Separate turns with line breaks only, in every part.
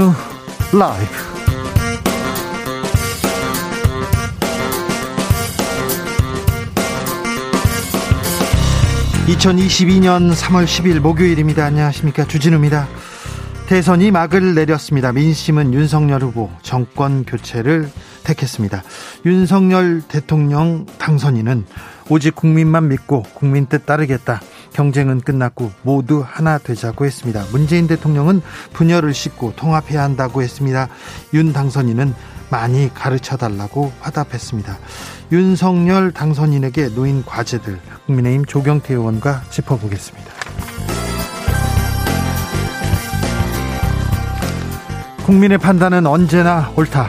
주진우 라이브 (2022년 3월 10일) 목요일입니다. 안녕하십니까? 주진우입니다. 대선이 막을 내렸습니다. 민심은 윤석열 후보 정권 교체를 택했습니다. 윤석열 대통령 당선인은 오직 국민만 믿고 국민 뜻 따르겠다 경쟁은 끝났고 모두 하나 되자고 했습니다. 문재인 대통령은 분열을 씻고 통합해야 한다고 했습니다. 윤 당선인은 많이 가르쳐 달라고 화답했습니다. 윤석열 당선인에게 놓인 과제들 국민의힘 조경태 의원과 짚어보겠습니다. 국민의 판단은 언제나 옳다.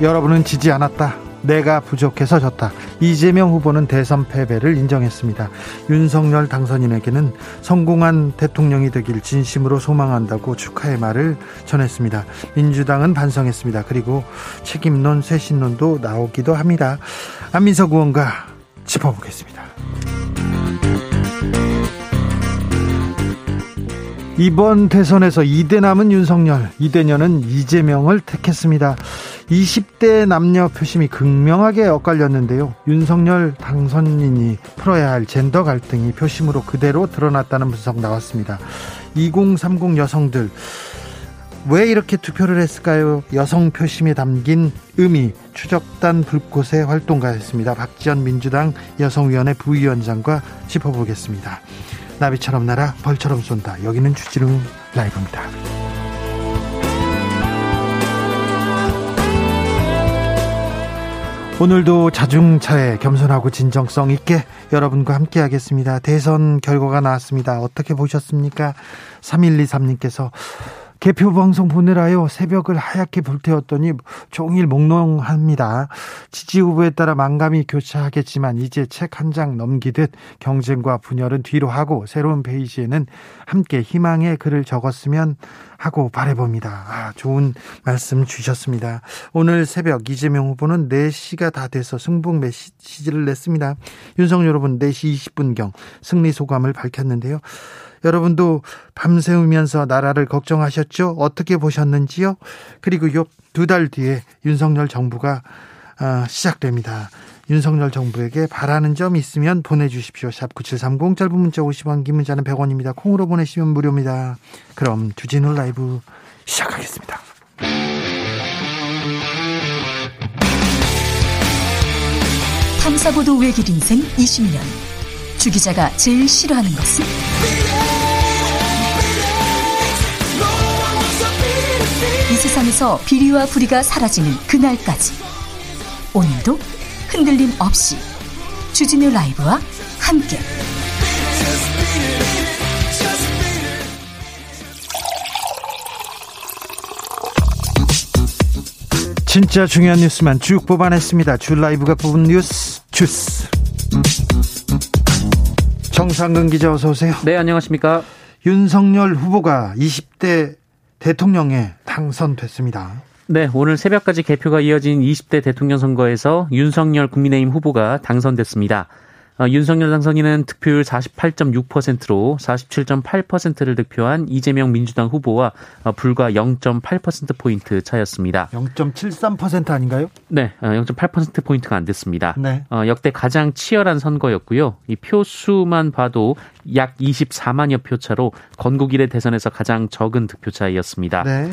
여러분은 지지 않았다. 내가 부족해서 졌다. 이재명 후보는 대선 패배를 인정했습니다. 윤석열 당선인에게는 성공한 대통령이 되길 진심으로 소망한다고 축하의 말을 전했습니다. 민주당은 반성했습니다. 그리고 책임론, 쇄신론도 나오기도 합니다. 안민석 의원과 짚어보겠습니다. 이번 대선에서 2대 남은 윤석열, 2대녀는 이재명을 택했습니다. 20대 남녀 표심이 극명하게 엇갈렸는데요. 윤석열 당선인이 풀어야 할 젠더 갈등이 표심으로 그대로 드러났다는 분석 나왔습니다. 2030 여성들 왜 이렇게 투표를 했을까요? 여성 표심에 담긴 의미 추적단 불꽃의 활동가였습니다. 박지원 민주당 여성위원회 부위원장과 짚어보겠습니다. 나비처럼 날아 벌처럼 쏜다. 여기는 주진우 라이브입니다. 오늘도 자중차에 겸손하고 진정성 있게 여러분과 함께 하겠습니다. 대선 결과가 나왔습니다. 어떻게 보셨습니까? 3123님께서 개표 방송 보내라요. 새벽을 하얗게 불태웠더니 종일 몽롱합니다. 지지 후보에 따라 망감이 교차하겠지만 이제 책 한 장 넘기듯 경쟁과 분열은 뒤로 하고 새로운 페이지에는 함께 희망의 글을 적었으면 하고 바래봅니다. 아, 좋은 말씀 주셨습니다. 오늘 새벽 이재명 후보는 4시가 다 돼서 승복 메시지를 냈습니다. 윤석 여러분 4시 20분경 승리 소감을 밝혔는데요. 여러분도 밤새우면서 나라를 걱정하셨죠? 어떻게 보셨는지요? 그리고 요 두 달 뒤에 윤석열 정부가 어, 시작됩니다. 윤석열 정부에게 바라는 점 있으면 보내주십시오. 샵 9730 짧은 문자 50원 긴 문자는 100원입니다. 콩으로 보내시면 무료입니다. 그럼 주진우 라이브 시작하겠습니다.
탐사보도 외길 인생 20년 주 기자가 제일 싫어하는 것은? 이 세상에서 비리와 부리가 사라지는 그날까지 오늘도 흔들림 없이 주진우 라이브와 함께
진짜 중요한 뉴스만 쭉 뽑아냈습니다. 주 라이브가 뽑은 뉴스 주스. 정상근 기자 어서 오세요.
네, 안녕하십니까?
윤석열 후보가 20대 대통령에 당선됐습니다.
네, 오늘 새벽까지 개표가 이어진 20대 대통령 선거에서 윤석열 국민의힘 후보가 당선됐습니다. 어, 윤석열 당선인은 득표율 48.6%로 47.8%를 득표한 이재명 민주당 후보와 어, 불과 0.8%포인트 차였습니다.
0.73% 아닌가요?
네, 0.8%포인트가 어, 안 됐습니다.
네.
어, 역대 가장 치열한 선거였고요. 이 표수만 봐도 약 24만여 표 차로 건국 이래 대선에서 가장 적은 득표 차이였습니다.
네.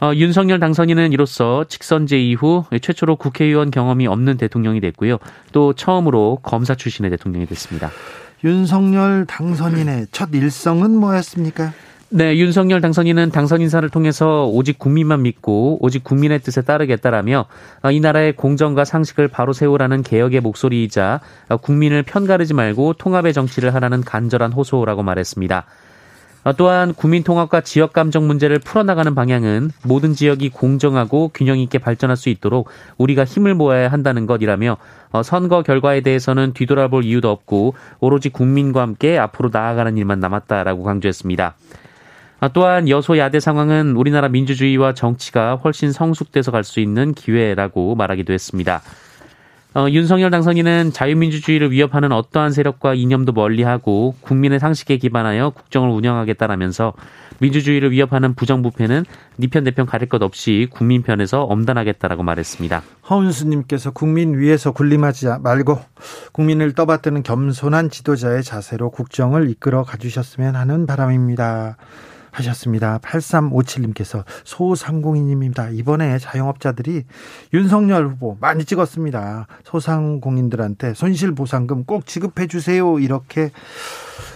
어, 윤석열 당선인은 이로써 직선제 이후 최초로 국회의원 경험이 없는 대통령이 됐고요. 또 처음으로 검사 출신의 대통령이 됐습니다.
윤석열 당선인의 첫 일성은 뭐였습니까?
네, 윤석열 당선인은 당선 인사를 통해서 오직 국민만 믿고 오직 국민의 뜻에 따르겠다라며 어, 이 나라의 공정과 상식을 바로 세우라는 개혁의 목소리이자 어, 국민을 편가르지 말고 통합의 정치를 하라는 간절한 호소라고 말했습니다. 어, 또한 국민 통합과 지역 감정 문제를 풀어나가는 방향은 모든 지역이 공정하고 균형 있게 발전할 수 있도록 우리가 힘을 모아야 한다는 것이라며 어, 선거 결과에 대해서는 뒤돌아볼 이유도 없고 오로지 국민과 함께 앞으로 나아가는 일만 남았다라고 강조했습니다. 어, 또한 여소야대 상황은 우리나라 민주주의와 정치가 훨씬 성숙돼서 갈 수 있는 기회라고 말하기도 했습니다. 어, 윤석열 당선인은 자유민주주의를 위협하는 어떠한 세력과 이념도 멀리하고 국민의 상식에 기반하여 국정을 운영하겠다라면서 민주주의를 위협하는 부정부패는 니편 네 내편 가릴 것 없이 국민 편에서 엄단하겠다라고 말했습니다.
허은수님께서 국민 위에서 군림하지 말고 국민을 떠받드는 겸손한 지도자의 자세로 국정을 이끌어 가주셨으면 하는 바람입니다. 하셨습니다. 8357님께서 소상공인입니다. 이번에 자영업자들이 윤석열 후보 많이 찍었습니다. 소상공인들한테 손실보상금 꼭 지급해 주세요. 이렇게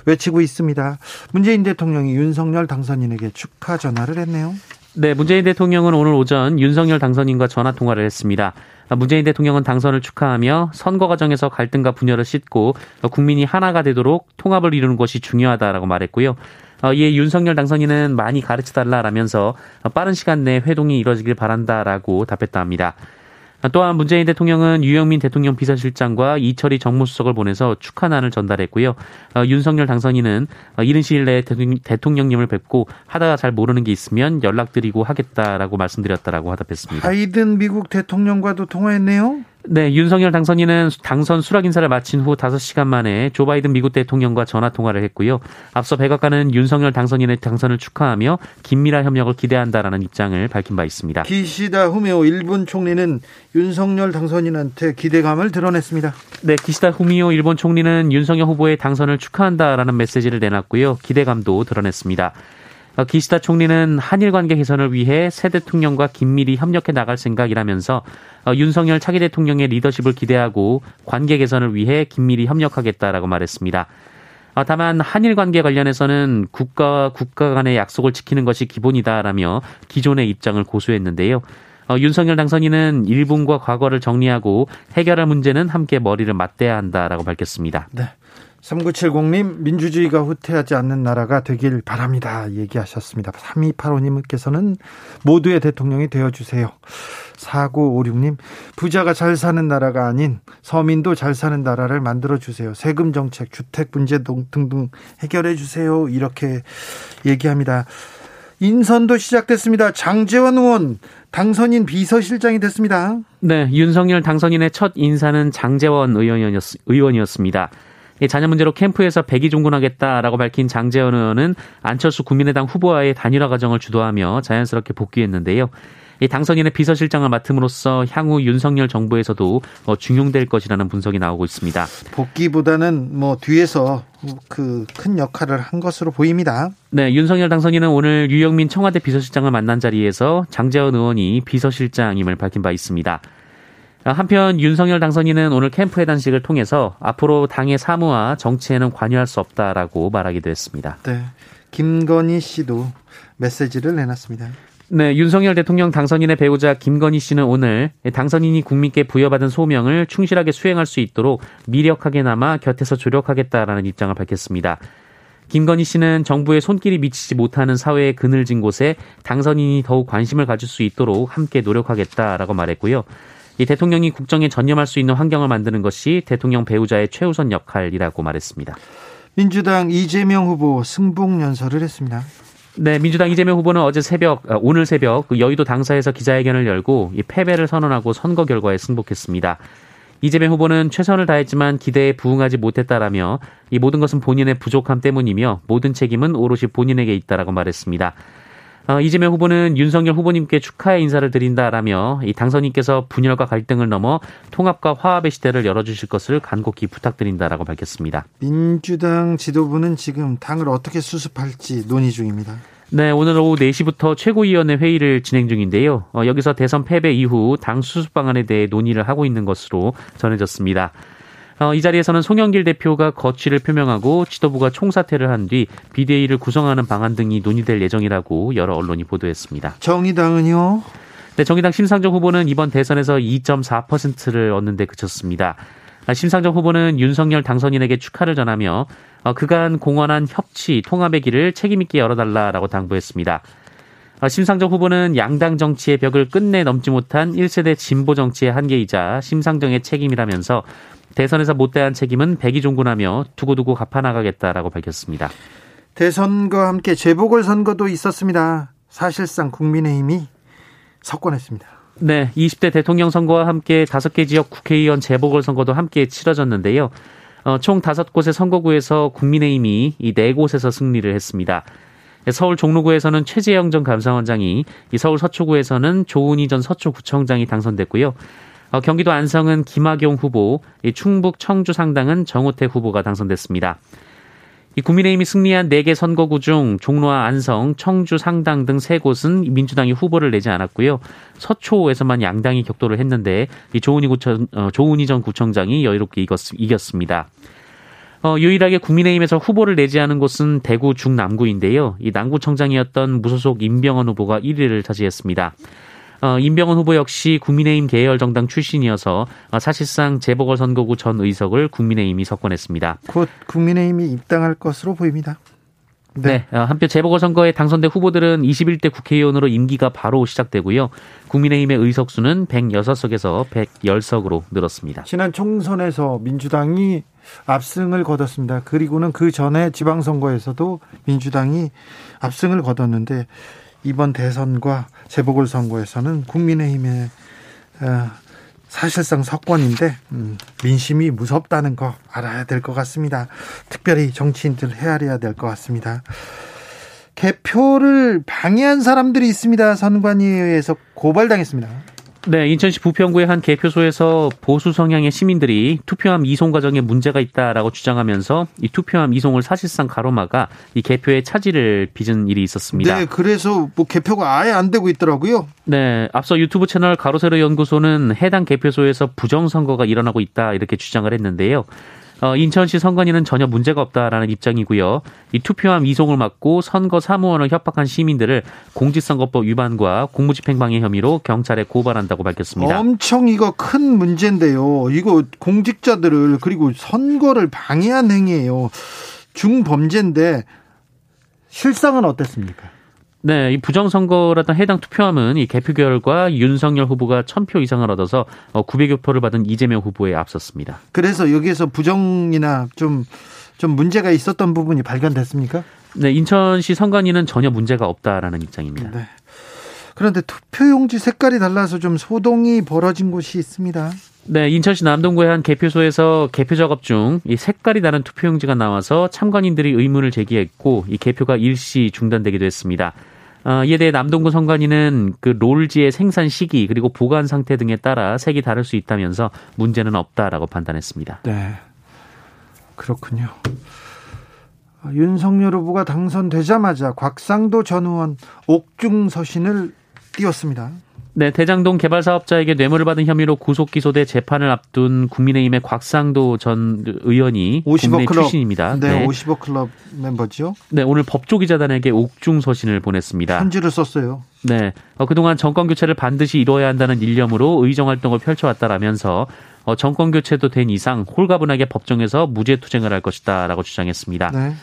외치고 있습니다. 문재인 대통령이 윤석열 당선인에게 축하 전화를 했네요.
네, 문재인 대통령은 오늘 오전 윤석열 당선인과 전화 통화를 했습니다. 문재인 대통령은 당선을 축하하며 선거 과정에서 갈등과 분열을 씻고 국민이 하나가 되도록 통합을 이루는 것이 중요하다라고 말했고요. 어, 이에 윤석열 당선인은 많이 가르쳐 달라라면서 빠른 시간 내에 회동이 이뤄지길 바란다라고 답했다 합니다. 또한 문재인 대통령은 유영민 대통령 비서실장과 이철희 정무수석을 보내서 축하난을 전달했고요. 어, 윤석열 당선인은 이른 시일 내에 대통령님을 뵙고 하다가 잘 모르는 게 있으면 연락드리고 하겠다라고 말씀드렸다라고 화답했습니다.
바이든 미국 대통령과도 통화했네요.
네, 윤석열 당선인은 당선 수락 인사를 마친 후 5시간 만에 조 바이든 미국 대통령과 전화 통화를 했고요. 앞서 백악관은 윤석열 당선인의 당선을 축하하며 긴밀한 협력을 기대한다라는 입장을 밝힌 바 있습니다.
기시다 후미오 일본 총리는 윤석열 당선인한테 기대감을 드러냈습니다.
네, 기시다 후미오 일본 총리는 윤석열 후보의 당선을 축하한다라는 메시지를 내놨고요. 기대감도 드러냈습니다. 어, 기시다 총리는 한일 관계 개선을 위해 새 대통령과 긴밀히 협력해 나갈 생각이라면서 어, 윤석열 차기 대통령의 리더십을 기대하고 관계 개선을 위해 긴밀히 협력하겠다라고 말했습니다. 어, 다만 한일 관계 관련해서는 국가와 국가 간의 약속을 지키는 것이 기본이다라며 기존의 입장을 고수했는데요. 윤석열 당선인은 일본과 과거를 정리하고 해결할 문제는 함께 머리를 맞대야 한다라고 밝혔습니다.
네. 3970님, 민주주의가 후퇴하지 않는 나라가 되길 바랍니다. 얘기하셨습니다. 3285님께서는 모두의 대통령이 되어주세요. 4956님, 부자가 잘 사는 나라가 아닌 서민도 잘 사는 나라를 만들어주세요. 세금 정책, 주택 문제 등등 해결해주세요. 이렇게 얘기합니다. 인선도 시작됐습니다. 장재원 의원 당선인 비서실장이 됐습니다.
네, 윤석열 당선인의 첫 인사는 장재원 의원이었, 의원이었습니다. 자녀 문제로 캠프에서 백의종군하겠다라고 밝힌 장재원 의원은 안철수 국민의당 후보와의 단일화 과정을 주도하며 자연스럽게 복귀했는데요. 이 당선인의 비서실장을 맡음으로써 향후 윤석열 정부에서도 어, 중용될 것이라는 분석이 나오고 있습니다.
복귀보다는 뭐 뒤에서 그 큰 역할을 한 것으로 보입니다.
네, 윤석열 당선인은 오늘 유영민 청와대 비서실장을 만난 자리에서 장재원 의원이 비서실장임을 밝힌 바 있습니다. 한편 윤석열 당선인은 오늘 캠프 회단식을 통해서 앞으로 당의 사무와 정치에는 관여할 수 없다라고 말하기도 했습니다.
네. 김건희 씨도 메시지를 내놨습니다.
네, 윤석열 대통령 당선인의 배우자 김건희 씨는 오늘 당선인이 국민께 부여받은 소명을 충실하게 수행할 수 있도록 미력하게 남아 곁에서 조력하겠다라는 입장을 밝혔습니다. 김건희 씨는 정부의 손길이 미치지 못하는 사회의 그늘진 곳에 당선인이 더욱 관심을 가질 수 있도록 함께 노력하겠다라고 말했고요. 이 대통령이 국정에 전념할 수 있는 환경을 만드는 것이 대통령 배우자의 최우선 역할이라고 말했습니다.
민주당 이재명 후보 승복 연설을 했습니다.
네, 민주당 이재명 후보는 어제 새벽, 아, 오늘 새벽 그 여의도 당사에서 기자회견을 열고 이 패배를 선언하고 선거 결과에 승복했습니다. 이재명 후보는 최선을 다했지만 기대에 부응하지 못했다라며 이 모든 것은 본인의 부족함 때문이며 모든 책임은 오롯이 본인에게 있다라고 말했습니다. 어, 이재명 후보는 윤석열 후보님께 축하의 인사를 드린다라며 이 당선인께서 분열과 갈등을 넘어 통합과 화합의 시대를 열어주실 것을 간곡히 부탁드린다라고 밝혔습니다.
민주당 지도부는 지금 당을 어떻게 수습할지 논의 중입니다.
네, 오늘 오후 4시부터 최고위원회 회의를 진행 중인데요. 어, 여기서 대선 패배 이후 당 수습 방안에 대해 논의를 하고 있는 것으로 전해졌습니다. 어, 이 자리에서는 송영길 대표가 거취를 표명하고 지도부가 총사퇴를 한 뒤 비대위를 구성하는 방안 등이 논의될 예정이라고 여러 언론이 보도했습니다.
정의당은요?
네, 정의당 심상정 후보는 이번 대선에서 2.4%를 얻는 데 그쳤습니다. 아, 심상정 후보는 윤석열 당선인에게 축하를 전하며 어, 그간 공헌한 협치, 통합의 길을 책임있게 열어달라라고 당부했습니다. 아, 심상정 후보는 양당 정치의 벽을 끝내 넘지 못한 1세대 진보 정치의 한계이자 심상정의 책임이라면서 대선에서 못다한 책임은 백이종군하며 두고두고 갚아나가겠다라고 밝혔습니다.
대선과 함께 재보궐선거도 있었습니다. 사실상 국민의힘이 석권했습니다.
네, 20대 대통령 선거와 함께 5개 지역 국회의원 재보궐 선거도 함께 치러졌는데요. 어, 총 5곳의 선거구에서 국민의힘이 이 4곳에서 승리를 했습니다. 서울 종로구에서는 최재영 전 감사원장이, 이 서울 서초구에서는 조은희 전 서초구청장이 당선됐고요. 어, 경기도 안성은 김학용 후보, 이 충북 청주 상당은 정우태 후보가 당선됐습니다. 이 국민의힘이 승리한 4개 선거구 중 종로와 안성, 청주 상당 등 3곳은 민주당이 후보를 내지 않았고요. 서초에서만 양당이 격돌을 했는데 이 조은희 구청 어, 조은희 전 구청장이 여유롭게 이겼, 이겼습니다. 어, 유일하게 국민의힘에서 후보를 내지 않은 곳은 대구 중남구인데요. 이 남구청장이었던 무소속 임병헌 후보가 1위를 차지했습니다. 어, 임병헌 후보 역시 국민의힘 계열 정당 출신이어서 어, 사실상 재보궐 선거구 전 의석을 국민의힘이 석권했습니다.
곧 국민의힘이 입당할 것으로 보입니다.
네. 네. 한편 재보궐선거에 당선된 후보들은 21대 국회의원으로 임기가 바로 시작되고요. 국민의힘의 의석수는 106석에서 110석으로 늘었습니다.
지난 총선에서 민주당이 압승을 거뒀습니다. 그리고는 그 전에 지방선거에서도 민주당이 압승을 거뒀는데 이번 대선과 재보궐선거에서는 국민의힘의 어, 사실상 석권인데 음, 민심이 무섭다는 거 알아야 될 것 같습니다. 특별히 정치인들 헤아려야 될 것 같습니다. 개표를 방해한 사람들이 있습니다. 선관위에서 고발당했습니다.
네, 인천시 부평구의 한 개표소에서 보수 성향의 시민들이 투표함 이송 과정에 문제가 있다라고 주장하면서 이 투표함 이송을 사실상 가로막아 이 개표의 차질을 빚은 일이 있었습니다.
네, 그래서 뭐 개표가 아예 안 되고 있더라고요.
네, 앞서 유튜브 채널 가로세로 연구소는 해당 개표소에서 부정 선거가 일어나고 있다 이렇게 주장을 했는데요. 어, 인천시 선관위는 전혀 문제가 없다라는 입장이고요. 이 투표함 이송을 막고 선거 사무원을 협박한 시민들을 공직선거법 위반과 공무집행방해 혐의로 경찰에 고발한다고 밝혔습니다.
엄청 이거 큰 문제인데요. 이거 공직자들을 그리고 선거를 방해한 행위예요. 중범죄인데 실상은 어땠습니까?
네, 이 부정선거라던 해당 투표함은 이 개표 결과 윤석열 후보가 1000표 이상을 얻어서 900여 어, 표를 받은 이재명 후보에 앞섰습니다.
그래서 여기에서 부정이나 좀, 좀 문제가 있었던 부분이 발견됐습니까?
네, 인천시 선관위는 전혀 문제가 없다라는 입장입니다. 네.
그런데 투표용지 색깔이 달라서 좀 소동이 벌어진 곳이 있습니다.
네, 인천시 남동구의 한 개표소에서 개표 작업 중 이 색깔이 다른 투표용지가 나와서 참관인들이 의문을 제기했고 이 개표가 일시 중단되기도 했습니다. 어, 이에 대해 남동구 선관위는 그 롤지의 생산 시기 그리고 보관 상태 등에 따라 색이 다를 수 있다면서 문제는 없다라고 판단했습니다.
네. 그렇군요. 윤석열 후보가 당선되자마자 곽상도 전 의원 옥중 서신을 띄웠습니다.
네, 대장동 개발 사업자에게 뇌물을 받은 혐의로 구속 기소돼 재판을 앞둔 국민의힘의 곽상도 전 의원이 50억 클럽 출신입니다.
네, 네, 50억 클럽 멤버죠.
네, 오늘 법조기자단에게 옥중 서신을 보냈습니다.
편지를 썼어요.
네, 어, 그동안 정권 교체를 반드시 이뤄야 한다는 일념으로 의정 활동을 펼쳐왔다라면서 어, 정권 교체도 된 이상 홀가분하게 법정에서 무죄 투쟁을 할 것이다라고 주장했습니다. 네.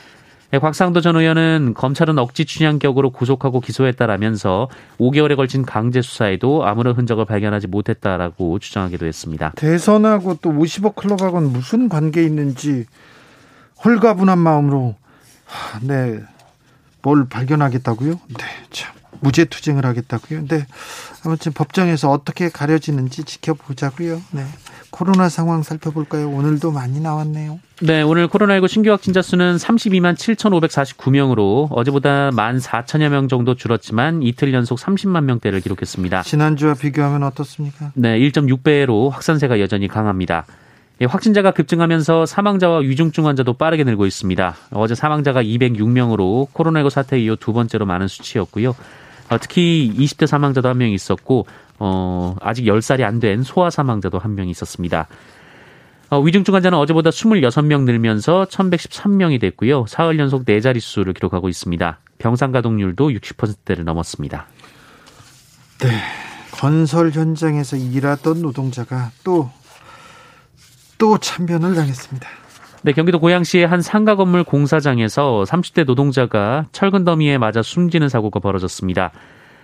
네, 곽상도 전 의원은 검찰은 억지 춘향격으로 구속하고 기소했다라면서 5개월에 걸친 강제 수사에도 아무런 흔적을 발견하지 못했다라고 주장하기도 했습니다.
대선하고 또 50억 클럽하고는 무슨 관계 있는지 홀가분한 마음으로 네. 뭘 발견하겠다고요? 네, 참 무죄 투쟁을 하겠다고요. 네. 아무튼 법정에서 어떻게 가려지는지 지켜보자고요. 네. 코로나 상황 살펴볼까요? 오늘도 많이 나왔네요.
네, 오늘 코로나19 신규 확진자 수는 32만 7,549명으로 어제보다 1만 4천여 명 정도 줄었지만 이틀 연속 30만 명대를 기록했습니다.
지난주와 비교하면 어떻습니까?
네, 1.6배로 확산세가 여전히 강합니다. 예, 확진자가 급증하면서 사망자와 위중증 환자도 빠르게 늘고 있습니다. 어제 사망자가 206명으로 코로나19 사태 이후 두 번째로 많은 수치였고요. 어, 특히 20대 사망자도 한 명 있었고 어, 아직 10살이 안 된 소아 사망자도 한 명 있었습니다. 어, 위중증 환자는 어제보다 26명 늘면서 1113명이 됐고요. 사흘 연속 네 자릿수를 기록하고 있습니다. 병상 가동률도 60%대를 넘었습니다.
네. 건설 현장에서 일하던 노동자가 또, 또 참변을 당했습니다.
네, 경기도 고양시의 한 상가 건물 공사장에서 30대 노동자가 철근 더미에 맞아 숨지는 사고가 벌어졌습니다.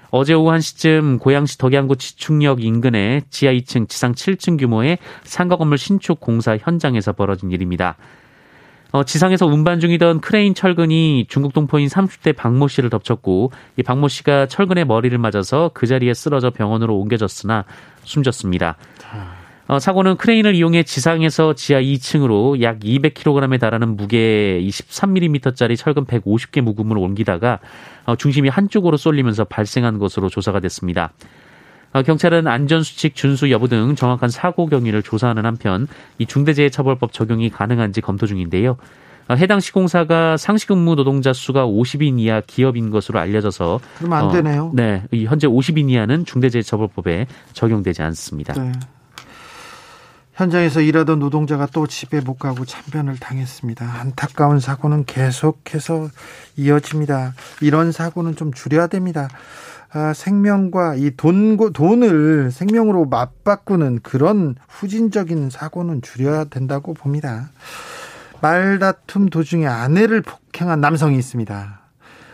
어제 오후 1시쯤 고양시 덕양구 지축역 인근의 지하 2층, 지상 7층 규모의 상가 건물 신축 공사 현장에서 벌어진 일입니다. 어, 지상에서 운반 중이던 크레인 철근이 중국 동포인 30대 박모 씨를 덮쳤고 이 박모 씨가 철근에 머리를 맞아서 그 자리에 쓰러져 병원으로 옮겨졌으나 숨졌습니다. 어, 사고는 크레인을 이용해 지상에서 지하 2층으로 약 200kg에 달하는 무게 23mm짜리 철근 150개 묶음을 옮기다가 어, 중심이 한쪽으로 쏠리면서 발생한 것으로 조사가 됐습니다. 어, 경찰은 안전수칙 준수 여부 등 정확한 사고 경위를 조사하는 한편 이 중대재해처벌법 적용이 가능한지 검토 중인데요. 어, 해당 시공사가 상시 근무 노동자 수가 50인 이하 기업인 것으로 알려져서
그러면 안 되네요.
어, 네, 현재 50인 이하는 중대재해처벌법에 적용되지 않습니다. 네.
현장에서 일하던 노동자가 또 집에 못 가고 참변을 당했습니다. 안타까운 사고는 계속해서 이어집니다. 이런 사고는 좀 줄여야 됩니다. 아, 생명과 이 돈, 돈을 생명으로 맞바꾸는 그런 후진적인 사고는 줄여야 된다고 봅니다. 말다툼 도중에 아내를 폭행한 남성이 있습니다.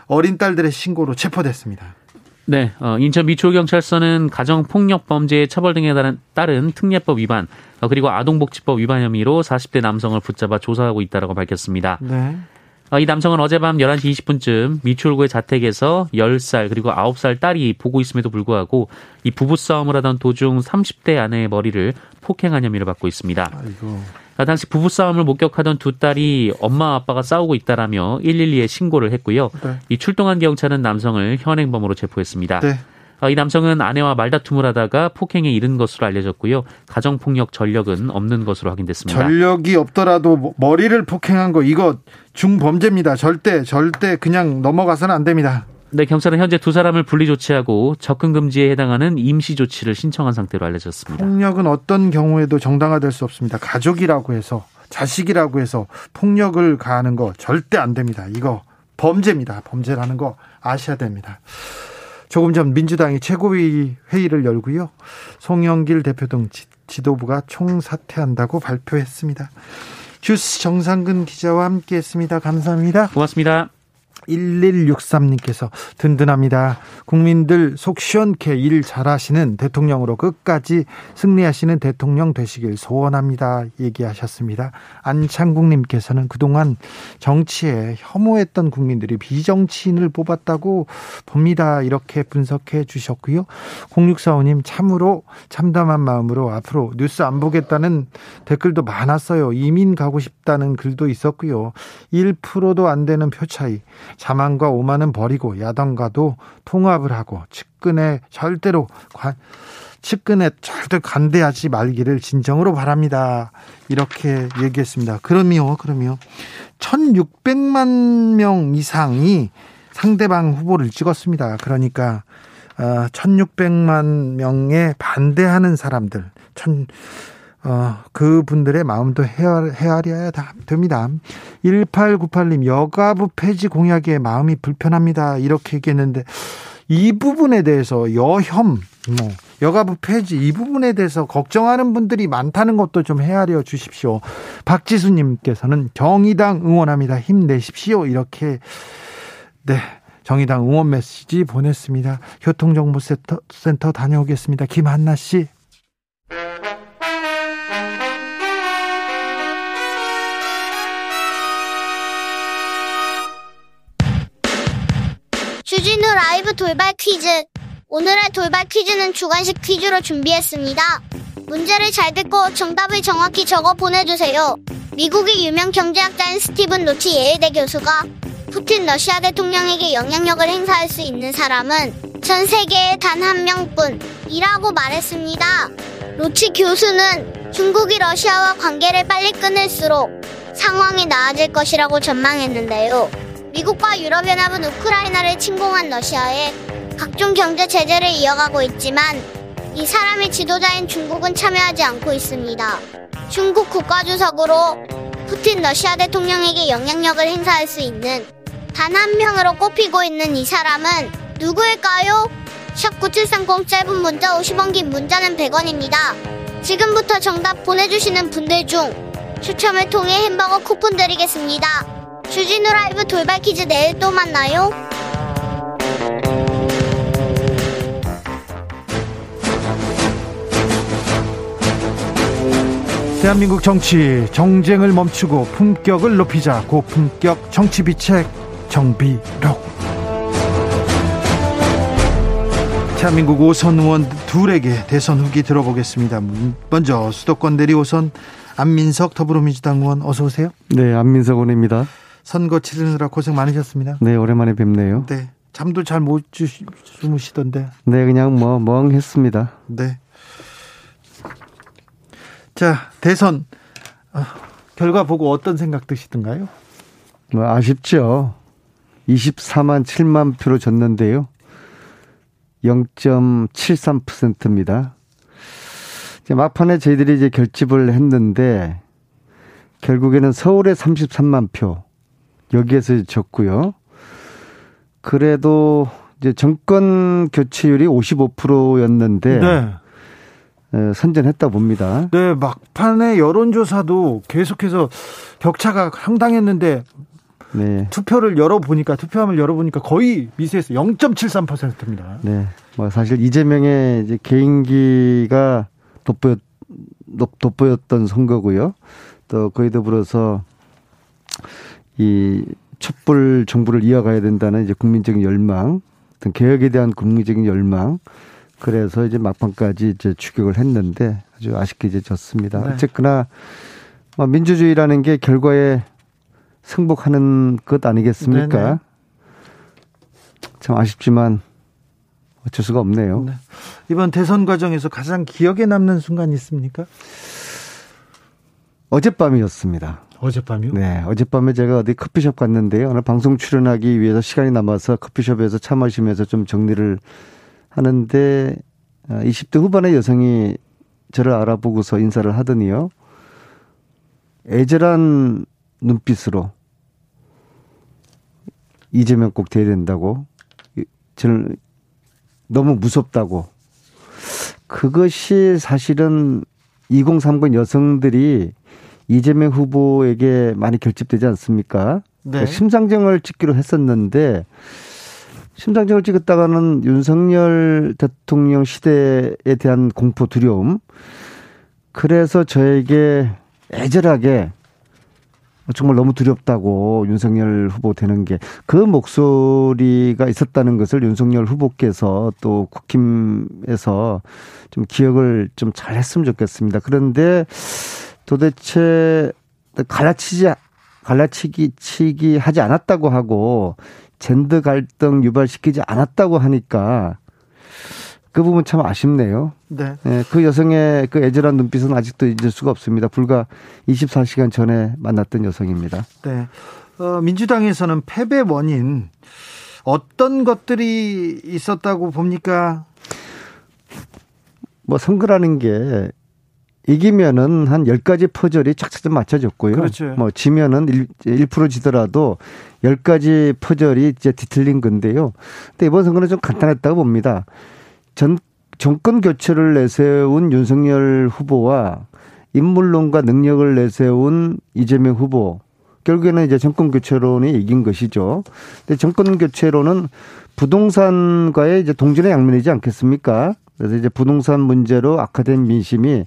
어린 딸들의 신고로 체포됐습니다.
네, 어, 인천 미추홀경찰서는 가정폭력 범죄 처벌 등에 따른, 따른 특례법 위반 어, 그리고 아동복지법 위반 혐의로 40대 남성을 붙잡아 조사하고 있다고 밝혔습니다. 네. 어, 이 남성은 어젯밤 11시 20분쯤 미추홀구의 자택에서 10살 그리고 9살 딸이 보고 있음에도 불구하고 이 부부싸움을 하던 도중 30대 아내의 머리를 폭행한 혐의를 받고 있습니다. 아이고. 아, 당시 부부싸움을 목격하던 두 딸이 엄마 아빠가 싸우고 있다라며 112에 신고를 했고요. 네. 이 출동한 경찰은 남성을 현행범으로 체포했습니다. 네. 아, 이 남성은 아내와 말다툼을 하다가 폭행에 이른 것으로 알려졌고요. 가정폭력 전력은 없는 것으로 확인됐습니다.
전력이 없더라도 뭐 머리를 폭행한 거 이거 중범죄입니다. 절대 절대 그냥 넘어가서는 안 됩니다.
네, 경찰은 현재 두 사람을 분리 조치하고 접근 금지에 해당하는 임시 조치를 신청한 상태로 알려졌습니다.
폭력은 어떤 경우에도 정당화될 수 없습니다. 가족이라고 해서 자식이라고 해서 폭력을 가하는 거 절대 안 됩니다. 이거 범죄입니다. 범죄라는 거 아셔야 됩니다. 조금 전 민주당이 최고위 회의를 열고요. 송영길 대표 등 지 도부가 총사퇴한다고 발표했습니다. 주스 정상근 기자와 함께했습니다. 감사합니다.
고맙습니다.
1163님께서 든든합니다. 국민들 속 시원케 일 잘하시는 대통령으로 끝까지 승리하시는 대통령 되시길 소원합니다. 얘기하셨습니다. 안창국님께서는 그동안 정치에 혐오했던 국민들이 비정치인을 뽑았다고 봅니다. 이렇게 분석해 주셨고요. 0645님 참으로 참담한 마음으로 앞으로 뉴스 안 보겠다는 댓글도 많았어요. 이민 가고 싶다는 글도 있었고요. 1%도 안 되는 표 차이. 자만과 오만은 버리고 야당과도 통합을 하고 측근에 절대로 관, 측근에 절대 관대하지 말기를 진정으로 바랍니다. 이렇게 얘기했습니다. 그럼요, 그럼요. 1600만 명 이상이 상대방 후보를 찍었습니다. 그러니까 1600만 어, 명에 반대하는 사람들, 어, 그 분들의 마음도 헤아려, 헤아려야 됩니다. 1898님, 여가부 폐지 공약에 마음이 불편합니다. 이렇게 얘기했는데, 이 부분에 대해서 여혐, 뭐, 여가부 폐지 이 부분에 대해서 걱정하는 분들이 많다는 것도 좀 헤아려 주십시오. 박지수님께서는 정의당 응원합니다. 힘내십시오. 이렇게, 네. 정의당 응원 메시지 보냈습니다. 교통정보센터 센터 다녀오겠습니다. 김한나 씨.
주진우 라이브 돌발 퀴즈. 오늘의 돌발 퀴즈는 주관식 퀴즈로 준비했습니다. 문제를 잘 듣고 정답을 정확히 적어 보내주세요. 미국의 유명 경제학자인 스티븐 노치 예일대 교수가 푸틴 러시아 대통령에게 영향력을 행사할 수 있는 사람은 전 세계에 단 한 명뿐이라고 말했습니다. 로치 교수는 중국이 러시아와 관계를 빨리 끊을수록 상황이 나아질 것이라고 전망했는데요. 미국과 유럽연합은 우크라이나를 침공한 러시아에 각종 경제 제재를 이어가고 있지만 이 사람이 지도자인 중국은 참여하지 않고 있습니다. 중국 국가주석으로 푸틴 러시아 대통령에게 영향력을 행사할 수 있는 단 한 명으로 꼽히고 있는 이 사람은 누구일까요? 샵9730 짧은 문자 50원 긴 문자는 100원입니다. 지금부터 정답 보내주시는 분들 중 추첨을 통해 햄버거 쿠폰 드리겠습니다. 주진우 라이브 돌발 퀴즈 내일 또 만나요.
대한민국 정치 정쟁을 멈추고 품격을 높이자 고품격 정치 비책 정비록 대한민국 오선 의원 둘에게 대선 후기 들어보겠습니다. 먼저 수도권 내리 오선 안민석 더불어민주당 의원 어서 오세요.
네, 안민석 의원입니다.
선거 치르느라 고생 많으셨습니다.
네, 오랜만에 뵙네요.
네, 잠도 잘 못 주무시던데.
네, 그냥 뭐 멍했습니다.
네. 자, 대선 어, 결과 보고 어떤 생각 드시던가요?
뭐 아쉽죠. 24만 7만 표로 졌는데요. 0.73%입니다. 이제 막판에 저희들이 이제 결집을 했는데 결국에는 서울에 33만 표 여기에서 졌고요. 그래도 이제 정권 교체율이 55%였는데 네. 선전했다 봅니다.
네, 막판에 여론조사도 계속해서 격차가 상당했는데 네. 투표를 열어보니까 투표함을 열어보니까 거의 미세에서 0.73%입니다.
네, 뭐 사실 이재명의 이제 개인기가 돋보였 돋보였던 선거고요. 또 거의 더불어서 이 촛불 정부를 이어가야 된다는 이제 국민적인 열망, 어떤 개혁에 대한 국민적인 열망. 그래서 이제 막판까지 이제 추격을 했는데 아주 아쉽게 이제 졌습니다. 네. 어쨌거나 뭐 민주주의라는 게 결과에 승복하는 것 아니겠습니까? 네네. 참 아쉽지만 어쩔 수가 없네요. 네.
이번 대선 과정에서 가장 기억에 남는 순간이 있습니까?
어젯밤이었습니다.
어젯밤이요?
네. 어젯밤에 제가 어디 커피숍 갔는데요. 오늘 방송 출연하기 위해서 시간이 남아서 커피숍에서 차 마시면서 좀 정리를 하는데 20대 어, 후반의 여성이 저를 알아보고서 인사를 하더니요. 애절한 눈빛으로 이재명 꼭 돼야 된다고 저는 너무 무섭다고 그것이 사실은 2030 여성들이 이재명 후보에게 많이 결집되지 않습니까? 네. 심상정을 찍기로 했었는데 심상정을 찍었다가는 윤석열 대통령 시대에 대한 공포 두려움 그래서 저에게 애절하게 정말 너무 두렵다고 윤석열 후보 되는 게 그 목소리가 있었다는 것을 윤석열 후보께서 또 국힘에서 좀 기억을 좀 잘 했으면 좋겠습니다. 그런데 도대체 갈라치지 갈라치기 치기 하지 않았다고 하고 젠더 갈등 유발시키지 않았다고 하니까 그 부분 참 아쉽네요. 네. 네. 그 여성의 그 애절한 눈빛은 아직도 잊을 수가 없습니다. 불과 24시간 전에 만났던 여성입니다.
네. 어, 민주당에서는 패배 원인 어떤 것들이 있었다고 봅니까?
뭐 선거라는 게 이기면은 한 10가지 퍼즐이 착착 맞춰졌고요. 그렇죠. 뭐 지면은 1, 1% 지더라도 10가지 퍼즐이 이제 뒤틀린 건데요. 근데 이번 선거는 좀 간단했다고 봅니다. 전 정권 교체를 내세운 윤석열 후보와 인물론과 능력을 내세운 이재명 후보 결국에는 이제 정권 교체론이 이긴 것이죠. 근데 정권 교체론은 부동산과의 이제 동전의 양면이지 않겠습니까? 그래서 이제 부동산 문제로 악화된 민심이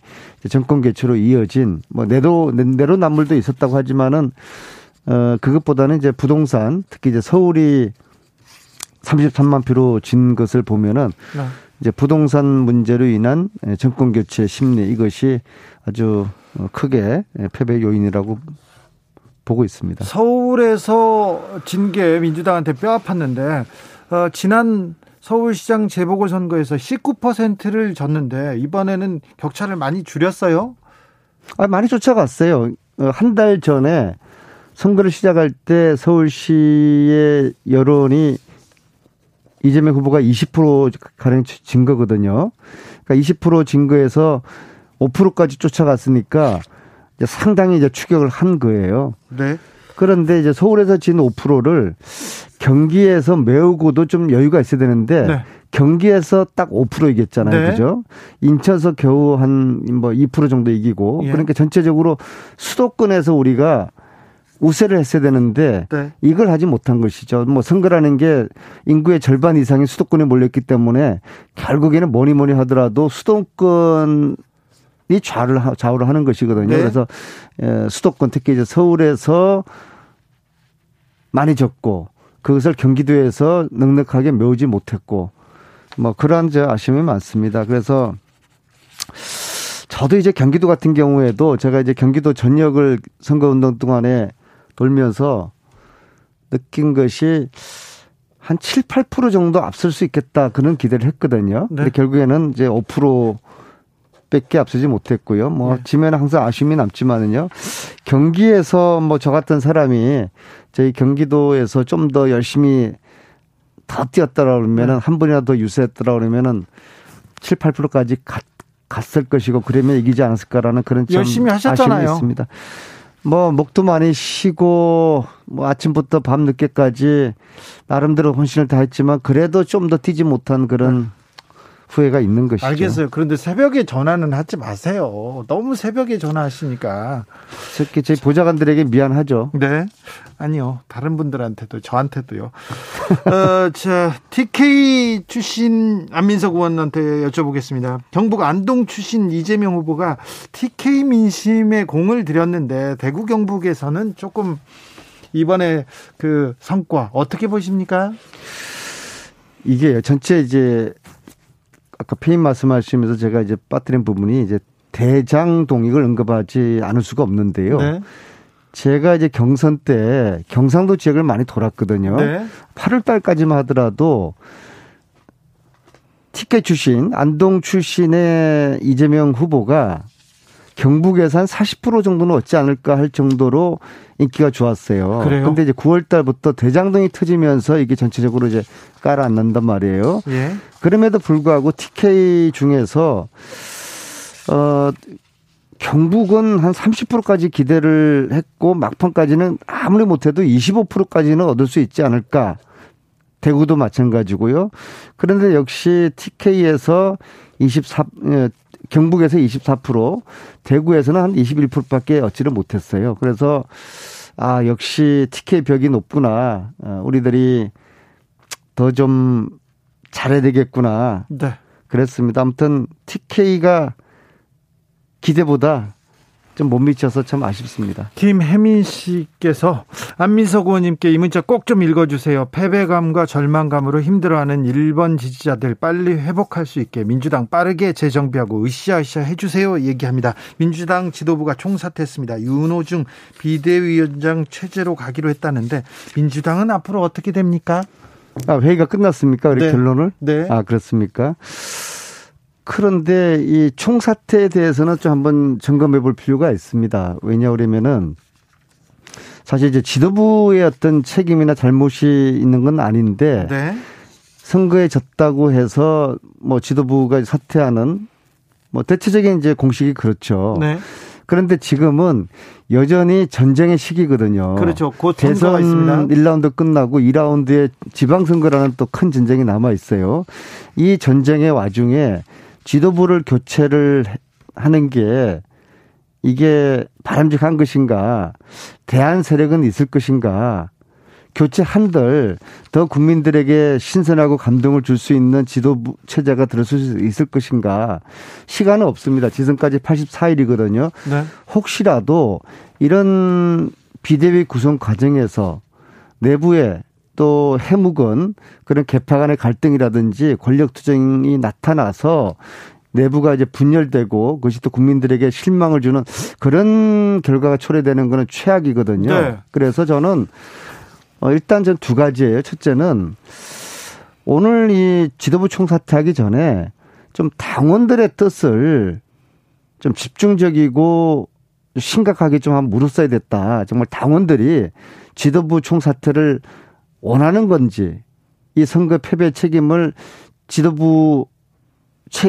정권 교체로 이어진 뭐 내로 내로 남물도 있었다고 하지만은 어 그것보다는 이제 부동산 특히 이제 서울이 33만 표로 진 것을 보면은 네. 이제 부동산 문제로 인한 정권 교체 심리 이것이 아주 크게 패배 요인이라고 보고 있습니다.
서울에서 진 게 민주당한테 뼈 아팠는데 어, 지난 서울시장 재보궐 선거에서 19%를 졌는데 이번에는 격차를 많이 줄였어요?
아, 많이 쫓아갔어요. 어, 한달 전에 선거를 시작할 때 서울시의 여론이 이재명 후보가 20% 가량 진 거거든요. 그러니까 20% 증거에서 5%까지 쫓아갔으니까 이제 상당히 이제 추격을 한 거예요. 네. 그런데 이제 서울에서 진 5%를 경기에서 메우고도 좀 여유가 있어야 되는데 네. 경기에서 딱 5% 이겼잖아요. 네. 그죠? 인천에서 겨우 한 뭐 2% 정도 이기고 예. 그러니까 전체적으로 수도권에서 우리가 우세를 했어야 되는데 네. 이걸 하지 못한 것이죠. 뭐 선거라는 게 인구의 절반 이상이 수도권에 몰렸기 때문에 결국에는 뭐니 뭐니 하더라도 수도권 이 좌를 좌우를 하는 것이거든요. 네. 그래서 수도권 특히 이제 서울에서 많이 적고 그것을 경기도에서 넉넉하게 메우지 못했고 뭐 그러한 저 아쉬움이 많습니다. 그래서 저도 이제 경기도 같은 경우에도 제가 이제 경기도 전역을 선거운동 동안에 돌면서 느낀 것이 한 7, 8% 정도 앞설 수 있겠다 그런 기대를 했거든요. 네. 근데 결국에는 이제 5% 밖에 앞서지 못했고요. 뭐 네. 지면 항상 아쉬움이 남지만은요. 경기에서 뭐 저 같은 사람이 저희 경기도에서 좀 더 열심히 더 뛰었더라 그러면은 네. 한 번이라도 유세했더라 그러면은 7, 8%까지 갔, 갔을 것이고 그러면 이기지 않았을까라는 그런
열심히 하셨잖아요.
아쉬움이 있습니다. 뭐 목도 많이 쉬고 뭐 아침부터 밤 늦게까지 나름대로 혼신을 다했지만 그래도 좀 더 뛰지 못한 그런 네. 후회가 있는 것이죠.
알겠어요. 그런데 새벽에 전화는 하지 마세요. 너무 새벽에 전화하시니까.
특히 제 보좌관들에게 미안하죠.
네. 아니요. 다른 분들한테도 저한테도요. 어, 자, TK 출신 안민석 의원한테 여쭤보겠습니다. 경북 안동 출신 이재명 후보가 TK 민심에 공을 들였는데 대구 경북에서는 조금 이번에 그 성과 어떻게 보십니까?
이게 전체 이제 아까 피임 말씀하시면서 제가 이제 빠뜨린 부분이 이제 대장 동익을 언급하지 않을 수가 없는데요. 네. 제가 이제 경선 때 경상도 지역을 많이 돌았거든요. 네. 8월 달까지만 하더라도 티켓 출신, 안동 출신의 이재명 후보가 경북에서 한 40% 정도는 얻지 않을까 할 정도로 인기가 좋았어요. 그래요? 근데 이제 9월 달부터 대장동이 터지면서 이게 전체적으로 이제 깔아앉는단 말이에요. 예. 그럼에도 불구하고 TK 중에서 어 경북은 한 30%까지 기대를 했고 막판까지는 아무리 못해도 25%까지는 얻을 수 있지 않을까. 대구도 마찬가지고요. 그런데 역시 TK에서 24 경북에서 24%, 대구에서는 한 21%밖에 얻지를 못했어요. 그래서 아 역시 TK 벽이 높구나. 어, 우리들이 더 좀 잘해야 되겠구나. 네. 그랬습니다. 아무튼 TK가 기대보다 좀 못 미쳐서 참 아쉽습니다.
김혜민 씨께서 안민석 의원님께 이 문자 꼭 좀 읽어주세요. 패배감과 절망감으로 힘들어하는 1번 지지자들 빨리 회복할 수 있게 민주당 빠르게 재정비하고 으쌰으쌰 해주세요. 얘기합니다. 민주당 지도부가 총사퇴했습니다. 윤호중 비대위원장 체제로 가기로 했다는데 민주당은 앞으로 어떻게 됩니까?
아, 회의가 끝났습니까? 우리 네. 결론을?
네.
아, 그렇습니까? 그런데 이 총사태에 대해서는 좀 한번 점검해 볼 필요가 있습니다. 왜냐 그러면은 사실 이제 지도부의 어떤 책임이나 잘못이 있는 건 아닌데 네. 선거에 졌다고 해서 뭐 지도부가 사퇴하는 뭐 대체적인 이제 공식이 그렇죠. 네. 그런데 지금은 여전히 전쟁의 시기거든요.
그렇죠. 곧 대선 있습니다.
1라운드 끝나고 2라운드에 지방선거라는 또 큰 전쟁이 남아 있어요. 이 전쟁의 와중에 지도부를 교체를 하는 게 이게 바람직한 것인가, 대안 세력은 있을 것인가, 교체 한들 더 국민들에게 신선하고 감동을 줄 수 있는 지도부 체제가 들어설 수 있을 것인가 시간은 없습니다. 지금까지 84일이거든요. 네. 혹시라도 이런 비대위 구성 과정에서 내부에 또 해묵은 그런 개파 간의 갈등이라든지 권력 투쟁이 나타나서 내부가 이제 분열되고 그것이 또 국민들에게 실망을 주는 그런 결과가 초래되는 거는 최악이거든요. 네. 그래서 저는 어 일단 전 두 가지예요. 첫째는 오늘 이 지도부 총사퇴하기 전에 좀 당원들의 뜻을 좀 집중적이고 심각하게 좀 한번 물었어야 됐다. 정말 당원들이 지도부 총사퇴를 원하는 건지 이 선거 패배 책임을 지도부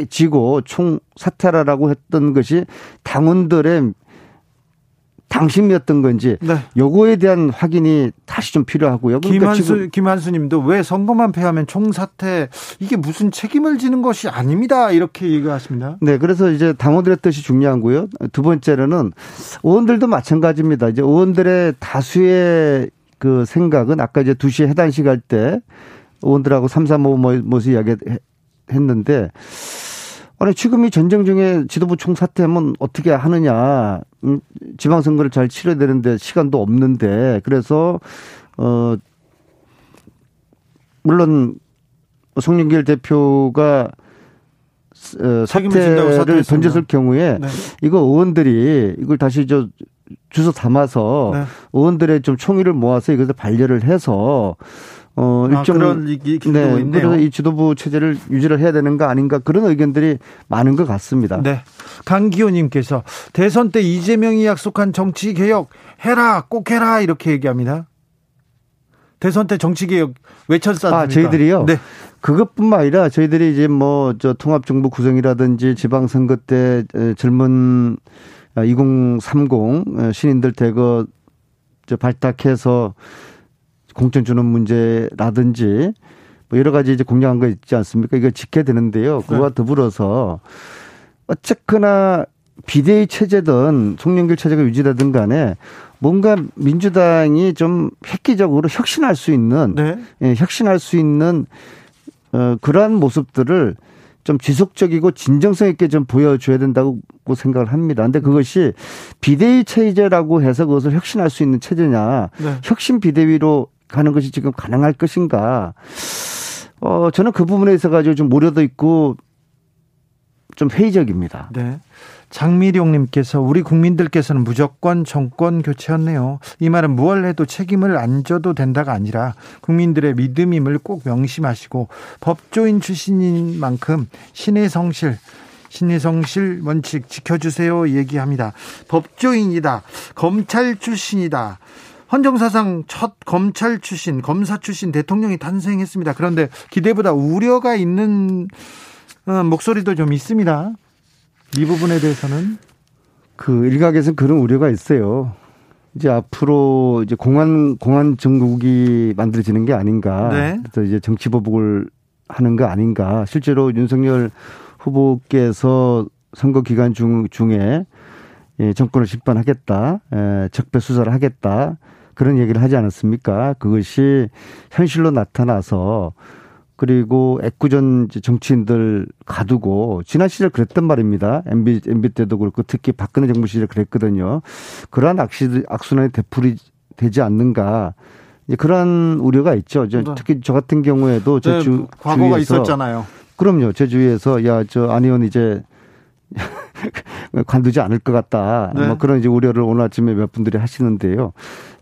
지고 총 사퇴하라고 했던 것이 당원들의 당심이었던 건지 네. 요거에 대한 확인이 다시 좀 필요하고요.
그러니까 김한수 김한수님도 왜 선거만 패하면 총사퇴 이게 무슨 책임을 지는 것이 아닙니다 이렇게 얘기하십니다.
네, 그래서 이제 당원들의 뜻이 중요하고요. 두 번째로는 의원들도 마찬가지입니다. 이제 의원들의 다수의 그 생각은 아까 이제 2시에 해단식 할 때 의원들하고 3, 3, 5 모습 이야기 했는데 아니 지금 이 전쟁 중에 지도부 총사퇴하면 어떻게 하느냐? 음, 지방선거를 잘 치러야 되는데 시간도 없는데 그래서 어 물론 송영길 대표가 어, 사퇴를 던졌을 경우에 네. 이거 의원들이 이걸 다시 저 주소 담아서 네. 의원들의 좀 총의를 모아서 이것을 반려를 해서
어 아, 일정 아, 그런 기도 네, 있네요.
그래서 이 지도부 체제를 유지를 해야 되는 거 아닌가 그런 의견들이 많은 것 같습니다.
네. 강기호님께서 대선 때 이재명이 약속한 정치 개혁 해라 꼭 해라 이렇게 얘기합니다. 대선 때 정치 개혁 외쳤지 않습니까?
아, 저희들이요? 네. 그것뿐만 아니라 저희들이 이제 뭐 저 통합 정부 구성이라든지 지방 선거 때 젊은 2030 어, 신인들 대거 저 발탁해서 공천 주는 문제라든지 뭐 여러 가지 이제 공략한 거 있지 않습니까? 이거 지켜야 되는데요. 그와 네. 더불어서 어쨌거나 비대위 체제든 송영길 체제가 유지되든 간에 뭔가 민주당이 좀 획기적으로 혁신할 수 있는 네. 예, 혁신할 수 있는 어 그러한 모습들을 좀 지속적이고 진정성 있게 좀 보여줘야 된다고 생각을 합니다. 근데 그것이 비대위 체제라고 해서 그것을 혁신할 수 있는 체제냐, 네. 혁신 비대위로 가는 것이 지금 가능할 것인가. 어, 저는 그 부분에 있어 가지고 좀 우려도 있고 좀 회의적입니다.
네. 장미룡님께서 우리 국민들께서는 무조건 정권 교체였네요. 이 말은 무얼 해도 책임을 안 져도 된다가 아니라 국민들의 믿음임을 꼭 명심하시고 법조인 출신인 만큼 신의 성실 신의 성실 원칙 지켜주세요 얘기합니다. 법조인이다. 검찰 출신이다. 헌정사상 첫 검찰 출신, 검사 출신 대통령이 탄생했습니다. 그런데 기대보다 우려가 있는 어, 목소리도 좀 있습니다. 이 부분에 대해서는
그 일각에서는 그런 우려가 있어요. 이제 앞으로 이제 공안 공안 정국이 만들어지는 게 아닌가. 네. 그래서 이제 정치 보복을 하는 거 아닌가. 실제로 윤석열 후보께서 선거 기간 중 중에 예, 정권을 심판하겠다, 에, 적폐 수사를 하겠다 그런 얘기를 하지 않았습니까? 그것이 현실로 나타나서 그리고 애꿎은 정치인들 가두고 지난 시절 그랬단 말입니다. MB MB 때도 그렇고 특히 박근혜 정부 시절 그랬거든요. 그러한 악시 악순환이 되풀이 되지 않는가. 그러한 우려가 있죠. 네. 특히 저 같은 경우에도 제 네, 주,
과거가 주위에서 있었잖아요.
그럼요. 제 주위에서 야 저안 의원 이제 관두지 않을 것 같다. 네. 뭐 그런 이제 우려를 오늘 아침에 몇 분들이 하시는데요.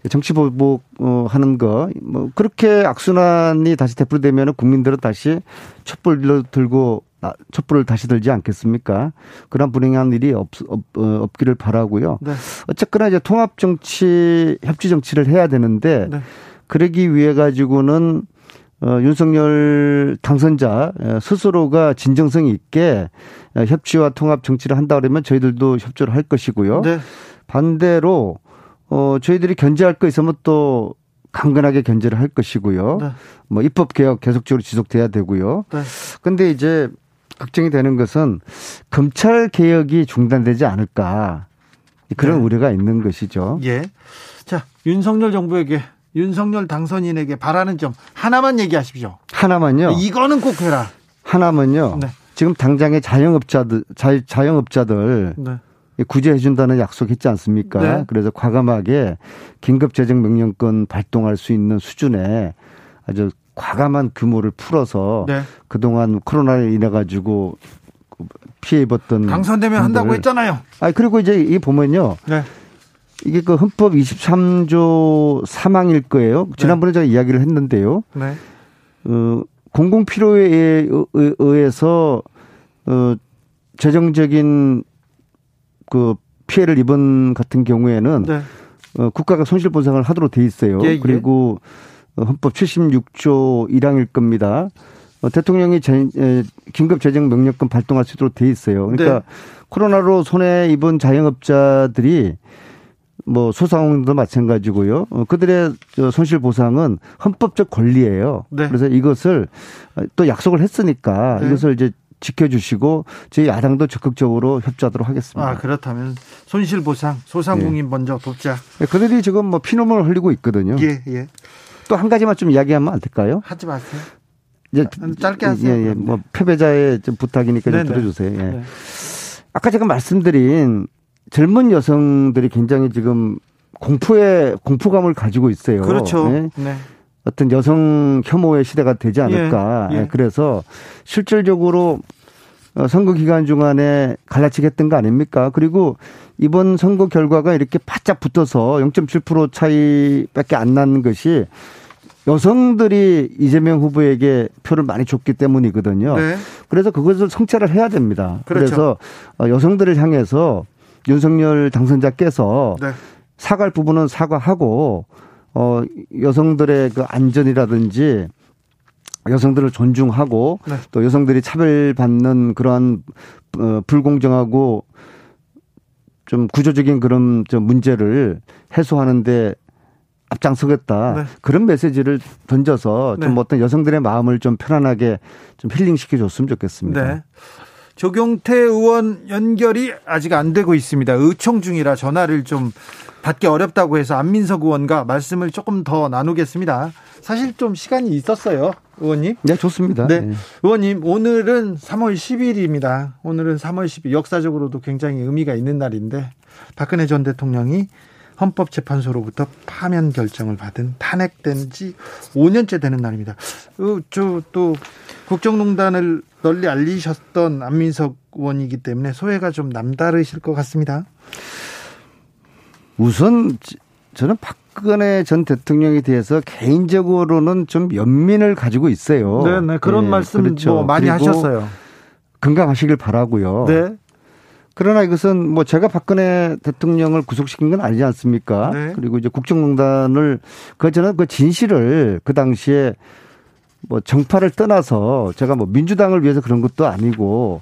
정치 보복 어 하는 거 뭐 그렇게 악순환이 다시 되풀이되면 국민들은 다시 촛불을 들고 촛불을 다시 들지 않겠습니까? 그런 불행한 일이 없, 없, 어, 없기를 바라고요. 네. 어쨌거나 이제 통합 정치, 협치 정치를 해야 되는데 네. 그러기 위해 가지고는 어, 윤석열 당선자 어, 스스로가 진정성 있게 어, 협치와 통합 정치를 한다 그러면 저희들도 협조를 할 것이고요. 네. 반대로 어, 저희들이 견제할 거 있으면 또 강건하게 견제를 할 것이고요. 네. 뭐 입법 개혁 계속적으로 지속돼야 되고요. 네. 근데 이제 걱정이 되는 것은 검찰 개혁이 중단되지 않을까 그런 네. 우려가 있는 것이죠.
예. 자, 윤석열 정부에게 윤석열 당선인에게 바라는 점 하나만 얘기하십시오.
하나만요.
이거는 꼭 해라.
하나만요. 네. 지금 당장의 자영업자들 자, 자영업자들 네. 구제해 준다는 약속했지 않습니까? 네. 그래서 과감하게 긴급 재정 명령권 발동할 수 있는 수준의 아주 과감한 규모를 풀어서 네. 그동안 코로나로 인해 가지고 피해 입었던
당선되면. 한다고 했잖아요.
아 그리고 이제 이 보면요. 네. 이게 그 헌법 23조 3항일 거예요. 지난번에 네. 제가 이야기를 했는데요. 네. 어, 공공 필요에 의해서 어 재정적인 그 피해를 입은 같은 경우에는 네. 어, 국가가 손실 보상을 하도록 돼 있어요. 예, 예. 그리고 헌법 76조 1항일 겁니다. 어, 대통령이 제, 에, 긴급 재정 명령권 발동할 수 있도록 돼 있어요. 그러니까 네. 코로나로 손해 입은 자영업자들이 뭐 소상공인도 마찬가지고요. 어, 그들의 손실 보상은 헌법적 권리예요. 네. 그래서 이것을 또 약속을 했으니까 네. 이것을 이제 지켜주시고 저희 야당도 적극적으로 협조하도록 하겠습니다.
아 그렇다면 손실 보상 소상공인 예. 먼저 돕자.
네, 그들이 지금 뭐 피눈물 흘리고 있거든요.
예 예.
또 한 가지만 좀 이야기하면 안 될까요?
하지 마세요. 이제 짧게 하세요.
예, 예. 뭐 패배자의 좀 부탁이니까 네네. 좀 들어주세요. 예. 네. 아까 제가 말씀드린 젊은 여성들이 굉장히 지금 공포에 공포감을 가지고 있어요.
그렇죠. 네. 네.
어떤 여성 혐오의 시대가 되지 않을까. 예. 예. 그래서 실질적으로 어, 선거 기간 중간에 갈라치기 했던 거 아닙니까? 그리고 이번 선거 결과가 이렇게 바짝 붙어서 0.7% 차이밖에 안 난 것이 여성들이 이재명 후보에게 표를 많이 줬기 때문이거든요. 네. 그래서 그것을 성찰을 해야 됩니다. 그렇죠. 그래서 어, 여성들을 향해서 윤석열 당선자께서 네. 사과할 부분은 사과하고 어 여성들의 그 안전이라든지 여성들을 존중하고 네. 또 여성들이 차별받는 그러한 어, 불공정하고 좀 구조적인 그런 좀 문제를 해소하는데 앞장서겠다 네. 그런 메시지를 던져서 좀 네. 어떤 여성들의 마음을 좀 편안하게 좀 힐링시켜 줬으면 좋겠습니다. 네.
조경태 의원 연결이 아직 안 되고 있습니다. 의총 중이라 전화를 좀 받기 어렵다고 해서 안민석 의원과 말씀을 조금 더 나누겠습니다. 사실 좀 시간이 있었어요, 의원님.
네, 좋습니다.
네. 네. 의원님, 오늘은 3월 10일입니다. 오늘은 3월 10일, 역사적으로도 굉장히 의미가 있는 날인데, 박근혜 전 대통령이 헌법재판소로부터 파면 결정을 받은 탄핵된 지 5년째 되는 날입니다. 어, 저또 국정농단을 널리 알리셨던 안민석 의원이기 때문에 소회가 좀 남다르실 것 같습니다.
우선 저는 박근혜 전 대통령에 대해서 개인적으로는 좀 연민을 가지고 있어요.
네, 네. 그런 네, 말씀 그렇죠. 뭐 많이 하셨어요.
건강하시길 바라고요. 네. 그러나 이것은 뭐 제가 박근혜 대통령을 구속시킨 건 아니지 않습니까? 네. 그리고 이제 국정농단을 그 저는 그 진실을 그 당시에 뭐 정파를 떠나서 제가 뭐 민주당을 위해서 그런 것도 아니고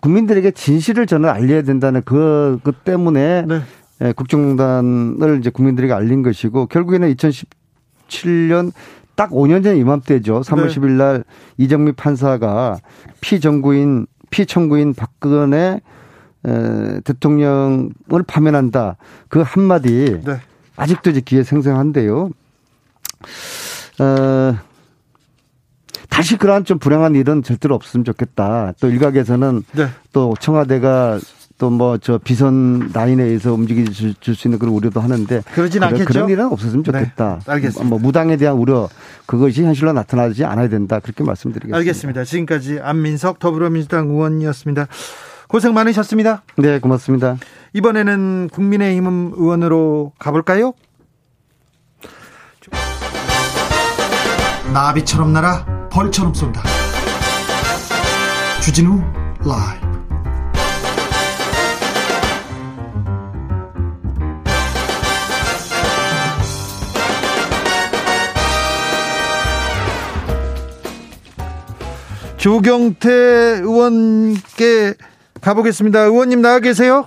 국민들에게 진실을 저는 알려야 된다는 그, 그 때문에 네. 예, 국정농단을 이제 국민들에게 알린 것이고 결국에는 2017년 딱 5년 전 이맘때죠. 3월 네. 10일 날 이정미 판사가 피정구인 피청구인 박근혜 에, 대통령을 파면한다. 그 한마디 네. 아직도 이제 기회 생생한데요. 어, 다시 그러한 좀 불행한 일은 절대로 없으면 좋겠다. 또 일각에서는 네. 또 청와대가 또 뭐 저 비선 라인에 의해서 움직여 줄수 있는 그런 우려도 하는데
그러진 않겠죠.
그런 일은 없었으면 좋겠다.
네, 알겠습니다.
뭐 무당에 대한 우려 그것이 현실로 나타나지 않아야 된다. 그렇게 말씀드리겠습니다.
알겠습니다. 지금까지 안민석 더불어민주당 의원이었습니다. 고생 많으셨습니다.
네, 고맙습니다.
이번에는 국민의힘 의원으로 가볼까요? 나비처럼 날아 벌처럼 쏜다. 주진우 라이브. 조경태 의원께 가보겠습니다. 의원님 나와 계세요?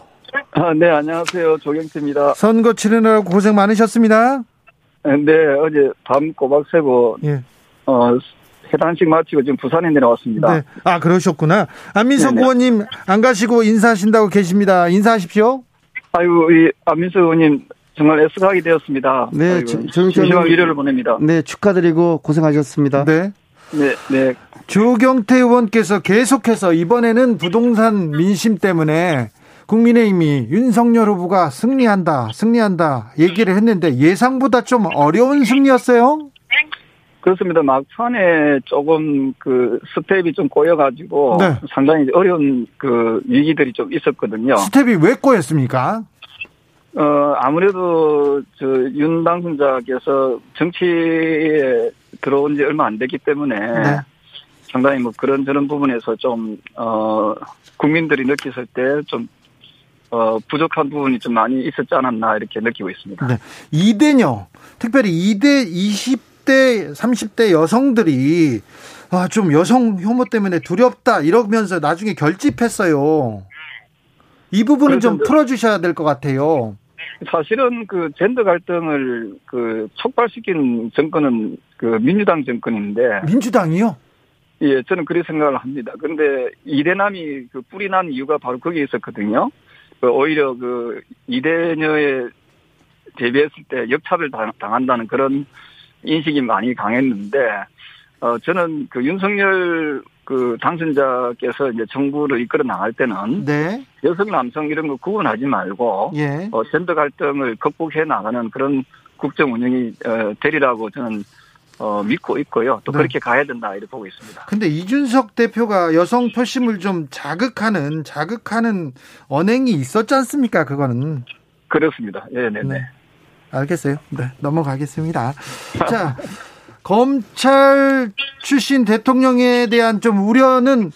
아, 네, 안녕하세요. 조경태입니다.
선거 치르느라고 고생 많으셨습니다.
네, 어제 밤 꼬박 새고 예. 어, 해단식 마치고 지금 부산에 내려왔습니다. 네.
아, 그러셨구나. 안민석 의원님 안 가시고 인사하신다고 계십니다. 인사하십시오.
아유, 이 안민석 의원님 정말 애쓰하게 되었습니다.
네,
심심한 위로를 보냅니다.
네, 축하드리고 고생하셨습니다.
네.
네, 네.
조경태 의원께서 계속해서 이번에는 부동산 민심 때문에 국민의힘이 윤석열 후보가 승리한다, 승리한다 얘기를 했는데 예상보다 좀 어려운 승리였어요?
그렇습니다. 막판에 조금 그 스텝이 좀 꼬여가지고 네. 상당히 어려운 그 위기들이 좀 있었거든요.
스텝이 왜 꼬였습니까?
어 아무래도 저 윤 당선자께서 정치에 들어온 지 얼마 안 됐기 때문에 네. 상당히 뭐 그런 저런 부분에서 좀 어 국민들이 느꼈을 때 좀 어, 부족한 부분이 좀 많이 있었지 않았나 이렇게 느끼고 있습니다. 네.
이대녀, 특별히 2대 20 대, 30대 여성들이 아, 좀 여성 혐오 때문에 두렵다 이러면서 나중에 결집했어요. 이 부분은 좀 풀어주셔야 될 것 같아요.
사실은 그 젠더 갈등을 그 촉발시킨 정권은 그 민주당 정권인데.
민주당이요?
예, 저는 그렇게 생각을 합니다. 근데 이대남이 그 뿌리 난 이유가 바로 거기에 있었거든요. 그 오히려 그 이대녀에 대비했을 때 역차별 당한다는 그런 인식이 많이 강했는데 어, 저는 그 윤석열 그 당선자께서 이제 정부를 이끌어 나갈 때는 네. 여성 남성 이런 거 구분하지 말고 예. 어, 젠더 갈등을 극복해 나가는 그런 국정 운영이 어, 되리라고 저는 어, 믿고 있고요. 또 네. 그렇게 가야 된다 이렇게 보고 있습니다.
근데 이준석 대표가 여성 표심을 좀 자극하는 자극하는 언행이 있었지 않습니까? 그거는
그렇습니다. 예, 네, 네.
알겠어요. 네, 넘어가겠습니다. 자, 검찰 출신 대통령에 대한 좀 우려는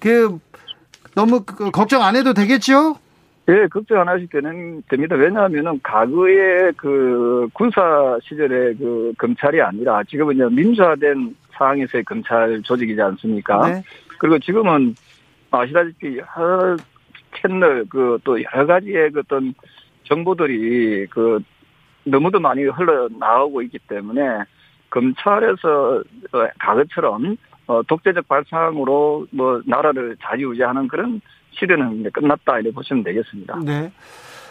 그 너무 그 걱정 안 해도 되겠죠?
예, 걱정 안 하실 때는 됩니다. 왜냐하면은 과거에 그 군사 시절의 그 검찰이 아니라 지금은 이제 민주화된 상황에서의 검찰 조직이지 않습니까? 네. 그리고 지금은 아시다시피 여러 채널 그 또 여러 가지의 그 어떤 정보들이 그 너무도 많이 흘러나오고 있기 때문에 검찰에서 과거처럼 어, 독재적 발상으로 뭐 나라를 자유유지하는 그런 시대는 이제 끝났다 이렇게 보시면 되겠습니다.
네.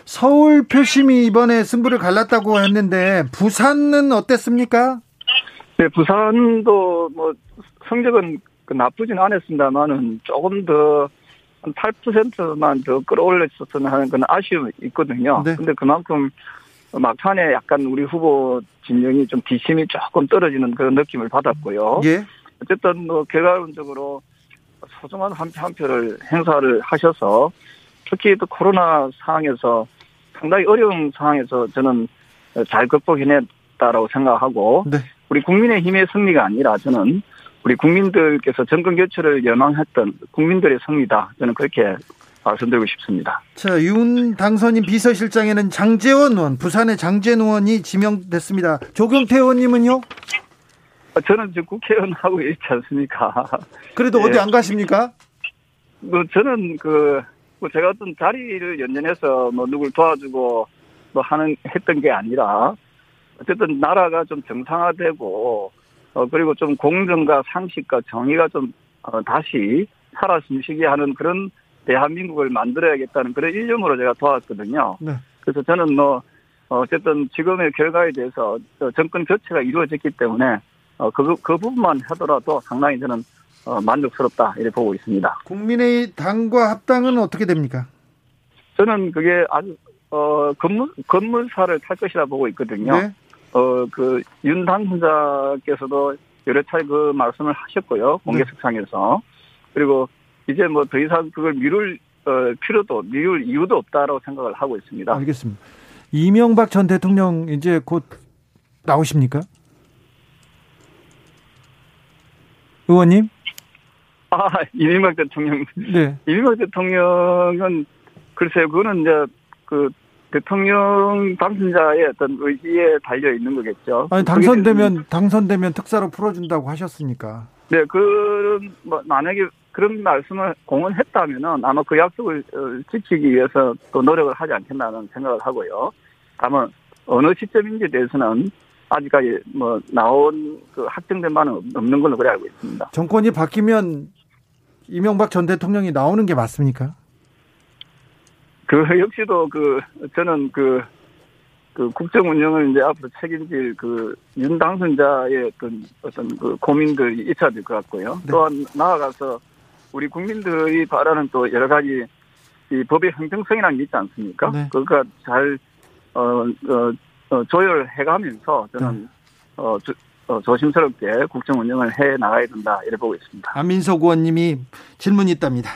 서울 표심이 이번에 승부를 갈랐다고 했는데 부산은 어땠습니까?
네, 부산도 뭐 성적은 그 나쁘진 않았습니다만은 조금 더 한 8%만 더 끌어올렸었으면 하는 그런 아쉬움이 있거든요. 네. 근데 그만큼 막판에 약간 우리 후보 진영이 좀 비심이 조금 떨어지는 그런 느낌을 받았고요. 예. 어쨌든 뭐 결과론적으로 소중한 한, 한 표를 행사를 하셔서 특히 또 코로나 상황에서 상당히 어려운 상황에서 저는 잘 극복해냈다라고 생각하고 네. 우리 국민의 힘의 승리가 아니라 저는 우리 국민들께서 정권 교체를 열망했던 국민들의 승리다. 저는 그렇게 말씀드리고 싶습니다.
자, 윤 당선인 비서실장에는 장재원 의원, 부산의 장재원 의원이 지명됐습니다. 조경태 의원님은요?
저는 지금 국회의원 하고 있지 않습니까?
그래도 어디 예. 안 가십니까?
뭐 저는 그, 뭐 제가 어떤 자리를 연연해서 뭐 누굴 도와주고 뭐 하는, 했던 게 아니라 어쨌든 나라가 좀 정상화되고 어, 그리고 좀 공정과 상식과 정의가 좀 어, 다시 살아 숨쉬게 하는 그런 대한민국을 만들어야겠다는 그런 일념으로 제가 도왔거든요. 네. 그래서 저는 뭐 어쨌든 지금의 결과에 대해서 정권 교체가 이루어졌기 때문에 어, 그, 그 부분만 하더라도 상당히 저는 어, 만족스럽다 이렇게 보고 있습니다.
국민의 당과 합당은 어떻게 됩니까?
저는 그게 아주 어 건물 건물사를 탈 것이라 보고 있거든요. 네? 어그 윤 당선자께서도 여러 차례 그 말씀을 하셨고요 공개석상에서 네. 그리고 이제 뭐 더 이상 그걸 미룰 어, 필요도 미룰 이유도 없다라고 생각을 하고 있습니다.
알겠습니다. 이명박 전 대통령 이제 곧 나오십니까? 의원님?
아, 이명박 대통령. 네. 이명박 대통령은 글쎄요, 그거는 이제 그 대통령 당선자의 어떤 의지에 달려 있는 거겠죠.
아니 당선되면 당선되면 특사로 풀어준다고 하셨으니까.
네, 그런 뭐 만약에 그런 말씀을 공언했다면은 아마 그 약속을 어, 지키기 위해서 또 노력을 하지 않겠나는 생각을 하고요. 다만 어느 시점인지에 대해서는 아직까지 뭐 나온 그 확정된 바는 없는 걸로 그래 알고 있습니다.
정권이 바뀌면 이명박 전 대통령이 나오는 게 맞습니까?
그 역시도 그 저는 그, 그 국정 운영을 이제 앞으로 책임질 그 윤 당선자의 어떤 어떤 그 고민들이 있어야 될 것 같고요. 네. 또한 나아가서 우리 국민들이 바라는 또 여러 가지 이 법의 형평성이라는 게 있지 않습니까? 네. 그러니까 잘 어, 어, 어, 조율해가면서 저는 네. 어, 조, 어, 조심스럽게 국정 운영을 해 나가야 된다 이렇게 보고 있습니다.
안민석 의원님이 질문이 있답니다.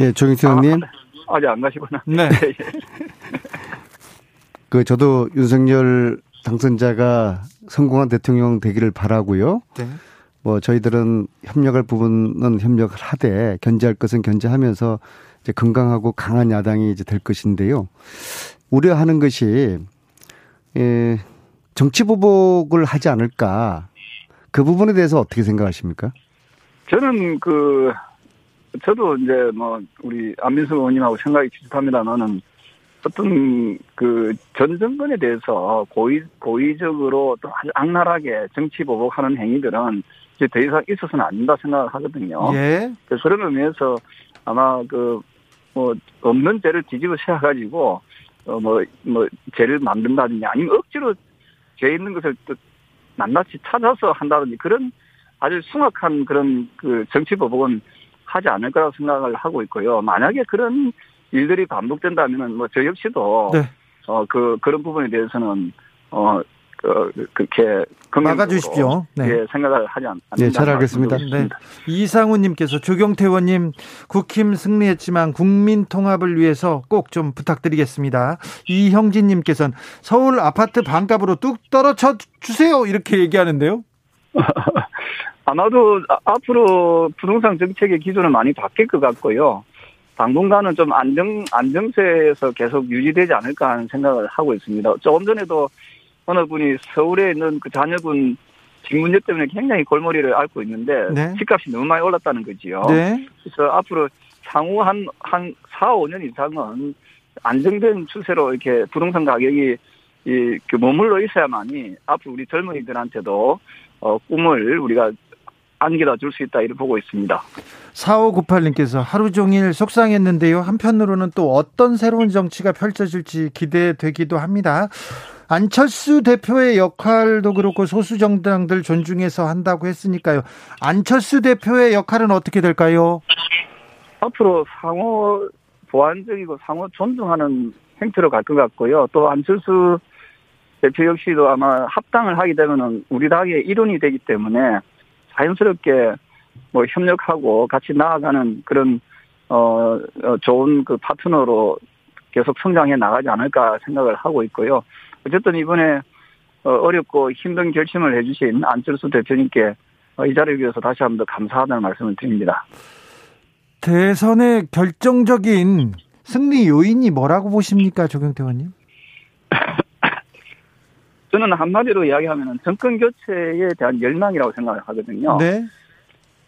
예, 조경태 의원님.
아, 아직 안 가시구나.
네. 예.
그 저도 윤석열 당선자가 성공한 대통령 되기를 바라고요. 네. 뭐 저희들은 협력할 부분은 협력을 하되 견제할 것은 견제하면서 이제 건강하고 강한 야당이 이제 될 것인데요. 우려하는 것이 예, 정치 보복을 하지 않을까 그 부분에 대해서 어떻게 생각하십니까?
저는 그 저도 이제 뭐 우리 안민석 의원님하고 생각이 비슷합니다만은 어떤 그 전 정권에 대해서 고의 고의적으로 또 아주 악랄하게 정치 보복하는 행위들은 이제 더 이상 있어서는 안 된다 생각을 하거든요. 예. 그래서 그런 의미에서 아마 그 뭐 없는 죄를 뒤집어 세워가지고 어, 뭐, 뭐, 죄를 만든다든지 아니면 억지로 죄 있는 것을 또 낱낱이 찾아서 한다든지 그런 아주 숭악한 그런 그 정치 보복은 하지 않을 거라고 생각을 하고 있고요. 만약에 그런 일들이 반복된다면은 뭐 저 역시도 네. 어그 그런 부분에 대해서는 어 그, 그렇게
막아주십시오.
네. 예, 생각을 하지 않,
네, 잘 알겠습니다. 네.
이상우님께서 조경태 의원님 국힘 승리했지만 국민 통합을 위해서 꼭 좀 부탁드리겠습니다. 이형진님께서는 서울 아파트 반값으로 뚝 떨어져 주세요 이렇게 얘기하는데요.
아마도 앞으로 부동산 정책의 기조는 많이 바뀔 것 같고요. 당분간은 좀 안정 안정세에서 계속 유지되지 않을까 하는 생각을 하고 있습니다. 조금 전에도 어느 분이 서울에 있는 그 자녀분 집 문제 때문에 굉장히 골머리를 앓고 있는데 네. 집값이 너무 많이 올랐다는 거지요. 네. 그래서 앞으로 향후 한, 한 4, 5년 이상은 안정된 추세로 이렇게 부동산 가격이 이, 그 머물러 있어야만이 앞으로 우리 젊은이들한테도 어, 꿈을 우리가 안겨다 줄 수 있다 이렇게 보고 있습니다.
4598님께서 하루 종일 속상했는데요. 한편으로는 또 어떤 새로운 정치가 펼쳐질지 기대되기도 합니다. 안철수 대표의 역할도 그렇고 소수 정당들 존중해서 한다고 했으니까요. 안철수 대표의 역할은 어떻게 될까요?
앞으로 상호 보완적이고 상호 존중하는 행태로 갈 것 같고요. 또 안철수 대표 역시도 아마 합당을 하게 되면은 우리 당의 일원이 되기 때문에 자연스럽게 뭐 협력하고 같이 나아가는 그런 어, 어 좋은 그 파트너로 계속 성장해 나가지 않을까 생각을 하고 있고요. 어쨌든 이번에 어, 어렵고 힘든 결심을 해주신 안철수 대표님께 어, 이 자리를 위해서 다시 한 번 더 감사하다는 말씀을 드립니다.
대선의 결정적인 승리 요인이 뭐라고 보십니까, 조경태 의원님?
저는 한마디로 이야기하면 정권 교체에 대한 열망이라고 생각을 하거든요. 네.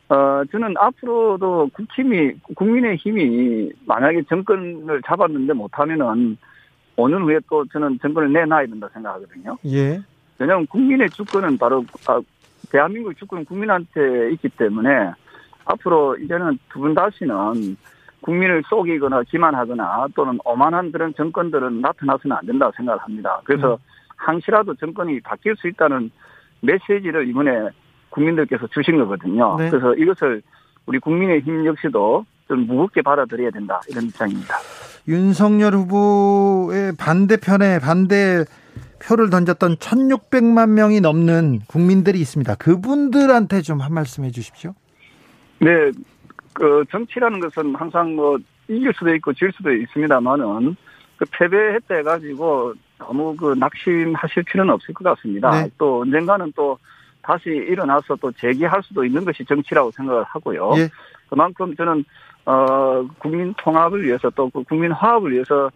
어, 저는 앞으로도 국힘이, 국민의 힘이 만약에 정권을 잡았는데 못하면은 5년 후에 또 저는 정권을 내놔야 된다 생각하거든요. 예. 왜냐하면 국민의 주권은 바로 아, 대한민국 주권은 국민한테 있기 때문에 앞으로 이제는 두 분 다시는 국민을 속이거나 기만하거나 또는 오만한 그런 정권들은 나타나서는 안 된다고 생각을 합니다. 그래서 음. 항시라도 정권이 바뀔 수 있다는 메시지를 이번에 국민들께서 주신 거거든요. 네. 그래서 이것을 우리 국민의 힘 역시도 좀 무겁게 받아들여야 된다 이런 입장입니다.
윤석열 후보의 반대편에 반대 표를 던졌던 1,600만 명이 넘는 국민들이 있습니다. 그분들한테 좀 한 말씀 해 주십시오.
네, 그 정치라는 것은 항상 뭐 이길 수도 있고 질 수도 있습니다만은 그 패배했다 해가지고 너무 그 낙심하실 필요는 없을 것 같습니다. 네. 또 언젠가는 또 다시 일어나서 또 재기할 수도 있는 것이 정치라고 생각을 하고요. 예. 그만큼 저는 어, 국민 통합을 위해서 또 그 국민 화합을 위해서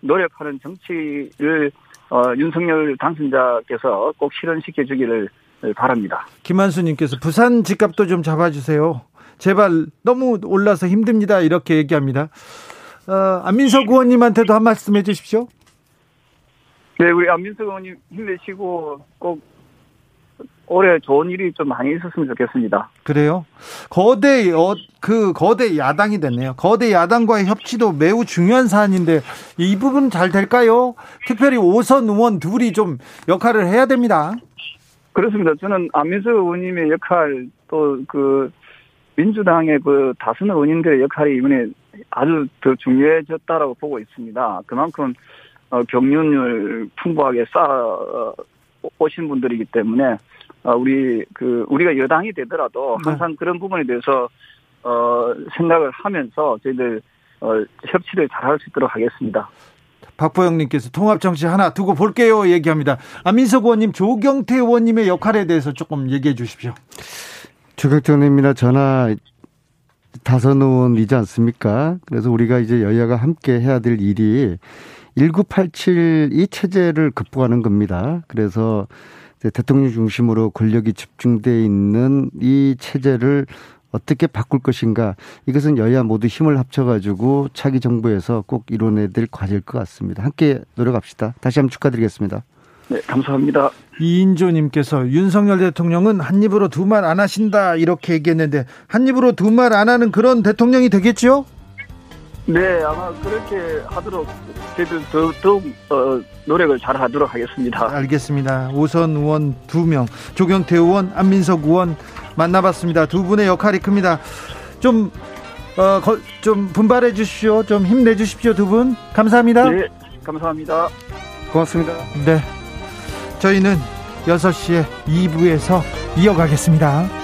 노력하는 정치를 어, 윤석열 당선자께서 꼭 실현시켜 주기를 바랍니다.
김한수님께서 부산 집값도 좀 잡아주세요. 제발 너무 올라서 힘듭니다. 이렇게 얘기합니다. 어, 안민석 의원님한테도 한 말씀 해주십시오.
네, 우리 안민석 의원님 힘내시고 꼭 올해 좋은 일이 좀 많이 있었으면 좋겠습니다.
그래요? 거대 어, 그 거대 야당이 됐네요. 거대 야당과의 협치도 매우 중요한 사안인데 이 부분 잘 될까요? 특별히 오선 의원 둘이 좀 역할을 해야 됩니다.
그렇습니다. 저는 안민석 의원님의 역할 또 그 민주당의 그 다수의 의원님들의 역할이 이번에 아주 더 중요해졌다라고 보고 있습니다. 그만큼 어, 경륜을 풍부하게 쌓아 오신 분들이기 때문에 어, 우리 그 우리가 여당이 되더라도 네. 항상 네. 그런 부분에 대해서 어 생각을 하면서 저희들 어 협치를 잘할 수 있도록 하겠습니다.
박보영님께서 통합 정치 하나 두고 볼게요 얘기합니다. 안민석 의원님, 조경태 의원님의 역할에 대해서 조금 얘기해 주십시오.
조경태 의원님이나 전화 다선 의원이지 않습니까? 그래서 우리가 이제 여야가 함께 해야 될 일이 1987 이 체제를 극복하는 겁니다. 그래서 대통령 중심으로 권력이 집중돼 있는 이 체제를 어떻게 바꿀 것인가 이것은 여야 모두 힘을 합쳐가지고 차기 정부에서 꼭 이뤄내야 될 과제일 것 같습니다. 함께 노력합시다. 다시 한번 축하드리겠습니다.
네, 감사합니다.
이인조님께서 윤석열 대통령은 한 입으로 두 말 안 하신다 이렇게 얘기했는데 한 입으로 두 말 안 하는 그런 대통령이 되겠죠?
네, 아마 그렇게 하도록 저희들 더, 더욱 어, 노력을 잘 하도록 하겠습니다.
알겠습니다. 오선 의원 두 명, 조경태 의원, 안민석 의원 만나봤습니다. 두 분의 역할이 큽니다. 좀, 어, 거, 좀 분발해 주십시오. 좀 힘내 주십시오. 두 분. 감사합니다.
네, 감사합니다.
고맙습니다.
네. 저희는 6시에 2부에서 이어가겠습니다.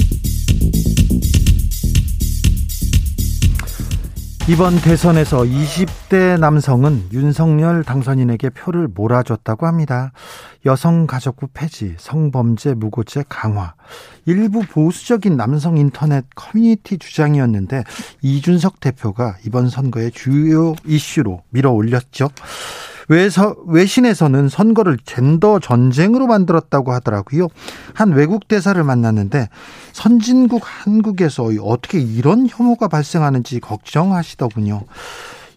이번 대선에서 20대 남성은 윤석열 당선인에게 표를 몰아줬다고 합니다. 여성가족부 폐지, 성범죄 무고죄 강화, 일부 보수적인 남성 인터넷 커뮤니티 주장이었는데 이준석 대표가 이번 선거의 주요 이슈로 밀어 올렸죠. 외서, 외신에서는 선거를 젠더 전쟁으로 만들었다고 하더라고요. 한 외국 대사를 만났는데 선진국 한국에서 어떻게 이런 혐오가 발생하는지 걱정하시더군요.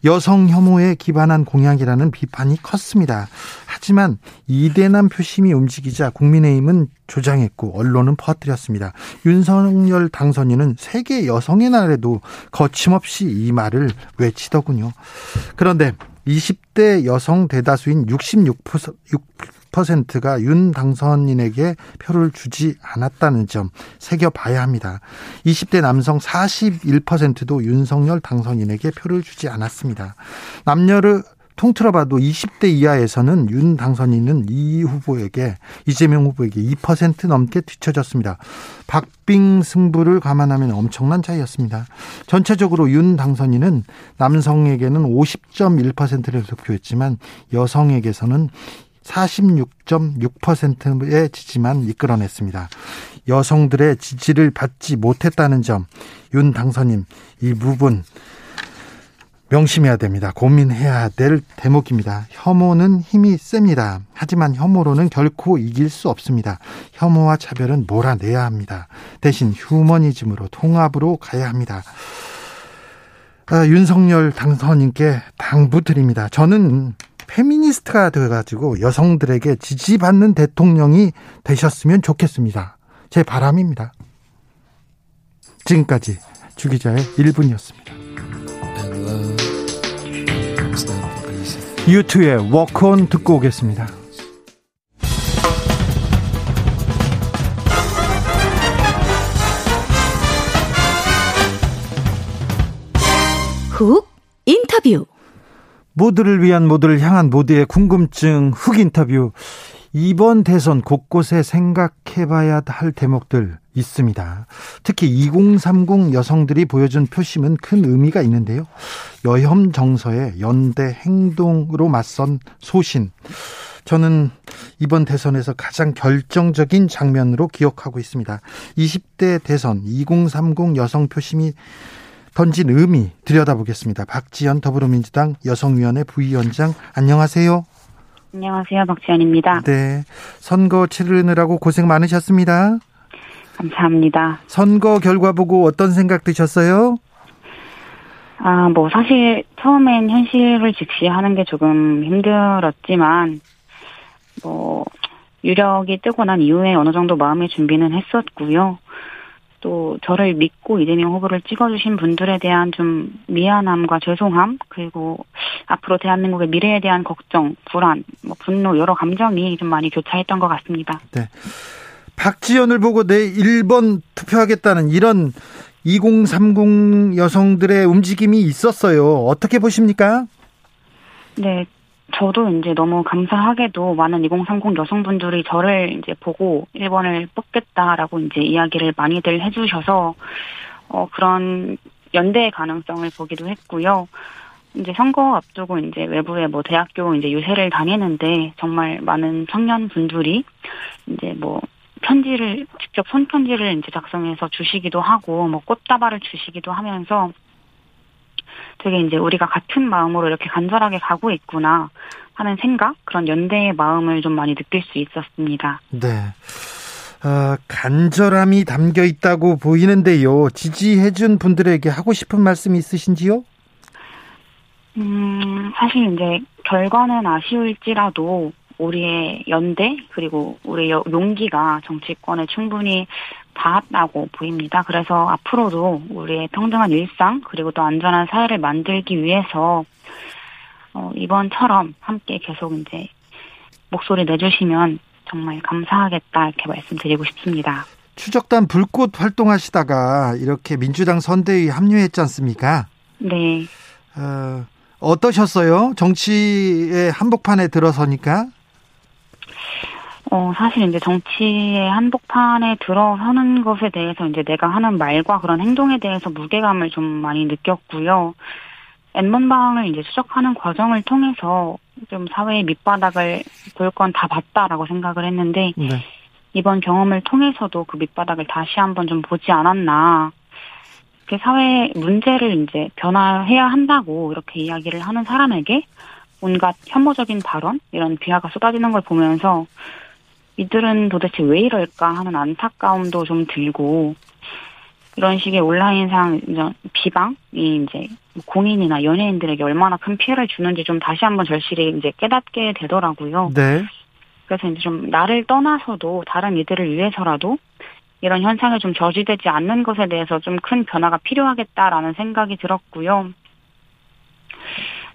여성 혐오에 기반한 공약이라는 비판이 컸습니다. 하지만 이대남 표심이 움직이자 국민의힘은 조장했고 언론은 퍼뜨렸습니다. 윤석열 당선인은 세계 여성의 날에도 거침없이 이 말을 외치더군요. 그런데 20대 여성 대다수인 66%가 윤 당선인에게 표를 주지 않았다는 점 새겨봐야 합니다. 20대 남성 41%도 윤석열 당선인에게 표를 주지 않았습니다. 남녀를 통틀어 봐도 20대 이하에서는 윤 당선인은 이 후보에게 이재명 후보에게 2% 넘게 뒤쳐졌습니다. 박빙 승부를 감안하면 엄청난 차이였습니다. 전체적으로 윤 당선인은 남성에게는 50.1%를 득표했지만 여성에게서는 46.6%의 지지만 이끌어냈습니다. 여성들의 지지를 받지 못했다는 점, 윤 당선인 이 부분 명심해야 됩니다. 고민해야 될 대목입니다. 혐오는 힘이 셉니다. 하지만 혐오로는 결코 이길 수 없습니다. 혐오와 차별은 몰아내야 합니다. 대신 휴머니즘으로 통합으로 가야 합니다. 아, 윤석열 당선인께 당부드립니다. 저는 페미니스트가 되어가지고 여성들에게 지지받는 대통령이 되셨으면 좋겠습니다. 제 바람입니다. 지금까지 주기자의 1분이었습니다. 유투의 워크온 듣고 오겠습니다.
훅 인터뷰
모두를 위한 모두를 향한 모두의 궁금증 훅 인터뷰 이번 대선 곳곳에 생각해봐야 할 대목들 있습니다. 특히 2030 여성들이 보여준 표심은 큰 의미가 있는데요. 여혐 정서의 연대 행동으로 맞선 소신. 저는 이번 대선에서 가장 결정적인 장면으로 기억하고 있습니다. 20대 대선 2030 여성 표심이 던진 의미 들여다보겠습니다. 박지연 더불어민주당 여성위원회 부위원장 안녕하세요.
안녕하세요. 박지연입니다.
네. 선거 치르느라고 고생 많으셨습니다.
감사합니다.
선거 결과 보고 어떤 생각 드셨어요?
아, 뭐 사실 처음엔 현실을 직시하는 게 조금 힘들었지만 뭐 유력이 뜨고 난 이후에 어느 정도 마음의 준비는 했었고요. 또 저를 믿고 이재명 후보를 찍어주신 분들에 대한 좀 미안함과 죄송함 그리고 앞으로 대한민국의 미래에 대한 걱정, 불안, 뭐 분노 여러 감정이 좀 많이 교차했던 것 같습니다.
네. 박지연을 보고 내 1번 투표하겠다는 이런 2030 여성들의 움직임이 있었어요. 어떻게 보십니까?
네, 저도 이제 너무 감사하게도 많은 2030 여성분들이 저를 이제 보고 1번을 뽑겠다라고 이제 이야기를 많이들 해주셔서 어, 그런 연대의 가능성을 보기도 했고요. 이제 선거 앞두고 이제 외부에 뭐 대학교 이제 유세를 다니는데 정말 많은 청년 분들이 이제 뭐 편지를 직접 손편지를 이제 작성해서 주시기도 하고 뭐 꽃다발을 주시기도 하면서 되게 이제 우리가 같은 마음으로 이렇게 간절하게 가고 있구나 하는 생각 그런 연대의 마음을 좀 많이 느낄 수 있었습니다.
네. 어, 간절함이 담겨 있다고 보이는데요. 지지해준 분들에게 하고 싶은 말씀 있으신지요?
음, 사실 이제 결과는 아쉬울지라도 우리의 연대 그리고 우리의 용기가 정치권에 충분히 닿았다고 보입니다. 그래서 앞으로도 우리의 평등한 일상 그리고 또 안전한 사회를 만들기 위해서 어, 이번처럼 함께 계속 이제 목소리 내주시면 정말 감사하겠다 이렇게 말씀드리고 싶습니다.
추적단 불꽃 활동하시다가 이렇게 민주당 선대위 합류했지 않습니까?
네.
어, 어떠셨어요? 정치의 한복판에 들어서니까?
어, 사실 이제 정치의 한복판에 들어서는 것에 대해서 이제 내가 하는 말과 그런 행동에 대해서 무게감을 좀 많이 느꼈고요. 엠번방을 이제 추적하는 과정을 통해서 좀 사회의 밑바닥을 볼 건 다 봤다라고 생각을 했는데 네. 이번 경험을 통해서도 그 밑바닥을 다시 한번 좀 보지 않았나. 그 사회 문제를 이제 변화해야 한다고 이렇게 이야기를 하는 사람에게 온갖 혐오적인 발언 이런 비하가 쏟아지는 걸 보면서 이들은 도대체 왜 이럴까 하는 안타까움도 좀 들고 이런 식의 온라인상 비방이 이제 공인이나 연예인들에게 얼마나 큰 피해를 주는지 좀 다시 한번 절실히 이제 깨닫게 되더라고요.
네.
그래서 이제 좀 나를 떠나서도 다른 이들을 위해서라도 이런 현상에 좀 저지되지 않는 것에 대해서 좀 큰 변화가 필요하겠다라는 생각이 들었고요.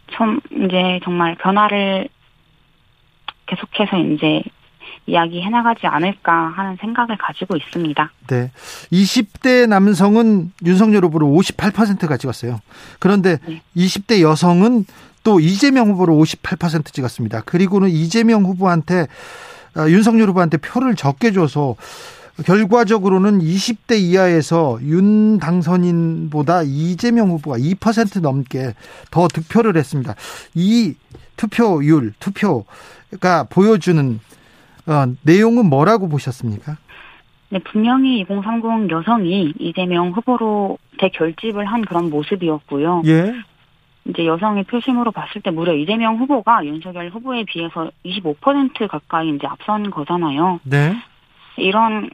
좀 이제 정말 변화를 계속해서 이제 이야기해 나가지 않을까 하는 생각을 가지고 있습니다.
네. 20대 남성은 윤석열 후보를 58%가 찍었어요. 그런데 네. 20대 여성은 또 이재명 후보를 58% 찍었습니다. 그리고는 이재명 후보한테 아, 윤석열 후보한테 표를 적게 줘서 결과적으로는 20대 이하에서 윤 당선인보다 이재명 후보가 2% 넘게 더 득표를 했습니다. 이 투표율, 투표가 보여주는 어, 내용은 뭐라고 보셨습니까?
네, 분명히 2030 여성이 이재명 후보로 대결집을 한 그런 모습이었고요.
예.
이제 여성의 표심으로 봤을 때 무려 이재명 후보가 윤석열 후보에 비해서 25% 가까이 이제 앞선 거잖아요.
네.
이런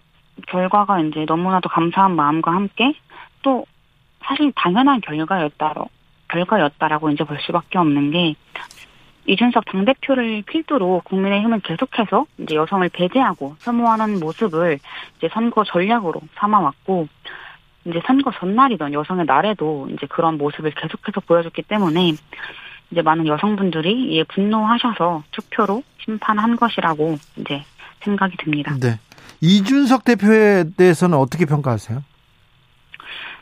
결과가 이제 너무나도 감사한 마음과 함께 또 사실 당연한 결과였다로 결과였다라고 이제 볼 수밖에 없는 게 이준석 당대표를 필두로 국민의힘은 계속해서 이제 여성을 배제하고 혐오하는 모습을 이제 선거 전략으로 삼아왔고 이제 선거 전날이던 여성의 날에도 이제 그런 모습을 계속해서 보여줬기 때문에 이제 많은 여성분들이 이에 분노하셔서 투표로 심판한 것이라고 이제 생각이 듭니다.
네. 이준석 대표에 대해서는 어떻게 평가하세요?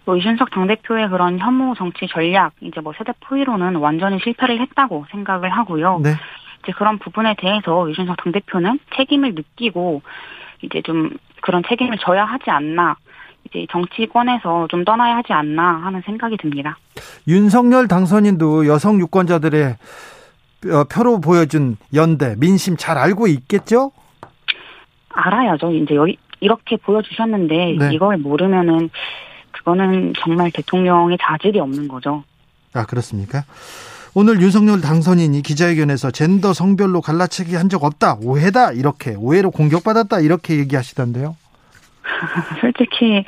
뭐 이준석 당대표의 그런 혐오 정치 전략, 이제 뭐 세대 포위로는 완전히 실패를 했다고 생각을 하고요.
네.
이제 그런 부분에 대해서 이준석 당대표는 책임을 느끼고 이제 좀 그런 책임을 져야 하지 않나. 이제 정치권에서 좀 떠나야 하지 않나 하는 생각이 듭니다.
윤석열 당선인도 여성 유권자들의 어, 표로 보여준 연대 민심 잘 알고 있겠죠?
알아야죠. 이제 여기 이렇게 보여주셨는데 네. 이걸 모르면은 그거는 정말 대통령의 자질이 없는 거죠.
아 그렇습니까? 오늘 윤석열 당선인이 기자회견에서 젠더 성별로 갈라치기 한 적 없다 오해다 이렇게 오해로 공격받았다 이렇게 얘기하시던데요.
솔직히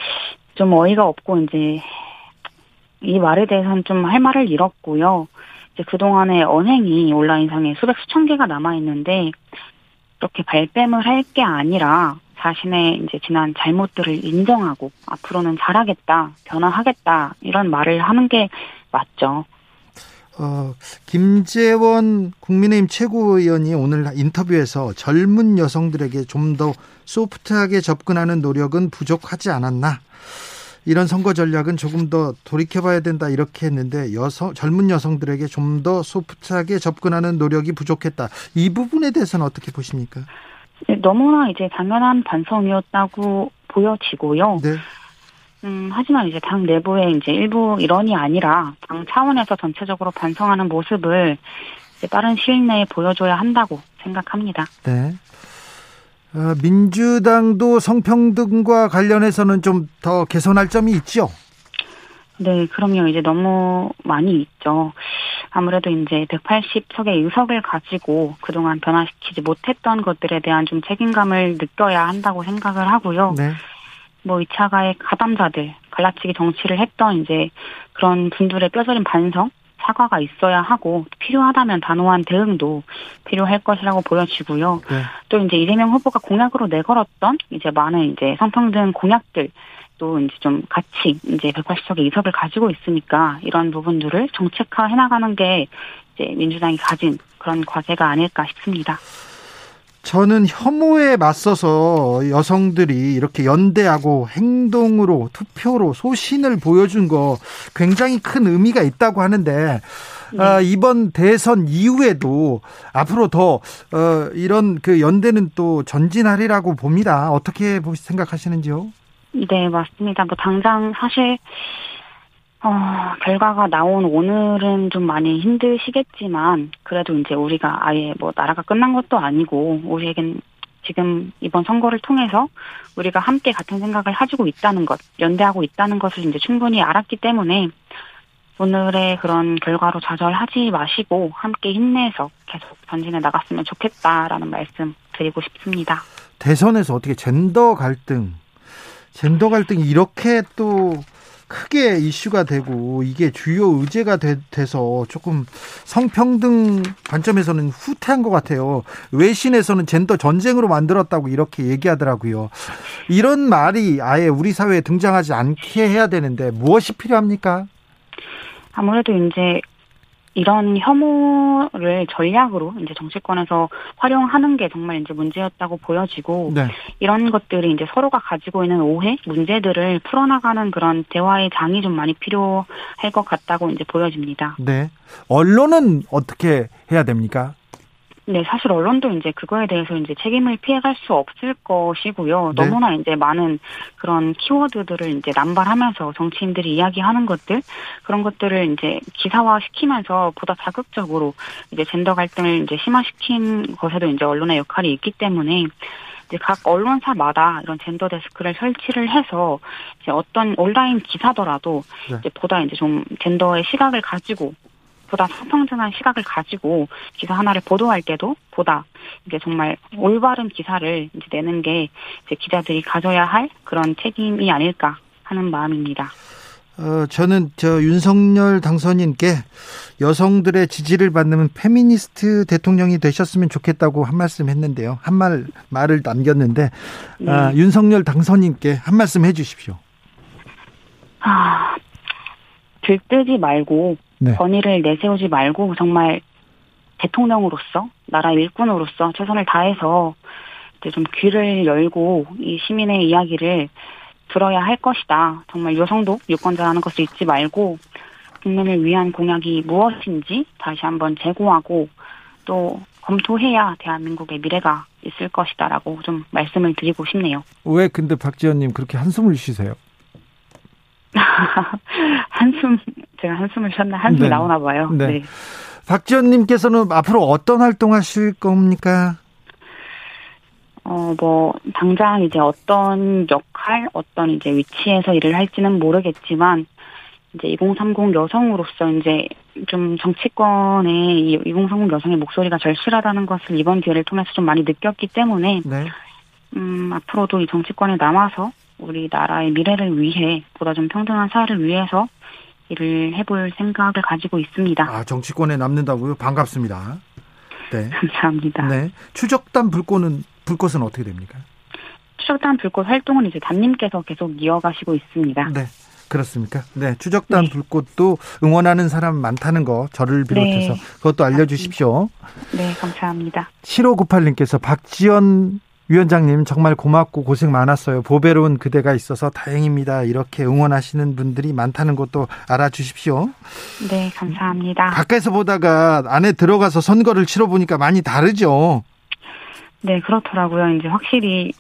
좀 어이가 없고 이제 이 말에 대해서는 좀 할 말을 잃었고요. 이제 그동안의 언행이 온라인상에 수백 수천 개가 남아 있는데 이렇게 발뺌을 할 게 아니라 자신의 이제 지난 잘못들을 인정하고 앞으로는 잘하겠다, 변화하겠다 이런 말을 하는 게 맞죠.
어, 김재원 국민의힘 최고위원이 오늘 인터뷰에서 젊은 여성들에게 좀 더 소프트하게 접근하는 노력은 부족하지 않았나? 이런 선거 전략은 조금 더 돌이켜봐야 된다 이렇게 했는데 여성 젊은 여성들에게 좀 더 소프트하게 접근하는 노력이 부족했다. 이 부분에 대해서는 어떻게 보십니까?
네, 너무나 이제 당연한 반성이었다고 보여지고요.
네.
음, 하지만 이제 당 내부의 이제 일부 일원이 아니라 당 차원에서 전체적으로 반성하는 모습을 이제 빠른 시일 내에 보여줘야 한다고 생각합니다.
네. 어, 민주당도 성평등과 관련해서는 좀 더 개선할 점이 있죠?
네, 그럼요. 이제 너무 많이 있죠. 아무래도 이제 180석의 의석을 가지고 그동안 변화시키지 못했던 것들에 대한 좀 책임감을 느껴야 한다고 생각을 하고요. 네. 뭐 2차 가의 가담자들, 갈라치기 정치를 했던 이제 그런 분들의 뼈저린 반성, 사과가 있어야 하고 필요하다면 단호한 대응도 필요할 것이라고 보여지고요. 네. 또 이제 이재명 후보가 공약으로 내걸었던 이제 많은 이제 성평등 공약들 또 이제 좀 같이 이제 180석의 이석을 가지고 있으니까 이런 부분들을 정책화 해나가는 게 이제 민주당이 가진 그런 과제가 아닐까 싶습니다.
저는 혐오에 맞서서 여성들이 이렇게 연대하고 행동으로 투표로 소신을 보여준 거 굉장히 큰 의미가 있다고 하는데 네. 아, 이번 대선 이후에도 앞으로 더 어, 이런 그 연대는 또 전진하리라고 봅니다. 어떻게 생각하시는지요?
네, 맞습니다. 뭐 당장 사실 어, 결과가 나온 오늘은 좀 많이 힘드시겠지만 그래도 이제 우리가 아예 뭐 나라가 끝난 것도 아니고 우리에겐 지금 이번 선거를 통해서 우리가 함께 같은 생각을 가지고 있다는 것, 연대하고 있다는 것을 이제 충분히 알았기 때문에 오늘의 그런 결과로 좌절하지 마시고 함께 힘내서 계속 전진해 나갔으면 좋겠다라는 말씀 드리고 싶습니다.
대선에서 어떻게 젠더 갈등 젠더 갈등이 이렇게 또 크게 이슈가 되고 이게 주요 의제가 돼, 서 조금 성평등 관점에서는 후퇴한 것 같아요. 외신에서는 젠더 전쟁으로 만들었다고 이렇게 얘기하더라고요. 이런 말이 아예 우리 사회에 등장하지 않게 해야 되는데 무엇이 필요합니까?
아무래도 이제 이런 혐오를 전략으로 이제 정치권에서 활용하는 게 정말 이제 문제였다고 보여지고 네. 이런 것들이 이제 서로가 가지고 있는 오해, 문제들을 풀어나가는 그런 대화의 장이 좀 많이 필요할 것 같다고 이제 보여집니다.
네. 언론은 어떻게 해야 됩니까?
네, 사실 언론도 이제 그거에 대해서 이제 책임을 피해갈 수 없을 것이고요. 네. 너무나 이제 많은 그런 키워드들을 이제 남발하면서 정치인들이 이야기하는 것들 그런 것들을 이제 기사화 시키면서 보다 자극적으로 이제 젠더 갈등을 이제 심화시킨 것에도 이제 언론의 역할이 있기 때문에 이제 각 언론사마다 이런 젠더 데스크를 설치를 해서 이제 어떤 온라인 기사더라도 네. 이제 보다 이제 좀 젠더의 시각을 가지고 보다 성평등한 시각을 가지고 기사 하나를 보도할 때도 보다 이제 정말 올바른 기사를 이제 내는 게 이제 기자들이 가져야 할 그런 책임이 아닐까 하는 마음입니다.
어, 저는 저 윤석열 당선인께 여성들의 지지를 받는 페미니스트 대통령이 되셨으면 좋겠다고 한 말씀 했는데요. 한 말, 말을 남겼는데, 네. 아, 윤석열 당선인께 한 말씀 해 주십시오.
아, 들뜨지 말고 네. 권위를 내세우지 말고 정말 대통령으로서 나라 일꾼으로서 최선을 다해서 이제 좀 귀를 열고 이 시민의 이야기를 들어야 할 것이다. 정말 여성도 유권자라는 것을 잊지 말고 국민을 위한 공약이 무엇인지 다시 한번 재고하고 또 검토해야 대한민국의 미래가 있을 것이다라고 좀 말씀을 드리고 싶네요.
왜 근데 박지원님 그렇게 한숨을 쉬세요?
한숨 제가 한숨을 쉬었나 한숨이 네. 나오나 봐요. 네. 네.
박지원님께서는 앞으로 어떤 활동하실 겁니까?
어, 뭐, 당장 이제 어떤 역할, 어떤 이제 위치에서 일을 할지는 모르겠지만, 이제 2030 여성으로서 이제 좀 정치권에 2030 여성의 목소리가 절실하다는 것을 이번 기회를 통해서 좀 많이 느꼈기 때문에, 네. 음, 앞으로도 이 정치권에 남아서 우리나라의 미래를 위해 보다 좀 평등한 사회를 위해서 일을 해볼 생각을 가지고 있습니다.
아 정치권에 남는다고요? 반갑습니다.
네. 감사합니다.
네. 추적단 불꽃은 불꽃은 어떻게 됩니까?
추적단 불꽃 활동은 이제 담님께서 계속 이어가시고 있습니다.
네. 그렇습니까? 네. 추적단 네. 불꽃도 응원하는 사람 많다는 거 저를 비롯해서 네. 그것도 알려 주십시오.
네, 감사합니다.
7598님께서 박지원 위원장님 정말 고맙고 고생 많았어요. 보배로운 그대가 있어서 다행입니다. 이렇게 응원하시는 분들이 많다는 것도 알아주십시오.
네, 감사합니다.
가까이서 보다가 안에 들어가서 선거를 치러 보니까 많이 다르죠.
네, 그렇더라고요. 이제 확실히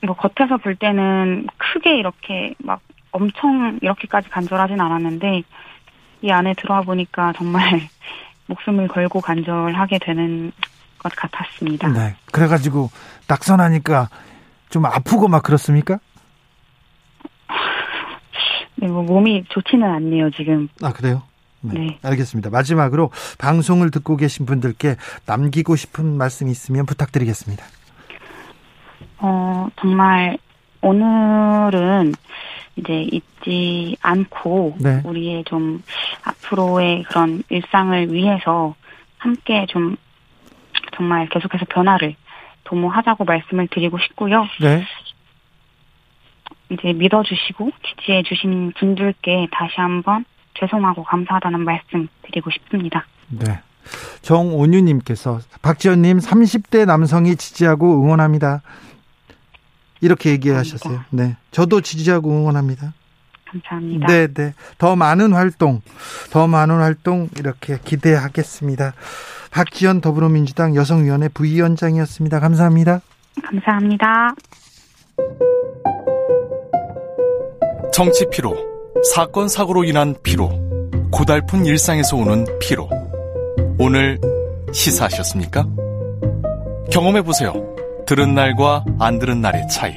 뭐 겉에서 볼 때는 크게 이렇게 막 엄청 이렇게까지 간절하진 않았는데 이 안에 들어와 보니까 정말 목숨을 걸고 간절하게 되는 것 같았습니다.
네. 그래가지고 낙선하니까 좀 아프고 막 그렇습니까?
네, 뭐 몸이 좋지는 않네요 지금.
아 그래요? 네. 네. 알겠습니다. 마지막으로 방송을 듣고 계신 분들께 남기고 싶은 말씀 있으면 부탁드리겠습니다.
어 정말 오늘은 이제 잊지 않고 네. 우리의 좀 앞으로의 그런 일상을 위해서 함께 좀 정말 계속해서 변화를 도모하자고 말씀을 드리고 싶고요. 네. 이제 믿어주시고 지지해주신 분들께 다시 한번 죄송하고 감사하다는 말씀 드리고 싶습니다.
네. 정온유님께서 박지원님 30대 남성이 지지하고 응원합니다. 이렇게 얘기하셨어요. 네. 저도 지지하고 응원합니다.
감사합니다.
네, 네. 더 많은 활동, 더 많은 활동 이렇게 기대하겠습니다. 박지연 더불어민주당 여성위원회 부위원장이었습니다. 감사합니다.
감사합니다.
정치 피로, 사건 사고로 인한 피로, 고달픈 일상에서 오는 피로. 오늘 시사하셨습니까? 경험해 보세요. 들은 날과 안 들은 날의 차이.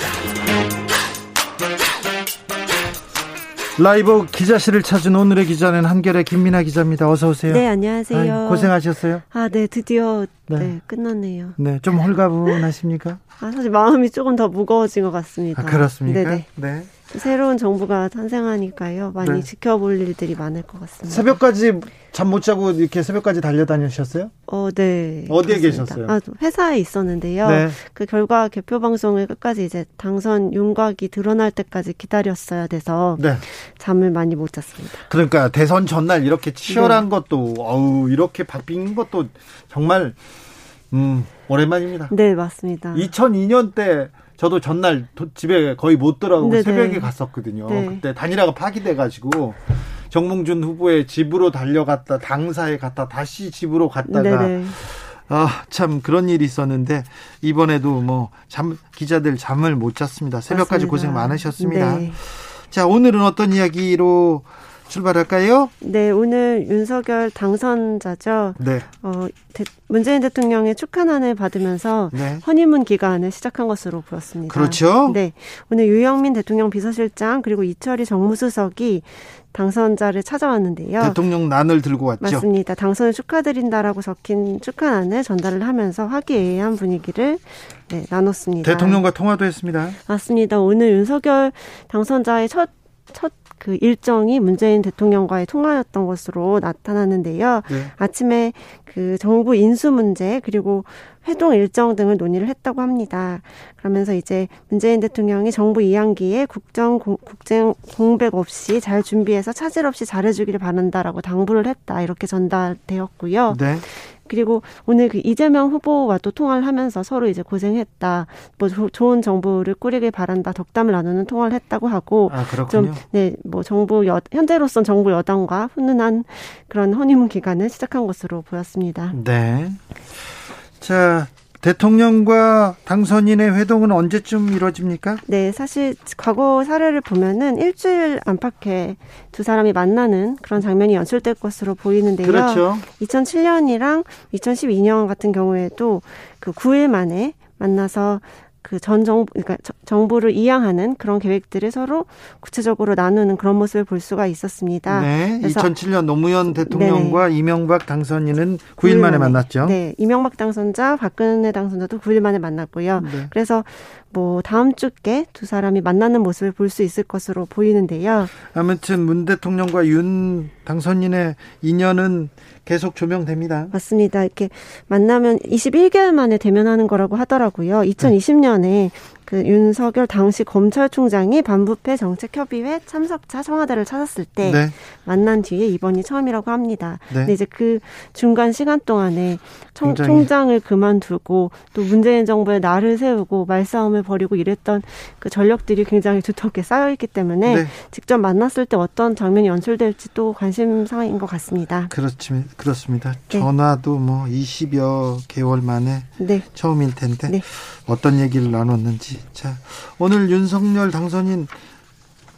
라이브 기자실을 찾은 오늘의 기자는 한결의 김민아 기자입니다. 어서 오세요.
네, 안녕하세요.
아이, 고생하셨어요.
아, 네, 드디어 네. 네, 끝났네요.
네, 좀 홀가분하십니까?
아, 사실 마음이 조금 더 무거워진 것 같습니다.
아, 그렇습니까? 네네. 네.
새로운 정부가 탄생하니까요. 많이 네. 지켜볼 일들이 많을 것 같습니다.
새벽까지 잠 못 자고 이렇게 새벽까지 달려다니셨어요?
어, 네.
어디에 그렇습니다. 계셨어요?
아, 회사에 있었는데요. 네. 그 결과 개표 방송을 끝까지 이제 당선 윤곽이 드러날 때까지 기다렸어야 돼서 네. 잠을 많이 못 잤습니다.
그러니까 대선 전날 이렇게 치열한 네. 것도 어우 이렇게 바뀐 것도 정말 음, 오랜만입니다.
네, 맞습니다.
2002년 때 저도 전날 집에 거의 못 들어가고 네네. 새벽에 갔었거든요. 네. 그때 단일화가 파기돼가지고 정몽준 후보의 집으로 달려갔다 당사에 갔다 다시 집으로 갔다가 아, 참 그런 일이 있었는데 이번에도 뭐 잠 기자들 잠을 못 잤습니다. 새벽까지 맞습니다. 고생 많으셨습니다. 네. 자, 오늘은 어떤 이야기로 출발할까요?
네, 오늘 윤석열 당선자죠. 네. 어, 대, 문재인 대통령의 축하난을 받으면서 네. 허니문 기간을 시작한 것으로 보였습니다.
그렇죠.
네. 오늘 유영민 대통령 비서실장 그리고 이철희 정무수석이 당선자를 찾아왔는데요.
대통령 난을 들고 왔죠.
맞습니다. 당선을 축하드린다라고 적힌 축하난을 전달을 하면서 화기애애한 분위기를 네, 나눴습니다.
대통령과 통화도 했습니다.
맞습니다. 오늘 윤석열 당선자의 첫, 첫 그 일정이 문재인 대통령과의 통화였던 것으로 나타났는데요. 네. 아침에 그 정부 인수 문제 그리고 회동 일정 등을 논의를 했다고 합니다. 그러면서 이제 문재인 대통령이 정부 2학기에 국정 공, 국정 공백 없이 잘 준비해서 차질 없이 잘해주기를 바란다라고 당부를 했다 이렇게 전달되었고요. 네. 그리고 오늘 그 이재명 후보와도 통화를 하면서 서로 이제 고생했다. 뭐 조, 좋은 정부를 꾸리길 바란다. 덕담을 나누는 통화를 했다고 하고
아, 좀
네, 뭐 정부 여, 현재로선 정부 여당과 훈훈한 그런 허니문 기간을 시작한 것으로 보였습니다.
네. 자, 대통령과 당선인의 회동은 언제쯤 이루어집니까?
네, 사실 과거 사례를 보면은 일주일 안팎에 두 사람이 만나는 그런 장면이 연출될 것으로 보이는데요.
그렇죠.
2007년이랑 2012년 같은 경우에도 그 9일 만에 만나서 그 전 정부 그러니까 정부를 이양하는 그런 계획들을 서로 구체적으로 나누는 그런 모습을 볼 수가 있었습니다.
네. 2007년 노무현 대통령과 네네. 이명박 당선인은 9일 만에 만났죠.
네. 이명박 당선자, 박근혜 당선자도 9일 만에 만났고요. 네. 그래서 뭐 다음 주께 두 사람이 만나는 모습을 볼 수 있을 것으로 보이는데요.
아무튼 문 대통령과 윤 당선인의 인연은 계속 조명됩니다.
맞습니다. 이렇게 만나면 21개월 만에 대면하는 거라고 하더라고요. 2020년에 그 윤석열 당시 검찰총장이 반부패 정책협의회 참석자 청와대를 찾았을 때 네. 만난 뒤에 이번이 처음이라고 합니다. 네. 근데 이제 그 중간 시간 동안에 청, 총장을 그만두고 또 문재인 정부의 날을 세우고 말싸움을 벌이고 이랬던 그 전력들이 굉장히 두텁게 쌓여 있기 때문에 네. 직접 만났을 때 어떤 장면이 연출될지 또 관심사인 것 같습니다.
그렇지, 그렇습니다. 네. 전화도 뭐 20여 개월 만에 네. 처음일 텐데 네. 어떤 얘기를 나눴는지. 자, 오늘 윤석열 당선인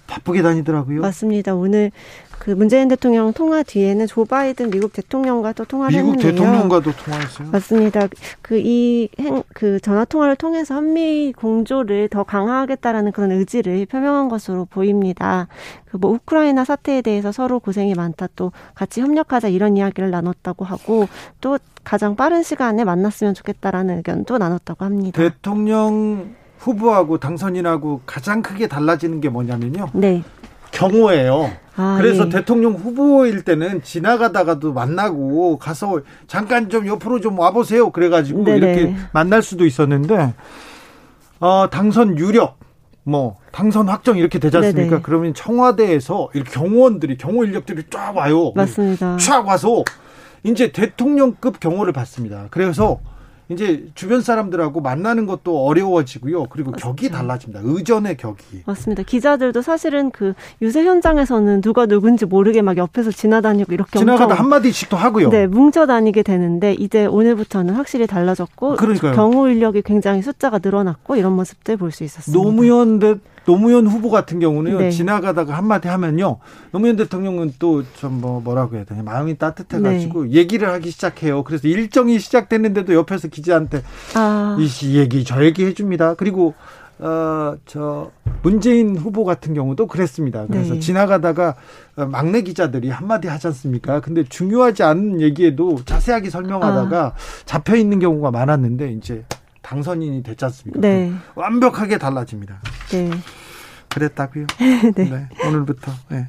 바쁘게 다니더라고요.
맞습니다. 오늘 그 문재인 대통령 통화 뒤에는 조 바이든 미국 대통령과 또 통화를
미국
했는데요.
대통령과도 통화했어요.
맞습니다. 그 이 행 그 전화 통화를 통해서 한미 공조를 더 강화하겠다라는 그런 의지를 표명한 것으로 보입니다. 그 뭐 우크라이나 사태에 대해서 서로 고생이 많다 또 같이 협력하자 이런 이야기를 나눴다고 하고 또 가장 빠른 시간에 만났으면 좋겠다라는 의견도 나눴다고 합니다.
대통령 후보하고 당선인하고 가장 크게 달라지는 게 뭐냐면요. 네. 경호예요. 아, 그래서 예. 대통령 후보일 때는 지나가다가도 만나고 가서 잠깐 좀 옆으로 좀 와보세요. 그래가지고 네네. 이렇게 만날 수도 있었는데 어, 당선 유력 뭐 당선 확정 이렇게 되지 않습니까? 네네. 그러면 청와대에서 이렇게 경호원들이 경호 인력들이 쫙 와요.
맞습니다.
쫙 와서 이제 대통령급 경호를 받습니다. 그래서 이제 주변 사람들하고 만나는 것도 어려워지고요. 그리고 맞습니다. 격이 달라집니다. 의전의 격이.
맞습니다. 기자들도 사실은 그 유세 현장에서는 누가 누군지 모르게 막 옆에서 지나다니고 이렇게
지나가다 한 마디씩 도 하고요.
네, 뭉쳐 다니게 되는데 이제 오늘부터는 확실히 달라졌고 그러니까요. 경호 인력이 굉장히 숫자가 늘어났고 이런 모습들 볼 수 있었습니다.
노무현 대 노무현 후보 같은 경우는요 네. 지나가다가 한마디 하면요 노무현 대통령은 또 좀 뭐 뭐라고 해야 되냐 마음이 따뜻해가지고 네. 얘기를 하기 시작해요. 그래서 일정이 시작됐는데도 옆에서 기자한테 아. 이 얘기 저 얘기 해줍니다. 그리고 어저 문재인 후보 같은 경우도 그랬습니다. 그래서 네. 지나가다가 막내 기자들이 한마디 하지 않습니까? 근데 중요하지 않은 얘기에도 자세하게 설명하다가 아. 잡혀 있는 경우가 많았는데 이제 당선인이 됐지 않습니까? 네. 완벽하게 달라집니다. 네. 그랬다고요? 네. 네. 오늘부터. 네.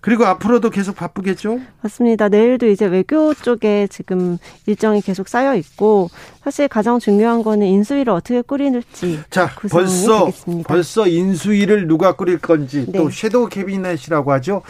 그리고 앞으로도 계속 바쁘겠죠?
맞습니다. 내일도 이제 외교 쪽에 지금 일정이 계속 쌓여 있고 사실 가장 중요한 거는 인수위를 어떻게 꾸릴지.
자, 벌써 되겠습니다. 벌써 인수위를 누가 꾸릴 건지 네. 또 섀도우 캐비넷이라고 하죠.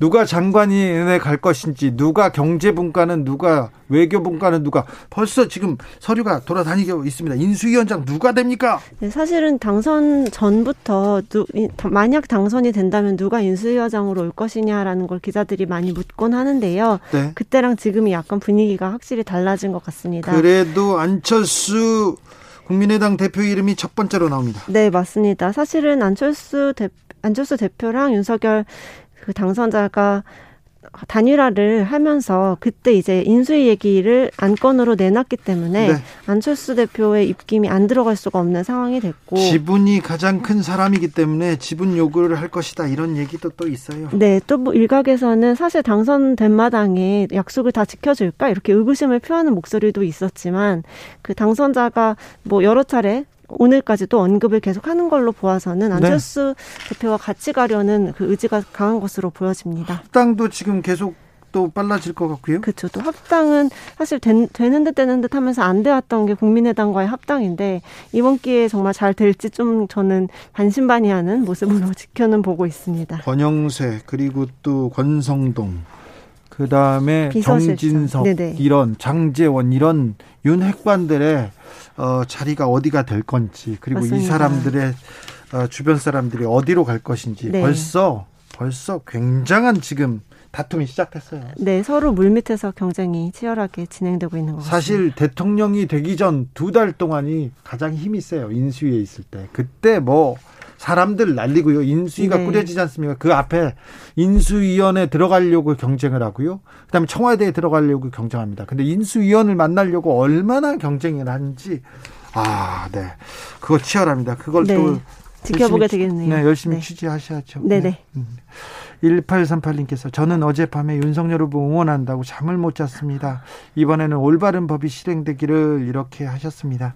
누가 장관이 갈 것인지 누가 경제분과는 누가 외교분과는 누가 벌써 지금 서류가 돌아다니고 있습니다. 인수위원장 누가 됩니까?
네, 사실은 당선 전부터 누, 만약 당선이 된다면 누가 인수위원장으로 올 것이냐라는 걸 기자들이 많이 묻곤 하는데요. 네. 그때랑 지금이 약간 분위기가 확실히 달라진 것 같습니다.
그래도 안 철수 국민의당 대표 이름이 첫 번째로 나옵니다.
네, 맞습니다. 사실은 안철수 대, 안철수 대표랑 윤석열 그 당선자가 단일화를 하면서 그때 이제 인수위 얘기를 안건으로 내놨기 때문에 네. 안철수 대표의 입김이 안 들어갈 수가 없는 상황이 됐고
지분이 가장 큰 사람이기 때문에 지분 요구를 할 것이다 이런 얘기도 또 있어요.
네, 또 뭐 일각에서는 사실 당선된 마당에 약속을 다 지켜줄까 이렇게 의구심을 표하는 목소리도 있었지만 그 당선자가 뭐 여러 차례 오늘까지도 언급을 계속하는 걸로 보아서는 네. 안철수 네. 대표와 같이 가려는 그 의지가 강한 것으로 보여집니다.
합당도 지금 계속 또 빨라질 것 같고요.
그렇죠. 또 합당은 사실 된, 되는 듯 되는 듯 하면서 안 되었던 게 국민의당과의 합당인데 이번 기회에 정말 잘 될지 좀 저는 반신반의하는 모습으로 지켜는 보고 있습니다.
권영세 그리고 또 권성동 그 다음에 정진석 네네. 이런 장재원 이런 윤핵관들의 어, 자리가 어디가 될 건지 그리고 맞습니다. 이 사람들의 어, 주변 사람들이 어디로 갈 것인지 네. 벌써 벌써 굉장한 지금 다툼이 시작됐어요.
네, 서로 물밑에서 경쟁이 치열하게 진행되고 있는 것 같습니다.
사실 대통령이 되기 전 두 달 동안이 가장 힘이 세요. 인수위에 있을 때. 그때 뭐 사람들 날리고요. 인수위가 네. 꾸려지지 않습니까? 그 앞에 인수위원회 들어가려고 경쟁을 하고요. 그다음에 청와대에 들어가려고 경쟁합니다. 근데 인수위원을 만나려고 얼마나 경쟁을 하는지 아, 네. 그거 치열합니다. 그걸 네. 또
지켜보게 열심히, 되겠네요.
네, 열심히 네. 취재하셔야죠. 네네. 네. 1838님께서 음. 저는 어젯밤에 윤석열 후보 응원한다고 잠을 못 잤습니다. 이번에는 올바른 법이 실행되기를 이렇게 하셨습니다.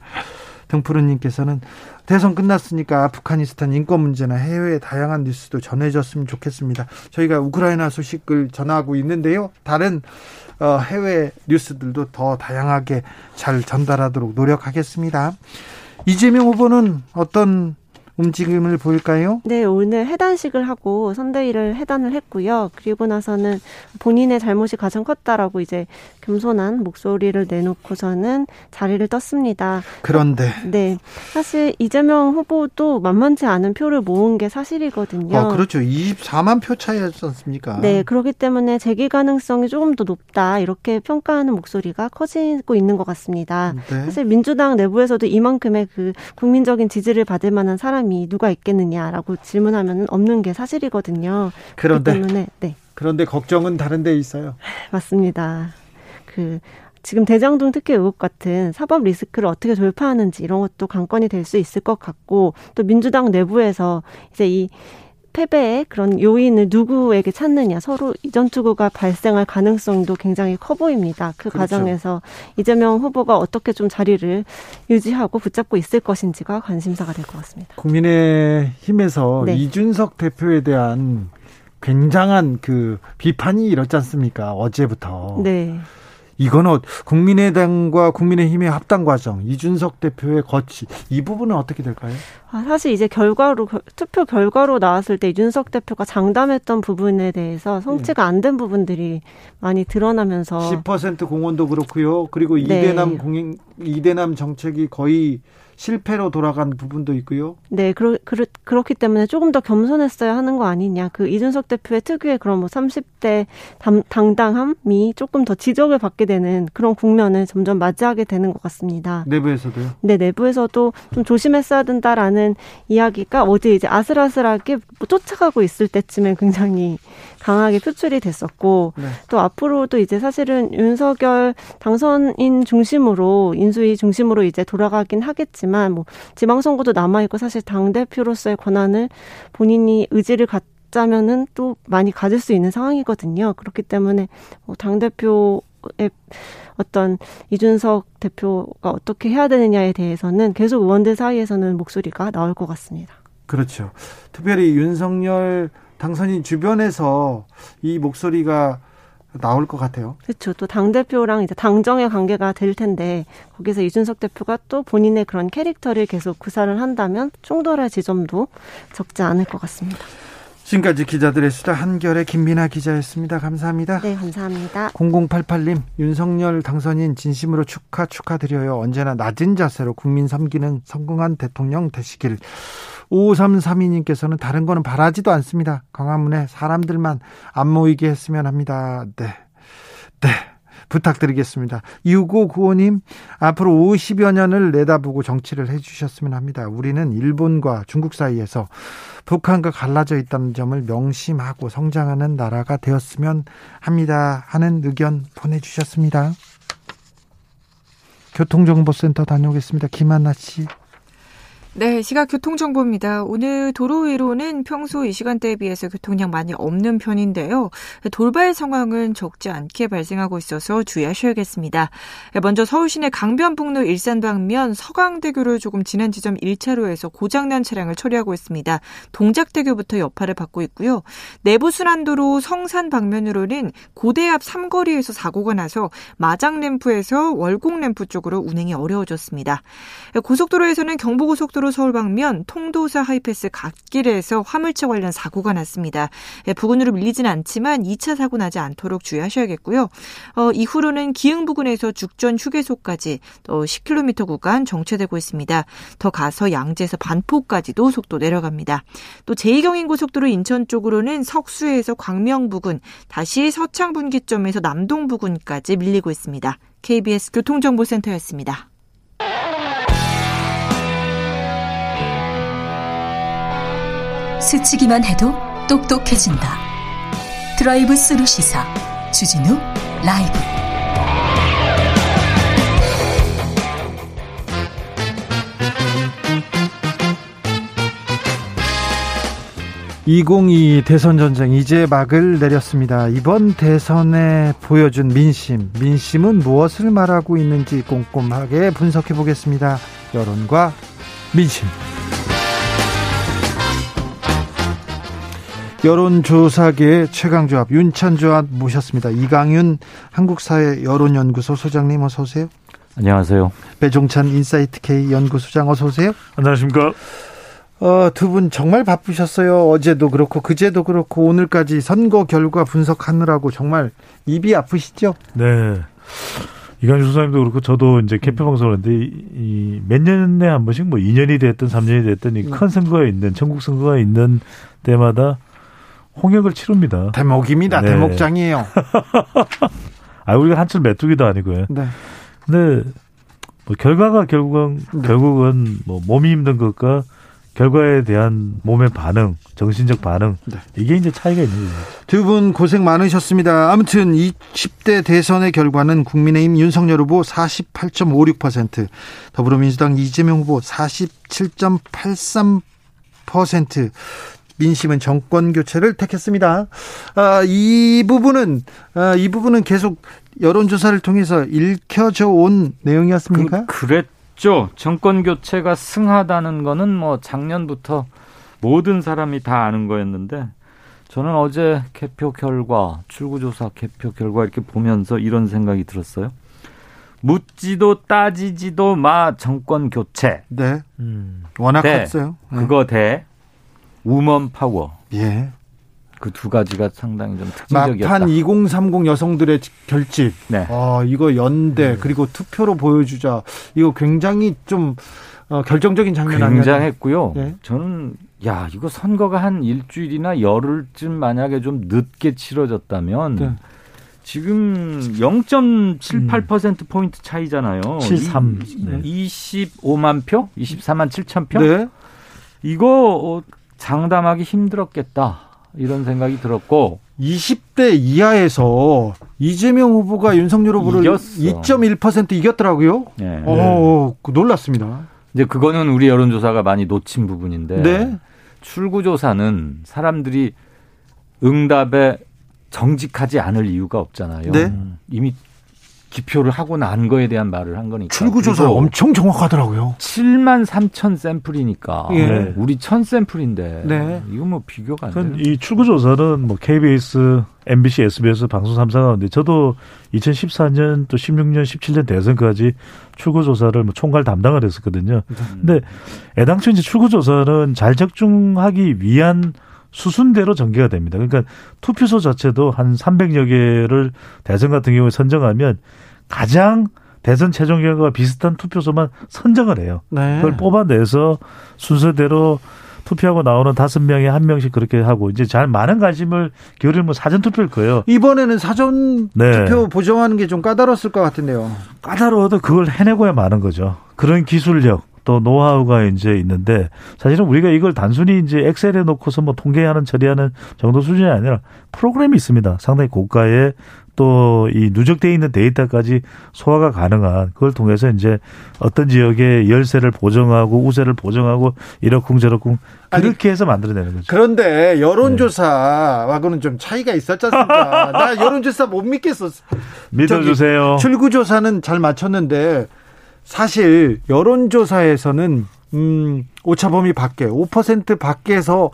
등푸르님께서는 대선 끝났으니까 아프가니스탄 인권 문제나 해외의 다양한 뉴스도 전해졌으면 좋겠습니다. 저희가 우크라이나 소식을 전하고 있는데요. 다른 어, 해외 뉴스들도 더 다양하게 잘 전달하도록 노력하겠습니다. 이재명 후보는 어떤 움직임을 보일까요?
네, 오늘 해단식을 하고 선대위를 해단을 했고요. 그리고 나서는 본인의 잘못이 가장 컸다라고 이제 겸손한 목소리를 내놓고서는 자리를 떴습니다.
그런데
네, 사실 이재명 후보도 만만치 않은 표를 모은 게 사실이거든요.
아, 그렇죠. 24만 표 차이였지 않습니까?
네, 그렇기 때문에 재기 가능성이 조금 더 높다 이렇게 평가하는 목소리가 커지고 있는 것 같습니다. 네. 사실 민주당 내부에서도 이만큼의 그 국민적인 지지를 받을 만한 사람 사람이 누가 있겠느냐라고 질문하면 없는 게 사실이거든요.
그런데 때문에 네. 그런데 걱정은 다른 데 있어요.
맞습니다. 그 지금 대장동 특혜 의혹 같은 사법 리스크를 어떻게 돌파하는지 이런 것도 관건이 될 수 있을 것 같고 또 민주당 내부에서 이제 이 패배의 그런 요인을 누구에게 찾느냐 서로 이전 투구가 발생할 가능성도 굉장히 커 보입니다. 그 그렇죠. 과정에서 이재명 후보가 어떻게 좀 자리를 유지하고 붙잡고 있을 것인지가 관심사가 될 것 같습니다.
국민의 힘에서 네. 이준석 대표에 대한 굉장한 그 비판이 이렇지 않습니까? 어제부터.
네.
이거는 국민의당과 국민의힘의 합당 과정, 이준석 대표의 거치 이 부분은 어떻게 될까요?
아, 사실 이제 결과로 투표 결과로 나왔을 때 이준석 대표가 장담했던 부분에 대해서 성취가 안 된 부분들이 많이 드러나면서
10% 공헌도 그렇고요. 그리고 네. 이대남 공행 이대남 정책이 거의 실패로 돌아간 부분도 있고요.
네, 그러, 그렇, 그렇기 때문에 조금 더 겸손했어야 하는 거 아니냐. 그 이준석 대표의 특유의 그런 뭐 30대 당, 당함이 조금 더 지적을 받게 되는 그런 국면을 점점 맞이하게 되는 것 같습니다.
내부에서도요?
네, 내부에서도 좀 조심했어야 된다라는 이야기가 어제 이제 아슬아슬하게 쫓아가고 있을 때쯤에 굉장히 강하게 표출이 됐었고 네. 또 앞으로도 이제 사실은 윤석열 당선인 중심으로 인수위 중심으로 이제 돌아가긴 하겠지만 뭐 지방선거도 남아 있고 사실 당 대표로서의 권한을 본인이 의지를 갖 자면은 또 많이 가질 수 있는 상황이거든요. 그렇기 때문에 뭐당 대표의 어떤 이준석 대표가 어떻게 해야 되느냐에 대해서는 계속 의원들 사이에서는 목소리가 나올 것 같습니다.
그렇죠. 특별히 윤석열 당선인 주변에서 이 목소리가 나올 것 같아요.
그렇죠. 또 당 대표랑 이제 당정의 관계가 될 텐데, 거기서 이준석 대표가 또 본인의 그런 캐릭터를 계속 구사를 한다면 충돌할 지점도 적지 않을 것 같습니다.
지금까지 기자들의 수다 한결의 김민아 기자였습니다. 감사합니다.
네, 감사합니다.
0088님, 윤석열 당선인 진심으로 축하 축하드려요. 언제나 낮은 자세로 국민 섬기는 성공한 대통령 되시길. 5332님께서는 다른 거는 바라지도 않습니다. 광화문에 사람들만 안 모이게 했으면 합니다. 네. 네. 부탁드리겠습니다. 6595님, 앞으로 50여 년을 내다보고 정치를 해주셨으면 합니다. 우리는 일본과 중국 사이에서 북한과 갈라져 있다는 점을 명심하고 성장하는 나라가 되었으면 합니다. 하는 의견 보내주셨습니다. 교통정보센터 다녀오겠습니다. 김한나 씨.
네, 시각 교통정보입니다. 오늘 도로 위로는 평소 이 시간대에 비해서 교통량 많이 없는 편인데요. 돌발 상황은 적지 않게 발생하고 있어서 주의하셔야겠습니다. 먼저 서울 시내 강변북로 일산 방면 서강대교를 조금 지난 지점 1차로에서 고장난 차량을 처리하고 있습니다. 동작대교부터 여파를 받고 있고요. 내부순환도로 성산 방면으로는 고대 앞 삼거리에서 사고가 나서 마장램프에서 월곡램프 쪽으로 운행이 어려워졌습니다. 고속도로에서는 경부고속도로 고속도로 서울 방면 통도사 하이패스 갓길에서 화물차 관련 사고가 났습니다. 예, 부근으로 밀리진 않지만 2차 사고 나지 않도록 주의하셔야겠고요. 어, 이후로는 기흥 부근에서 죽전 휴게소까지 또 10km 구간 정체되고 있습니다. 더 가서 양재에서 반포까지도 속도 내려갑니다. 또 제2경인 고속도로 인천 쪽으로는 석수에서 광명 부근, 다시 서창 분기점에서 남동 부근까지 밀리고 있습니다. KBS 교통정보센터였습니다.
스치기만 해도 똑똑해진다. 드라이브 스루 시사 주진우 라이브.
(2022) 대선 전쟁 이제 막을 내렸습니다. 이번 대선에 보여준 민심, 민심은 무엇을 말하고 있는지 꼼꼼하게 분석해 보겠습니다. 여론과 민심. 여론조사계 최강조합 윤찬조합 모셨습니다. 이강윤 한국사회 여론연구소 소장님 어서 오세요.
안녕하세요.
배종찬 인사이트 K 연구소장 어서 오세요.
안녕하십니까.
어, 두 분 정말 바쁘셨어요. 어제도 그렇고 그제도 그렇고 오늘까지 선거 결과 분석하느라고 정말 입이 아프시죠?
네. 이강주 소장님도 그렇고 저도 이제 개표 방송을 하는데 이 몇 년에 한 번씩 뭐 2년이 됐든 3년이 됐든 이큰 네. 선거가 있는 전국 선거가 있는 때마다 홍역을 치릅니다.
대목입니다. 네. 대목장이에요.
아 우리가 한철 메뚜기도 아니고요. 네. 근데 뭐 결과가 결국은 네. 결국은 뭐 몸이 힘든 것과 결과에 대한 몸의 반응, 정신적 반응 네. 이게 이제 차이가 있는 거죠.
두 분 고생 많으셨습니다. 아무튼 20대 대선의 결과는 국민의힘 윤석열 후보 48.56%, 더불어민주당 이재명 후보 47.83%, 민심은 정권 교체를 택했습니다. 아, 이 부분은 아, 이 부분은 계속 여론 조사를 통해서 읽혀져 온 내용이었습니까?
그, 그랬죠. 정권 교체가 승하다는 거는 뭐 작년부터 모든 사람이 다 아는 거였는데 저는 어제 개표 결과 출구조사 개표 결과 이렇게 보면서 이런 생각이 들었어요. 묻지도 따지지도 마 정권 교체.
네. 음. 워낙 대, 컸어요.
네. 그거 대 우먼 파워. 예. 그 두 가지가 상당히 좀 특징적이었다.
막판 2030 여성들의 결집. 네. 아, 이거 연대 음. 그리고 투표로 보여주자. 이거 굉장히 좀 어, 결정적인 장면
아니었나요? 굉장했고요. 네. 저는 야 이거 선거가 한 일주일이나 열흘쯤 만약에 좀 늦게 치러졌다면 네. 지금 0.78% 음. 포인트 차이잖아요.
73.
네. 25만 표? 24만 7천 표? 네. 이거 어, 장담하기 힘들었겠다. 이런 생각이 들었고
20대 이하에서 이재명 후보가 윤석열 후보를 이겼어. 2.1% 이겼더라고요. 네. 어, 네. 놀랐습니다.
이제 그거는 우리 여론조사가 많이 놓친 부분인데 네. 출구조사는 사람들이 응답에 정직하지 않을 이유가 없잖아요. 네. 이미 기표를 하고 난 거에 대한 말을 한 거니까.
출구조사 엄청 정확하더라고요.
7만 3천 샘플이니까. 예. 우리 1000 샘플인데. 네. 이거 뭐 비교가 안 돼요.
이 출구조사는 뭐 KBS, MBC, SBS 방송 3사가 하는데 저도 2014년 또 16년, 17년 대선까지 출구조사를 뭐 총괄 담당을 했었거든요. 근데 애당초 이제 출구조사는 잘 적중하기 위한 수순대로 전개가 됩니다. 그러니까 투표소 자체도 한 300여 개를 대선 같은 경우에 선정하면 가장 대선 최종 결과와 비슷한 투표소만 선정을 해요. 네. 그걸 뽑아내서 순서대로 투표하고 나오는 다섯 명에 한 명씩 그렇게 하고 이제 잘 많은 관심을 기울이면 사전 투표일 거예요.
이번에는 사전 네. 투표 보정하는 게 좀 까다로웠을 것 같은데요.
까다로워도 그걸 해내고야 마는 거죠. 그런 기술력 또 노하우가 이제 있는데 사실은 우리가 이걸 단순히 이제 엑셀에 놓고서 뭐 통계하는 처리하는 정도 수준이 아니라 프로그램이 있습니다. 상당히 고가의 또이 누적돼 있는 데이터까지 소화가 가능한 그걸 통해서 이제 어떤 지역의 열세를 보정하고 우세를 보정하고 이렇쿵 저렇쿵 그렇게 해서 만들어내는 거죠.
그런데 여론조사하고는 좀 차이가 있었지 않습니까? 나 여론조사 못 믿겠어.
믿어주세요.
출구조사는 잘 맞췄는데 사실 여론조사에서는 음, 오차범위 밖에 5% 밖에서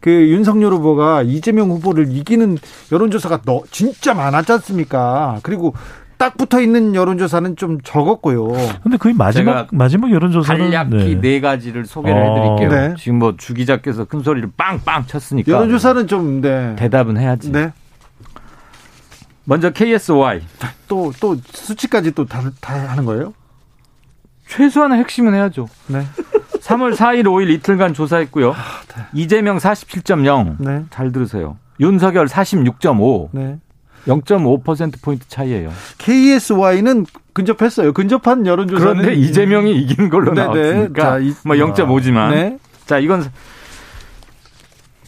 그 윤석열 후보가 이재명 후보를 이기는 여론조사가 너 진짜 많았지 않습니까? 그리고 딱 붙어 있는 여론조사는 좀 적었고요.
근데 거의 마지막 마지막 여론조사는
간략히 네. 네 가지를 소개를 어. 해드릴게요. 네. 지금 뭐 주 기자께서 큰 소리를 빵빵 쳤으니까
여론조사는 좀 네.
대답은 해야지. 네. 먼저 KSY
또또 또 수치까지 또 다 다 하는 거예요?
최소한의 핵심은 해야죠. 네. 3월 4일, 5일 이틀간 조사했고요. 아, 네. 이재명 47.0. 네. 잘 들으세요. 윤석열 46.5. 네. 0.5%포인트 차이예요.
KSY는 근접했어요. 근접한 여론조사는.
그런데 이재명이 이기는 걸로 네네. 네. 나왔으니까 자, 이, 뭐 0.5지만. 네. 자, 이건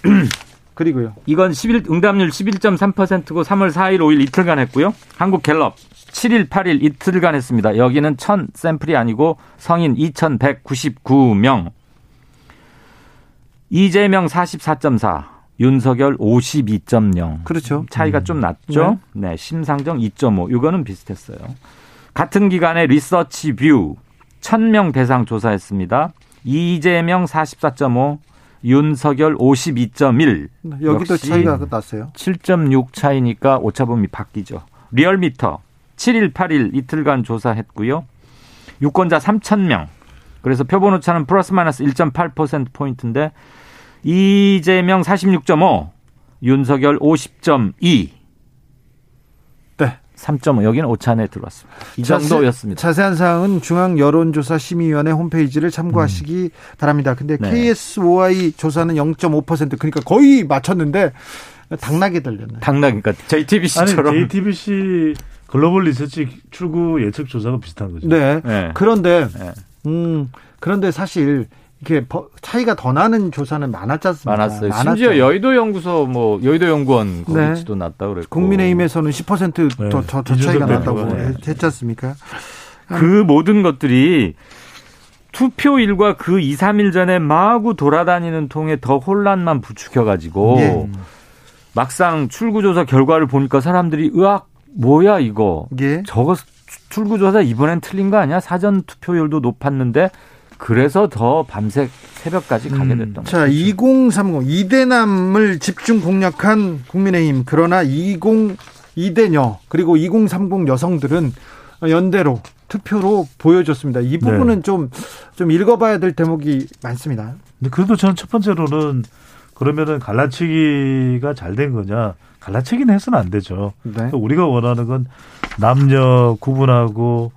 그리고요.
이건 11 응답률 11.3%고 3월 4일, 5일 이틀간 했고요. 한국 갤럽 7일, 8일 이틀간 했습니다. 여기는 1000 샘플이 아니고 성인 2199명. 이재명 44.4, 윤석열 52.0.
그렇죠.
차이가 음. 좀 났죠. 네. 네, 심상정 2.5. 이거는 비슷했어요. 같은 기간에 리서치 뷰 1000명 대상 조사했습니다. 이재명 44.5, 윤석열 52.1.
여기도 차이가 났어요.
7.6 차이니까 오차범위 밖이죠. 리얼미터 7일, 8일 이틀간 조사했고요. 유권자 3천 명. 그래서 표본 오차는 플러스 마이너스 1.8% 포인트인데 이재명 46.5, 윤석열 50.2.
네.
3.5 여기는 오차 안에 들어왔습니다. 이
자세,
정도였습니다.
자세한 사항은 중앙 여론조사 심의위원회 홈페이지를 참고하시기 음. 바랍니다. 근데 네. KSOI 조사는 0.5% 그러니까 거의 맞췄는데 당나게 들렸네.
당나게 그러니까 JTBC처럼
아니, JTBC 글로벌 리서치 출구 예측 조사가 비슷한 거죠.
네. 네. 그런데 네. 음 그런데 사실 이렇게 차이가 더 나는 조사는 많았지 않습니까?
많았어요. 많았죠. 심지어 여의도 연구소 뭐 여의도 연구원 거기도 네. 났다 그랬고
국민의힘에서는 10%더 네. 더, 더 차이가 났다고 네. 했지 않습니까?
그 모든 것들이 투표일과 그 2, 3일 전에 마구 돌아다니는 통에 더 혼란만 부추겨 가지고 예. 막상 출구조사 결과를 보니까 사람들이 으악 뭐야 이거 예. 저거 출구조사 이번엔 틀린 거 아니야? 사전 투표율도 높았는데 그래서 더 밤새 새벽까지 가게 음. 됐던
거죠. 자, 2030 이대남을 집중 공략한 국민의힘 그러나 20 이대녀 그리고 2030 여성들은 연대로 투표로 보여줬습니다. 이 부분은 좀좀 네. 좀 읽어봐야 될 대목이 많습니다.
근데 그래도 저는 첫 번째로는 그러면은 갈라치기가 잘 된 거냐? 갈라치기는 해서는 안 되죠. 네. 우리가 원하는 건 남녀 구분하고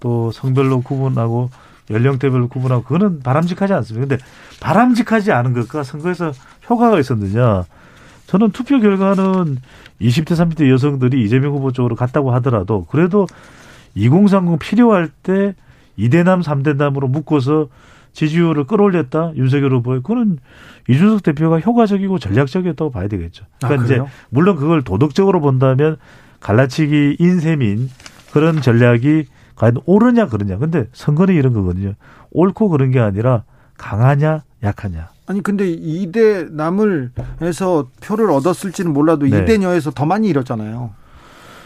또 성별로 구분하고 연령대별로 구분하고 그거는 바람직하지 않습니다. 근데 바람직하지 않은 것과 선거에서 효과가 있었느냐? 저는 투표 결과는 20대, 30대 여성들이 이재명 후보 쪽으로 갔다고 하더라도 그래도 2030 필요할 때 2대남, 3대남으로 묶어서 지지율을 끌어올렸다 윤석열 후보의 그거는 이준석 대표가 효과적이고 전략적이었다고 봐야 되겠죠. 그러니까 아, 이제 물론 그걸 도덕적으로 본다면 갈라치기 인셈인 그런 전략이 과연 옳으냐 그러냐. 근데 선거는 이런 거거든요. 옳고 그런 게 아니라 강하냐 약하냐.
아니 근데 이대 남을 해서 표를 얻었을지는 몰라도 네. 이대녀에서 더 많이 잃었잖아요.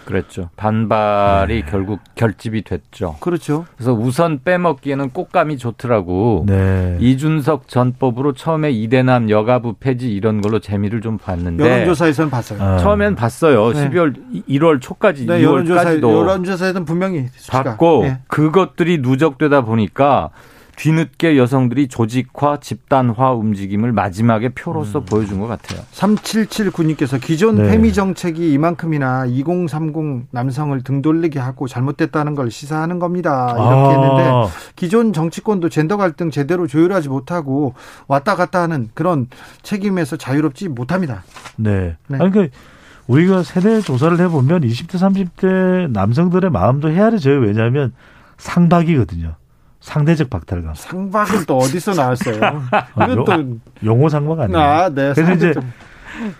그랬죠. 반발이 네. 결국 결집이 됐죠.
그렇죠.
그래서 우선 빼먹기에는 꽃감이 좋더라고. 네. 이준석 전법으로 처음에 이대남 여가부 폐지 이런 걸로 재미를 좀 봤는데
여론조사에서는 봤어요.
아. 처음엔 봤어요. 네. 12월 1월 초까지 네, 2월까지도
여론조사에는 분명히
봤고 네. 그것들이 누적되다 보니까 뒤늦게 여성들이 조직화, 집단화 움직임을 마지막에 표로서 음. 보여준 것 같아요.
3779님께서 기존 네. 페미 정책이 이만큼이나 2030 남성을 등돌리게 하고 잘못됐다는 걸 시사하는 겁니다. 이렇게 아. 했는데 기존 정치권도 젠더 갈등 제대로 조율하지 못하고 왔다 갔다 하는 그런 책임에서 자유롭지 못합니다.
네. 네. 아니, 그 우리가 세대 조사를 해보면 20대, 30대 남성들의 마음도 헤아려져요. 왜냐하면 상박이거든요. 상대적 박탈감.
상박은 또 어디서 나왔어요?
이건 또 용어 상박 아니에요? 아, 네. 그래서 이제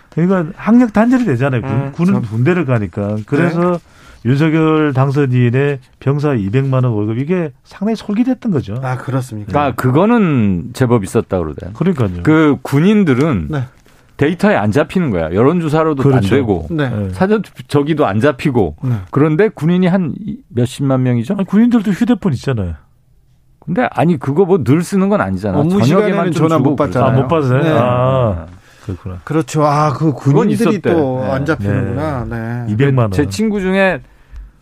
그러니까 학력 단절이 되잖아요. 군, 아, 군 은 군대를 가니까. 그래서 네. 윤석열 당선인의 병사 200만 원 월급 이게 상당히 솔깃했던 거죠.
아 그렇습니까?
그러니까 그거는 제법 있었다 그러대요.
그러니까요.
그 군인들은 네. 데이터에 안 잡히는 거야. 여론조사로도 그렇죠. 안 되고 네. 사전 저기도 안 잡히고 네. 그런데 군인이 한 몇십만 명이죠?
아니, 군인들도 휴대폰 있잖아요.
근데 아니 그거 뭐 늘 쓰는 건 아니잖아.
업무 시간에는 전화 못 받잖아요.
아, 못 받아요. 네. 아.
그렇구나. 그렇죠. 아, 그 군인들이 또안 네. 잡히는구나. 네.
네. 200만 원.
제 친구 중에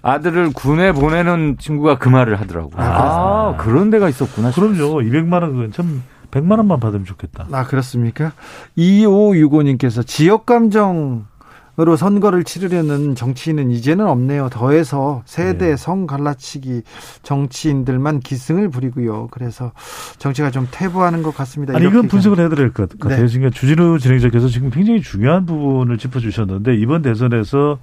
아들을 군에 보내는 친구가 그 말을 하더라고. 아, 아 그런 데가 있었구나.
그럼요. 200만 원은 참 100만 원만 받으면 좋겠다.
아, 그렇습니까? 2565님께서 지역 감정 으로 선거를 치르려는 정치인은 이제는 없네요. 더해서 세대 네. 성 갈라치기 정치인들만 기승을 부리고요. 그래서 정치가 좀 퇴보하는 것 같습니다.
아니 이건 분석을 해야 될 것 같아요. 네. 지금 주진우 진행자께서 지금 굉장히 중요한 부분을 짚어주셨는데 이번 대선에서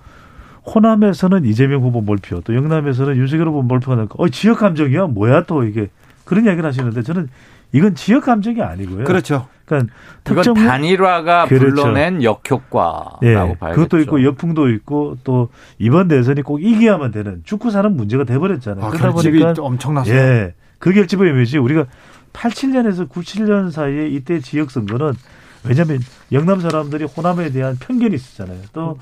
호남에서는 이재명 후보 몰표, 또 영남에서는 윤석열 후보 몰표가 나니까 어 지역 감정이야 뭐야 또 이게 그런 이야기를 하시는데 저는 이건 지역 감정이 아니고요.
그렇죠.
그러니까 특정 단일화가 그렇죠. 불러낸 역효과라고 예, 봐야겠죠.
그것도 있고 역풍도 있고 또 이번 대선이 꼭 이겨야만 되는 죽고 사는 문제가 돼버렸잖아요.
아, 그러다 보니까 엄청났어요.
예, 그 결집의 의미지 우리가 87년에서 97년 사이에 이때 지역 선거는 왜냐하면 영남 사람들이 호남에 대한 편견이 있었잖아요. 또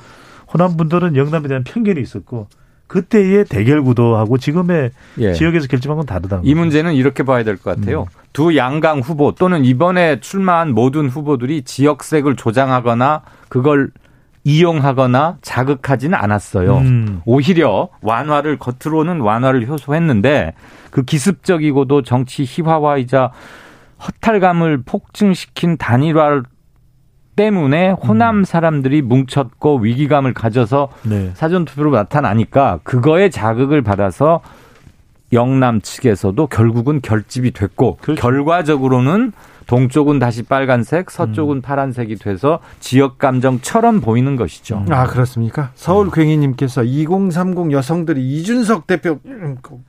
호남 분들은 영남에 대한 편견이 있었고 그때의 대결 구도하고 지금의 예. 지역에서 결집한 건 다르다는
이 거죠. 문제는 이렇게 봐야 될 것 같아요. 음. 두 양강 후보 또는 이번에 출마한 모든 후보들이 지역색을 조장하거나 그걸 이용하거나 자극하지는 않았어요. 음. 오히려 완화를 겉으로는 완화를 효소했는데 그 기습적이고도 정치 희화화이자 허탈감을 폭증시킨 단일화 때문에 호남 음. 사람들이 뭉쳤고 위기감을 가져서 네. 사전 투표로 나타나니까 그거에 자극을 받아서 영남 측에서도 결국은 결집이 됐고 그렇죠. 결과적으로는 동쪽은 다시 빨간색, 서쪽은 음. 파란색이 돼서 지역 감정처럼 보이는 것이죠.
아 그렇습니까? 서울 괭이님께서 2030 여성들이 이준석 대표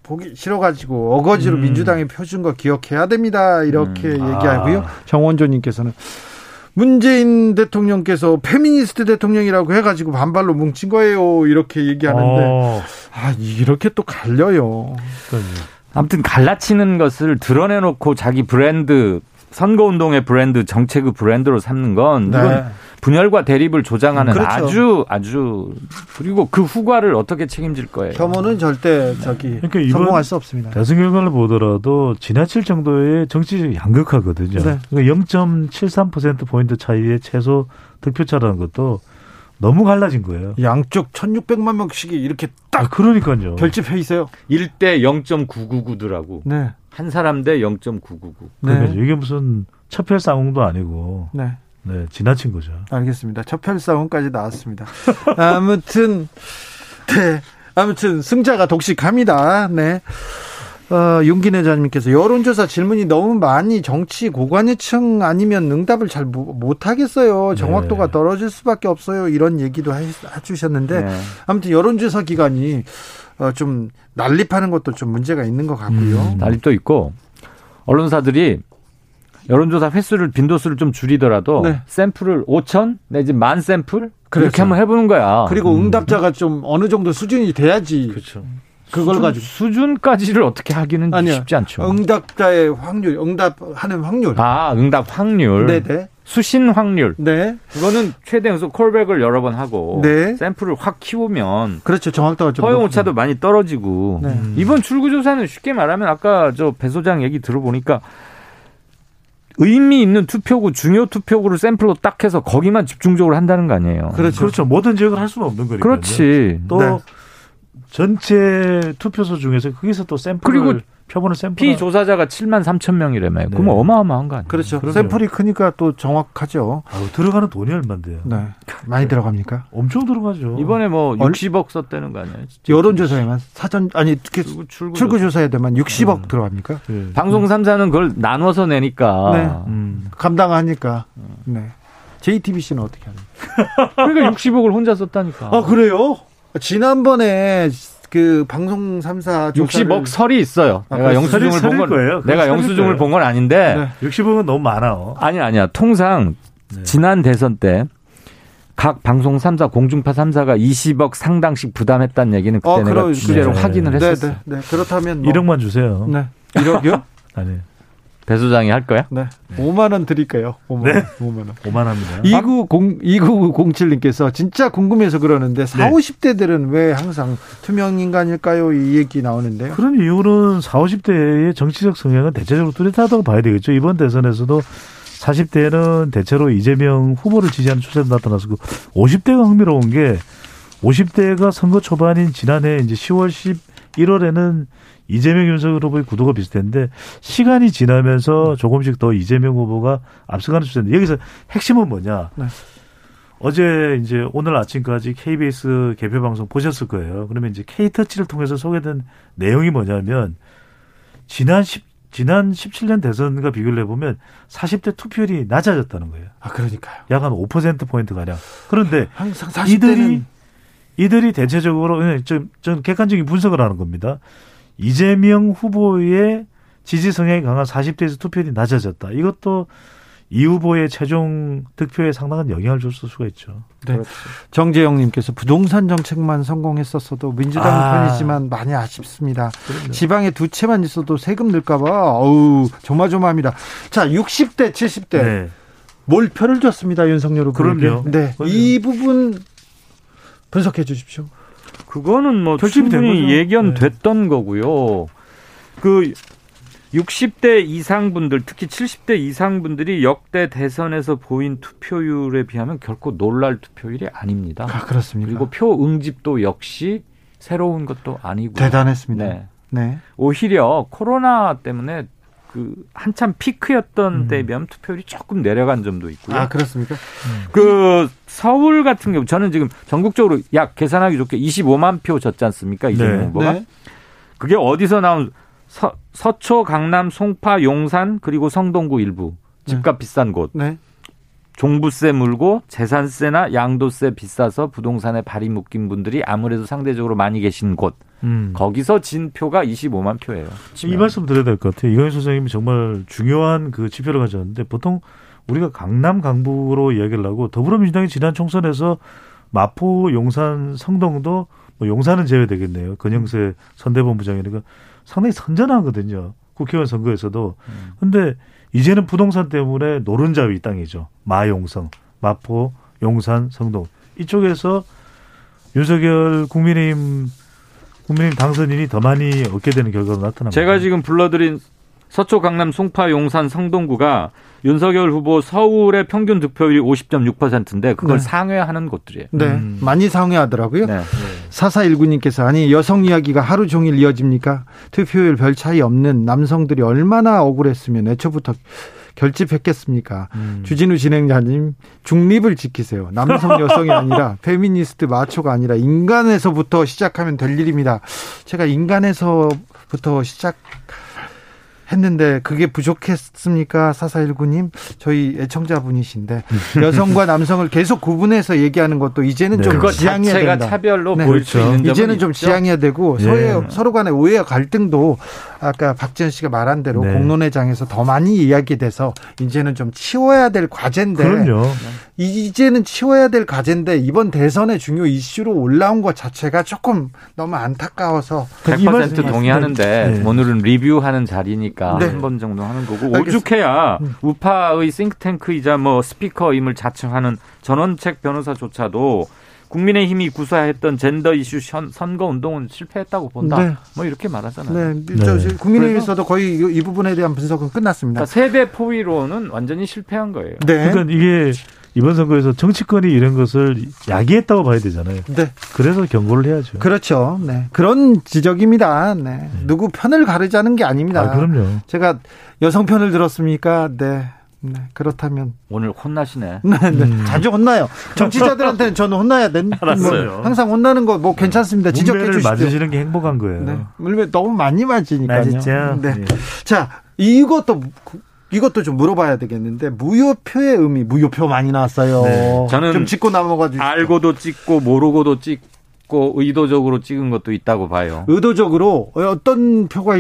보기 싫어가지고 어거지로 음. 민주당에 표준 거 기억해야 됩니다. 이렇게 음. 얘기하고요. 아. 정원조님께서는 문재인 대통령께서 페미니스트 대통령이라고 해가지고 반발로 뭉친 거예요. 이렇게 얘기하는데 어. 아 이렇게 또 갈려요.
아무튼 갈라치는 것을 드러내놓고 자기 브랜드 선거운동의 브랜드 정책의 브랜드로 삼는 건 이건 네. 분열과 대립을 조장하는 그렇죠. 아주 아주 그리고 그 후과를 어떻게 책임질 거예요?
혐오는 절대 저기 그러니까 성공할 수 없습니다.
대선 결과를 보더라도 지나칠 정도의 정치적 양극화거든요. 네. 그러니까 0.73% 포인트 차이의 최소 득표차라는 것도 너무 갈라진 거예요.
양쪽 1,600만 명씩이 이렇게 딱 아,
그러니까요.
결집해 있어요.
1대 0.999더라고. 네. 한 사람 대 0.999.
네. 그러니까 이게 무슨 첩혈 싸움도 아니고. 네. 네, 지나친 거죠.
알겠습니다. 첩혈 싸움까지 나왔습니다. 아무튼 네. 아무튼 승자가 독식합니다. 네. 어, 윤기 내자님께서 여론조사 질문이 너무 많이 정치 고관여층 아니면 응답을 잘 못하겠어요. 정확도가 네. 떨어질 수밖에 없어요. 이런 얘기도 해 주셨는데 네. 아무튼 여론조사 기관이 어, 좀 난립하는 것도 좀 문제가 있는 것 같고요. 음,
난립도 있고 언론사들이 여론조사 횟수를 빈도수를 좀 줄이더라도 네. 샘플을 5천 내지 만 샘플 그렇죠. 그렇게 한번 해보는 거야.
그리고 음. 응답자가 좀 어느 정도 수준이 돼야지. 그렇죠. 그걸
수준,
가지고
수준까지를 어떻게 하기는 아니요. 쉽지 않죠.
응답자의 확률, 응답하는 확률.
아, 응답 확률. 네네. 수신 확률. 네. 그거는 최대 연속 콜백을 여러 번 하고 네. 샘플을 확 키우면
그렇죠. 정확도가 좀
허용 오차도 많이 떨어지고 네. 이번 출구 조사는 쉽게 말하면 아까 저 배 소장 얘기 들어보니까 의미 있는 투표구, 중요 투표구를 샘플로 딱 해서 거기만 집중적으로 한다는 거 아니에요.
그렇죠. 그렇죠. 모든 지역을 할 수는 없는 거니까.
그렇지.
또 네. 전체 투표소 중에서 거기서 또 샘플을 그리고 표본을 샘플
피조사자가 7만 3천 명이라며. 네. 그러면 어마어마한 거 아니에요?
그렇죠. 그럼요. 샘플이 크니까 또 정확하죠.
아유, 들어가는 돈이 얼마인데요? 네.
많이 들어갑니까?
엄청 들어가죠.
이번에 뭐 60억 썼다는 거 아니에요?
여론조사에만 사전 아니 특히 출구, 출구 조사에만 60억 네. 들어갑니까?
네. 방송 3사는 그걸 나눠서 내니까 네.
음. 감당하니까. 네. JTBC는 어떻게 합니까?
그러니까 60억을 혼자 썼다니까.
아 그래요? 지난번에 그 방송 3사
60억 설이 있어요. 아, 내가 영수증을 본 건, 거예요? 내가 영수증을 본 건 아닌데
네. 60억은 너무 많아.
아니 아니야. 통상 네. 지난 대선 때 각 방송 3사 공중파 3사가 20억 상당씩 부담했다는 얘기는 그때 어, 내가 취재로 네. 확인을 했었어요. 네, 네,
네. 그렇다면 뭐.
1억만 주세요. 네.
1억이요?
아니.
배 소장이 할 거야?
네. 네. 5만 원 드릴까요? 5만 네. 원. 5만 원.
5만 원입니다.
2907 2907님께서 진짜 궁금해서 그러는데 4, 네. 50대들은 왜 항상 투명 인간일까요? 이 얘기 나오는데요.
그런 이유는 4, 50대의 정치적 성향은 대체적으로 뚜렷하다고 봐야 되겠죠. 이번 대선에서도 40대는 대체로 이재명 후보를 지지하는 추세도 나타나서 그 50대가 흥미로운 게 50대가 선거 초반인 지난해 이제 10월 11월에는 이재명 윤석열 후보의 구도가 비슷했는데 시간이 지나면서 조금씩 더 이재명 후보가 앞서가는 추세인데 여기서 핵심은 뭐냐? 네. 어제 이제 오늘 아침까지 KBS 개표 방송 보셨을 거예요. 그러면 이제 K터치를 통해서 소개된 내용이 뭐냐면 지난 10 지난 17년 대선과 비교를 해보면 40대 투표율이 낮아졌다는 거예요.
아, 그러니까요.
약 한 5%포인트 가량. 그런데 항상 40대는... 이들이 이들이 대체적으로 좀, 좀 객관적인 분석을 하는 겁니다. 이재명 후보의 지지 성향이 강한 40대에서 투표율이 낮아졌다. 이것도 이 후보의 최종 득표에 상당한 영향을 줄 수가 있죠.
네. 그렇죠. 정재영님께서 부동산 정책만 성공했었어도 민주당 아. 편이지만 많이 아쉽습니다. 그럼요. 지방에 두 채만 있어도 세금 늘까봐 어우 조마조마합니다. 자 60대 70대 네. 몰표를 줬습니다 윤석열 후보.
그럼요.
네. 그럼요. 이 부분 분석해 주십시오.
그거는 뭐 충분히 예견됐던 네. 거고요. 그 60대 이상 분들, 특히 70대 이상 분들이 역대 대선에서 보인 투표율에 비하면 결코 놀랄 투표율이 아닙니다.
아, 그렇습니다.
그리고 표 응집도 역시 새로운 것도 아니고
대단했습니다. 네.
네. 오히려 코로나 때문에 그 한참 피크였던 음. 비하면 투표율이 조금 내려간 점도 있고요.
아 그렇습니까?
음. 그 서울 같은 경우 저는 지금 전국적으로 약 계산하기 좋게 25만 표 졌지 않습니까 이재명 네. 후보가? 네. 그게 어디서 나온 서, 서초, 강남, 송파, 용산 그리고 성동구 일부 집값 네. 비싼 곳. 네. 종부세 물고 재산세나 양도세 비싸서 부동산에 발이 묶인 분들이 아무래도 상대적으로 많이 계신 곳. 음. 거기서 진 표가 25만 표예요.
이 말씀 드려야 될 것 같아요. 이광희 소장님이 정말 중요한 그 지표를 가져왔는데 보통 우리가 강남 강북으로 이야기를 하고 더불어민주당이 지난 총선에서 마포, 용산, 성동도 뭐 용산은 제외되겠네요. 건영세 선대본부장이니까 상당히 선전하거든요. 국회의원 선거에서도. 음. 근데 이제는 부동산 때문에 노른자 위 땅이죠. 마용성, 마포, 용산, 성동 이쪽에서 윤석열 국민의힘 국민의힘 당선인이 더 많이 얻게 되는 결과로 나타납니다.
제가 지금 불러드린 서초, 강남, 송파, 용산, 성동구가 윤석열 후보 서울의 평균 득표율이 50.6%인데 그걸 네. 상회하는 곳들이에요.
네. 음. 많이 상회하더라고요. 네. 4419님께서 아니 여성 이야기가 하루 종일 이어집니까? 투표율 별 차이 없는 남성들이 얼마나 억울했으면 애초부터 결집했겠습니까? 음. 주진우 진행자님 중립을 지키세요. 남성 여성이 아니라 페미니스트 마초가 아니라 인간에서부터 시작하면 될 일입니다. 제가 인간에서부터 시작 했는데 그게 부족했습니까? 사사일구님 저희 애청자분이신데 여성과 남성을 계속 구분해서 얘기하는 것도 이제는 네. 좀 지양해야 된다.
차별로 네. 보일 그렇죠. 수 있는
이제는 좀 지양해야 되고 네. 서로, 서로 간의 오해와 갈등도 아까 박지원 씨가 말한 대로 네. 공론회장에서 더 많이 이야기돼서 이제는 좀 치워야 될 과제인데
그럼요.
이제는 치워야 될 과제인데 이번 대선의 중요 이슈로 올라온 것 자체가 조금 너무 안타까워서
100% 동의하는데 네. 오늘은 리뷰하는 자리니까 네. 한번 정도 하는 거고 오죽해야 음. 우파의 싱크탱크이자 뭐 스피커임을 자청하는 전원책 변호사조차도 국민의힘이 구사했던 젠더 이슈 선거 운동은 실패했다고 본다. 네. 뭐 이렇게 말하잖아요.
네, 네. 국민의힘에서도 거의 이, 이, 부분에 대한 분석은 끝났습니다.
그러니까 세대 포위로는 완전히 실패한 거예요.
네. 그러니까 이게 이번 선거에서 정치권이 이런 것을 야기했다고 봐야 되잖아요. 네. 그래서 경고를 해야죠.
그렇죠. 네. 그런 지적입니다. 네. 네. 누구 편을 가르자는 게 아닙니다.
아, 그럼요.
제가 여성 편을 들었습니까? 네. 네, 그렇다면
오늘 혼나시네.
네, 네. 음. 자주 혼나요. 정치자들한테는 저는 혼나야 된.
알았어요.
뭐 항상 혼나는 거 뭐 괜찮습니다. 지적해 주시죠.
맞으시는 게 행복한 거예요. 네.
물론 너무 많이 맞으니까요.
맞죠.
네. 네. 자, 이것도 이것도 좀 물어봐야 되겠는데 무효표의 의미 무효표 많이 나왔어요. 네.
저는 좀 짚고 넘어가 주시죠. 알고도 찍고 모르고도 찍고 의도적으로 찍은 것도 있다고 봐요.
의도적으로 어떤 표가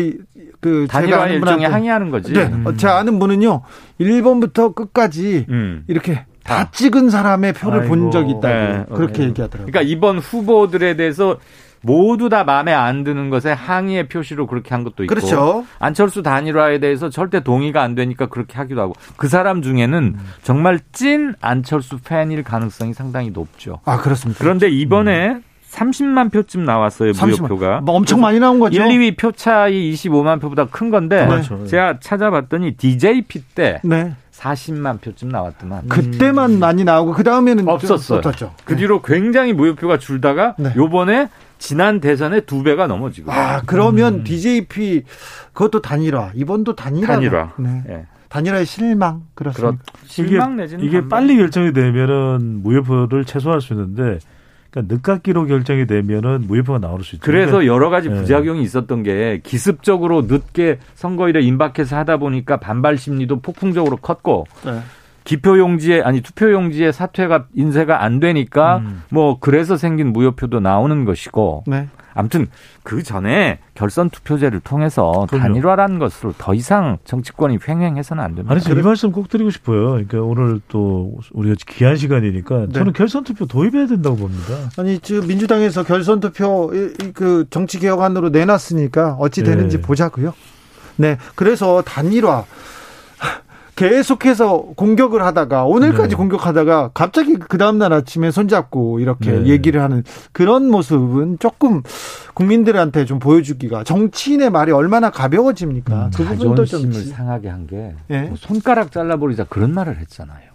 그
단일화 일정에 항의하는 거지.
네, 음. 제가 아는 분은요 1번부터 끝까지 음. 이렇게 다, 다 찍은 사람의 표를 아이고. 본 적이 있다고 네. 그렇게 네. 얘기하더라고요.
그러니까 이번 후보들에 대해서 모두 다 마음에 안 드는 것에 항의의 표시로 그렇게 한 것도 있고
그렇죠.
안철수 단일화에 대해서 절대 동의가 안 되니까 그렇게 하기도 하고 그 사람 중에는 음. 정말 찐 안철수 팬일 가능성이 상당히 높죠.
아 그렇습니다.
그런데 이번에 음. 30만 표쯤 나왔어요, 30만. 무효표가.
뭐 엄청 많이 나온 거죠.
1, 2위 표 차이 25만 표보다 큰 건데 네. 제가 찾아봤더니 DJP 때 네. 40만 표쯤 나왔더만.
그때만 음. 많이 나오고 그 다음에는
없었어요. 없었죠. 그 뒤로 굉장히 무효표가 줄다가 네. 요번에 지난 대선에 두 배가 넘어 지금.
아 그러면 음. DJP 그것도 단일화 이번도 단일화.
단일화. 네. 네.
단일화의 실망 그렇습니다.
실망 내지는
이게, 이게 빨리 결정이 되면은 무효표를 최소화할 수 있는데 그러니까 늦깎이로 결정이 되면은 무효표가 나올 수 있죠.
그래서 그러니까 여러 가지 네. 부작용이 네. 있었던 게 기습적으로 늦게 선거일에 임박해서 하다 보니까 반발 심리도 폭풍적으로 컸고 네. 기표용지에 아니 투표용지에 사퇴가 인쇄가 안 되니까 음. 뭐 그래서 생긴 무효표도 나오는 것이고 네. 아무튼 그 전에 결선 투표제를 통해서 그럼요. 단일화라는 것으로 더 이상 정치권이 횡행해서는 안 됩니다.
아니, 이 말씀 꼭 드리고 싶어요. 그러니까 오늘 또 우리가 귀한 시간이니까 네. 저는 결선 투표 도입해야 된다고 봅니다.
아니, 지금 민주당에서 결선 투표 그 정치 개혁안으로 내놨으니까 어찌 되는지 네. 보자고요. 네, 그래서 단일화 계속해서 공격을 하다가 오늘까지 네. 공격하다가 갑자기 그 다음날 아침에 손잡고 이렇게 네. 얘기를 하는 그런 모습은 조금 국민들한테 좀 보여주기가 정치인의 말이 얼마나 가벼워집니까? 음,
그 부분도 좀 상하게 한게 네? 뭐 손가락 잘라버리자 그런 말을 했잖아요.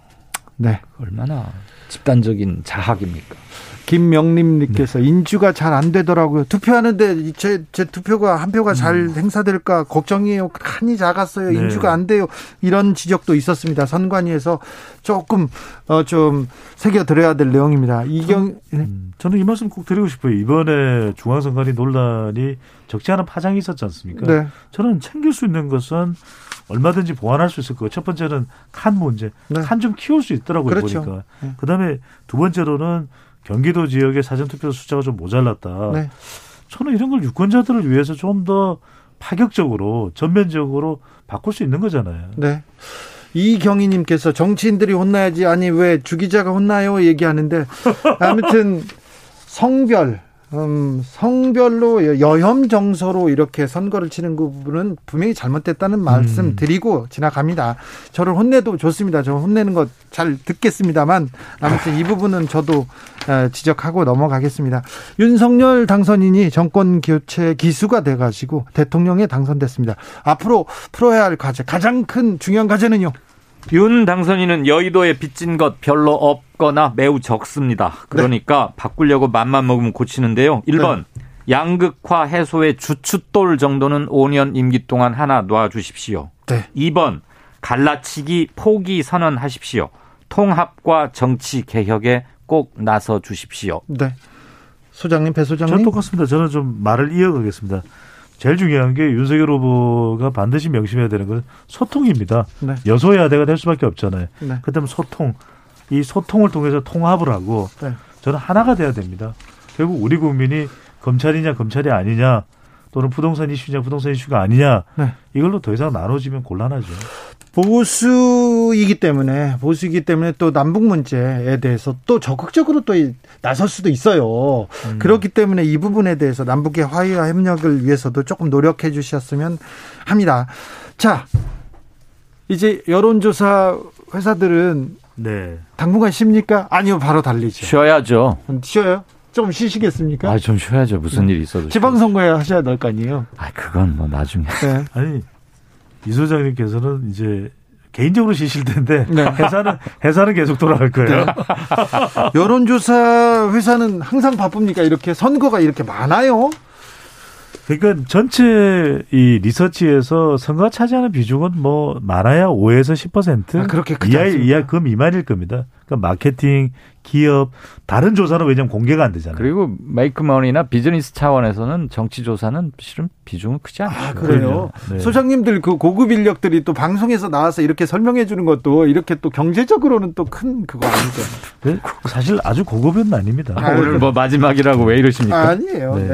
네.
얼마나 집단적인 자학입니까?
김명림님께서 네. 인주가 잘 안 되더라고요. 투표하는데 제, 제 투표가 한 표가 잘 음. 행사될까 걱정이에요. 칸이 작았어요. 네. 인주가 안 돼요. 이런 지적도 있었습니다. 선관위에서 조금 어, 좀 새겨들어야 될 내용입니다. 이경
네. 음, 저는 이 말씀 꼭 드리고 싶어요. 이번에 중앙선관위 논란이 적지 않은 파장이 있었지 않습니까? 네. 저는 챙길 수 있는 것은 얼마든지 보완할 수 있을 거예요. 첫 번째는 칸 문제, 네. 칸좀 키울 수 있더라고요 그렇죠. 보니까. 네. 그다음에 두 번째로는 경기도 지역의 사전투표 숫자가 좀 모자랐다. 네. 저는 이런 걸 유권자들을 위해서 좀 더 파격적으로 전면적으로 바꿀 수 있는 거잖아요.
네. 이경희님께서 정치인들이 혼나야지 아니 왜 주기자가 혼나요 얘기하는데 아무튼 성별 음, 성별로 여혐 정서로 이렇게 선거를 치는 그 부분은 분명히 잘못됐다는 말씀 음. 드리고 지나갑니다. 저를 혼내도 좋습니다. 저 혼내는 거잘 듣겠습니다만 아무튼 이 부분은 저도 어, 지적하고 넘어가겠습니다. 윤석열 당선인이 정권 교체 기수가 돼가지고 대통령에 당선됐습니다. 앞으로 풀어야 할 과제 가장 큰 중요한 과제는요.
윤 당선인은 여의도에 빚진 것 별로 없거나 매우 적습니다. 그러니까 네. 바꾸려고 맘만 먹으면 고치는데요. 1번 네. 양극화 해소의 주춧돌 정도는 5년 임기 동안 하나 놔주십시오. 네. 2번 갈라치기 포기 선언하십시오. 통합과 정치 개혁에 꼭 나서 주십시오.
네. 소장님, 배 소장님.
저 똑같습니다. 저는 좀 말을 이어가겠습니다. 제일 중요한 게 윤석열 후보가 반드시 명심해야 되는 건 소통입니다. 네. 여소야대가 될 수밖에 없잖아요. 네. 그다음 소통. 이 소통을 통해서 통합을 하고 네. 저는 하나가 돼야 됩니다. 결국 우리 국민이 검찰이냐 검찰이 아니냐 또는 부동산 이슈냐 부동산 이슈가 아니냐 네. 이걸로 더 이상 나눠지면 곤란하죠.
보수이기 때문에 보수이기 때문에 또 남북 문제에 대해서 또 적극적으로 또 나설 수도 있어요. 음. 그렇기 때문에 이 부분에 대해서 남북의 화해와 협력을 위해서도 조금 노력해 주셨으면 합니다. 자, 이제 여론조사 회사들은 네. 당분간 쉽니까? 아니요, 바로 달리죠.
쉬어야죠.
쉬어요? 좀 쉬시겠습니까?
아, 좀 쉬어야죠. 무슨 일 있어도.
지방선거에 하셔야 될 거 아니에요?
아, 그건 뭐 나중에. 네.
아니, 이 소장님께서는 이제 개인적으로 쉬실 텐데 네. 회사는 회사는 계속 돌아갈 거예요. 네.
여론조사 회사는 항상 바쁩니까? 이렇게 선거가 이렇게 많아요?
그러니까 전체 이 리서치에서 선거가 차지하는 비중은 뭐 많아야 5에서 10% 아, 그렇게 이하 이하 그 미만일 겁니다. 그러니까 마케팅, 기업, 다른 조사는 왜냐면 공개가 안 되잖아요.
그리고 메이크 머니나 비즈니스 차원에서는 정치 조사는 실은 비중은 크지 않죠. 아,
그래요. 네. 소장님들 그 고급 인력들이 또 방송에서 나와서 이렇게 설명해 주는 것도 이렇게 또 경제적으로는 또 큰 그거 아니죠.
네, 사실 아주 고급은 아닙니다.
아, 오늘 뭐 마지막이라고 왜 이러십니까?
아니에요. 네. 네.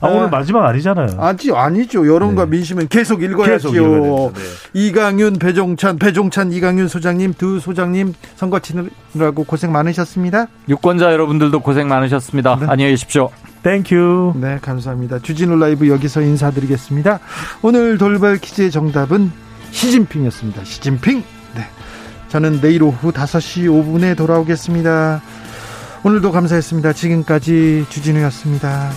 아, 오늘 마지막 아니잖아요.
아니, 아니죠. 여론과 네. 민심은 계속 읽어야지요. 계속 네. 이강윤, 배종찬, 배종찬, 이강윤 소장님, 두 소장님 선거 치느라고 고생 많으셨습 니다.
유권자 여러분들도 고생 많으셨습니다. 네. 안녕히 계십시오.
Thank you. 네, 감사합니다. 주진우 라이브 여기서 인사드리겠습니다. 오늘 돌발 퀴즈의 정답은 시진핑이었습니다. 시진핑. 네. 저는 내일 오후 5시 5분에 돌아오겠습니다. 오늘도 감사했습니다. 지금까지 주진우였습니다.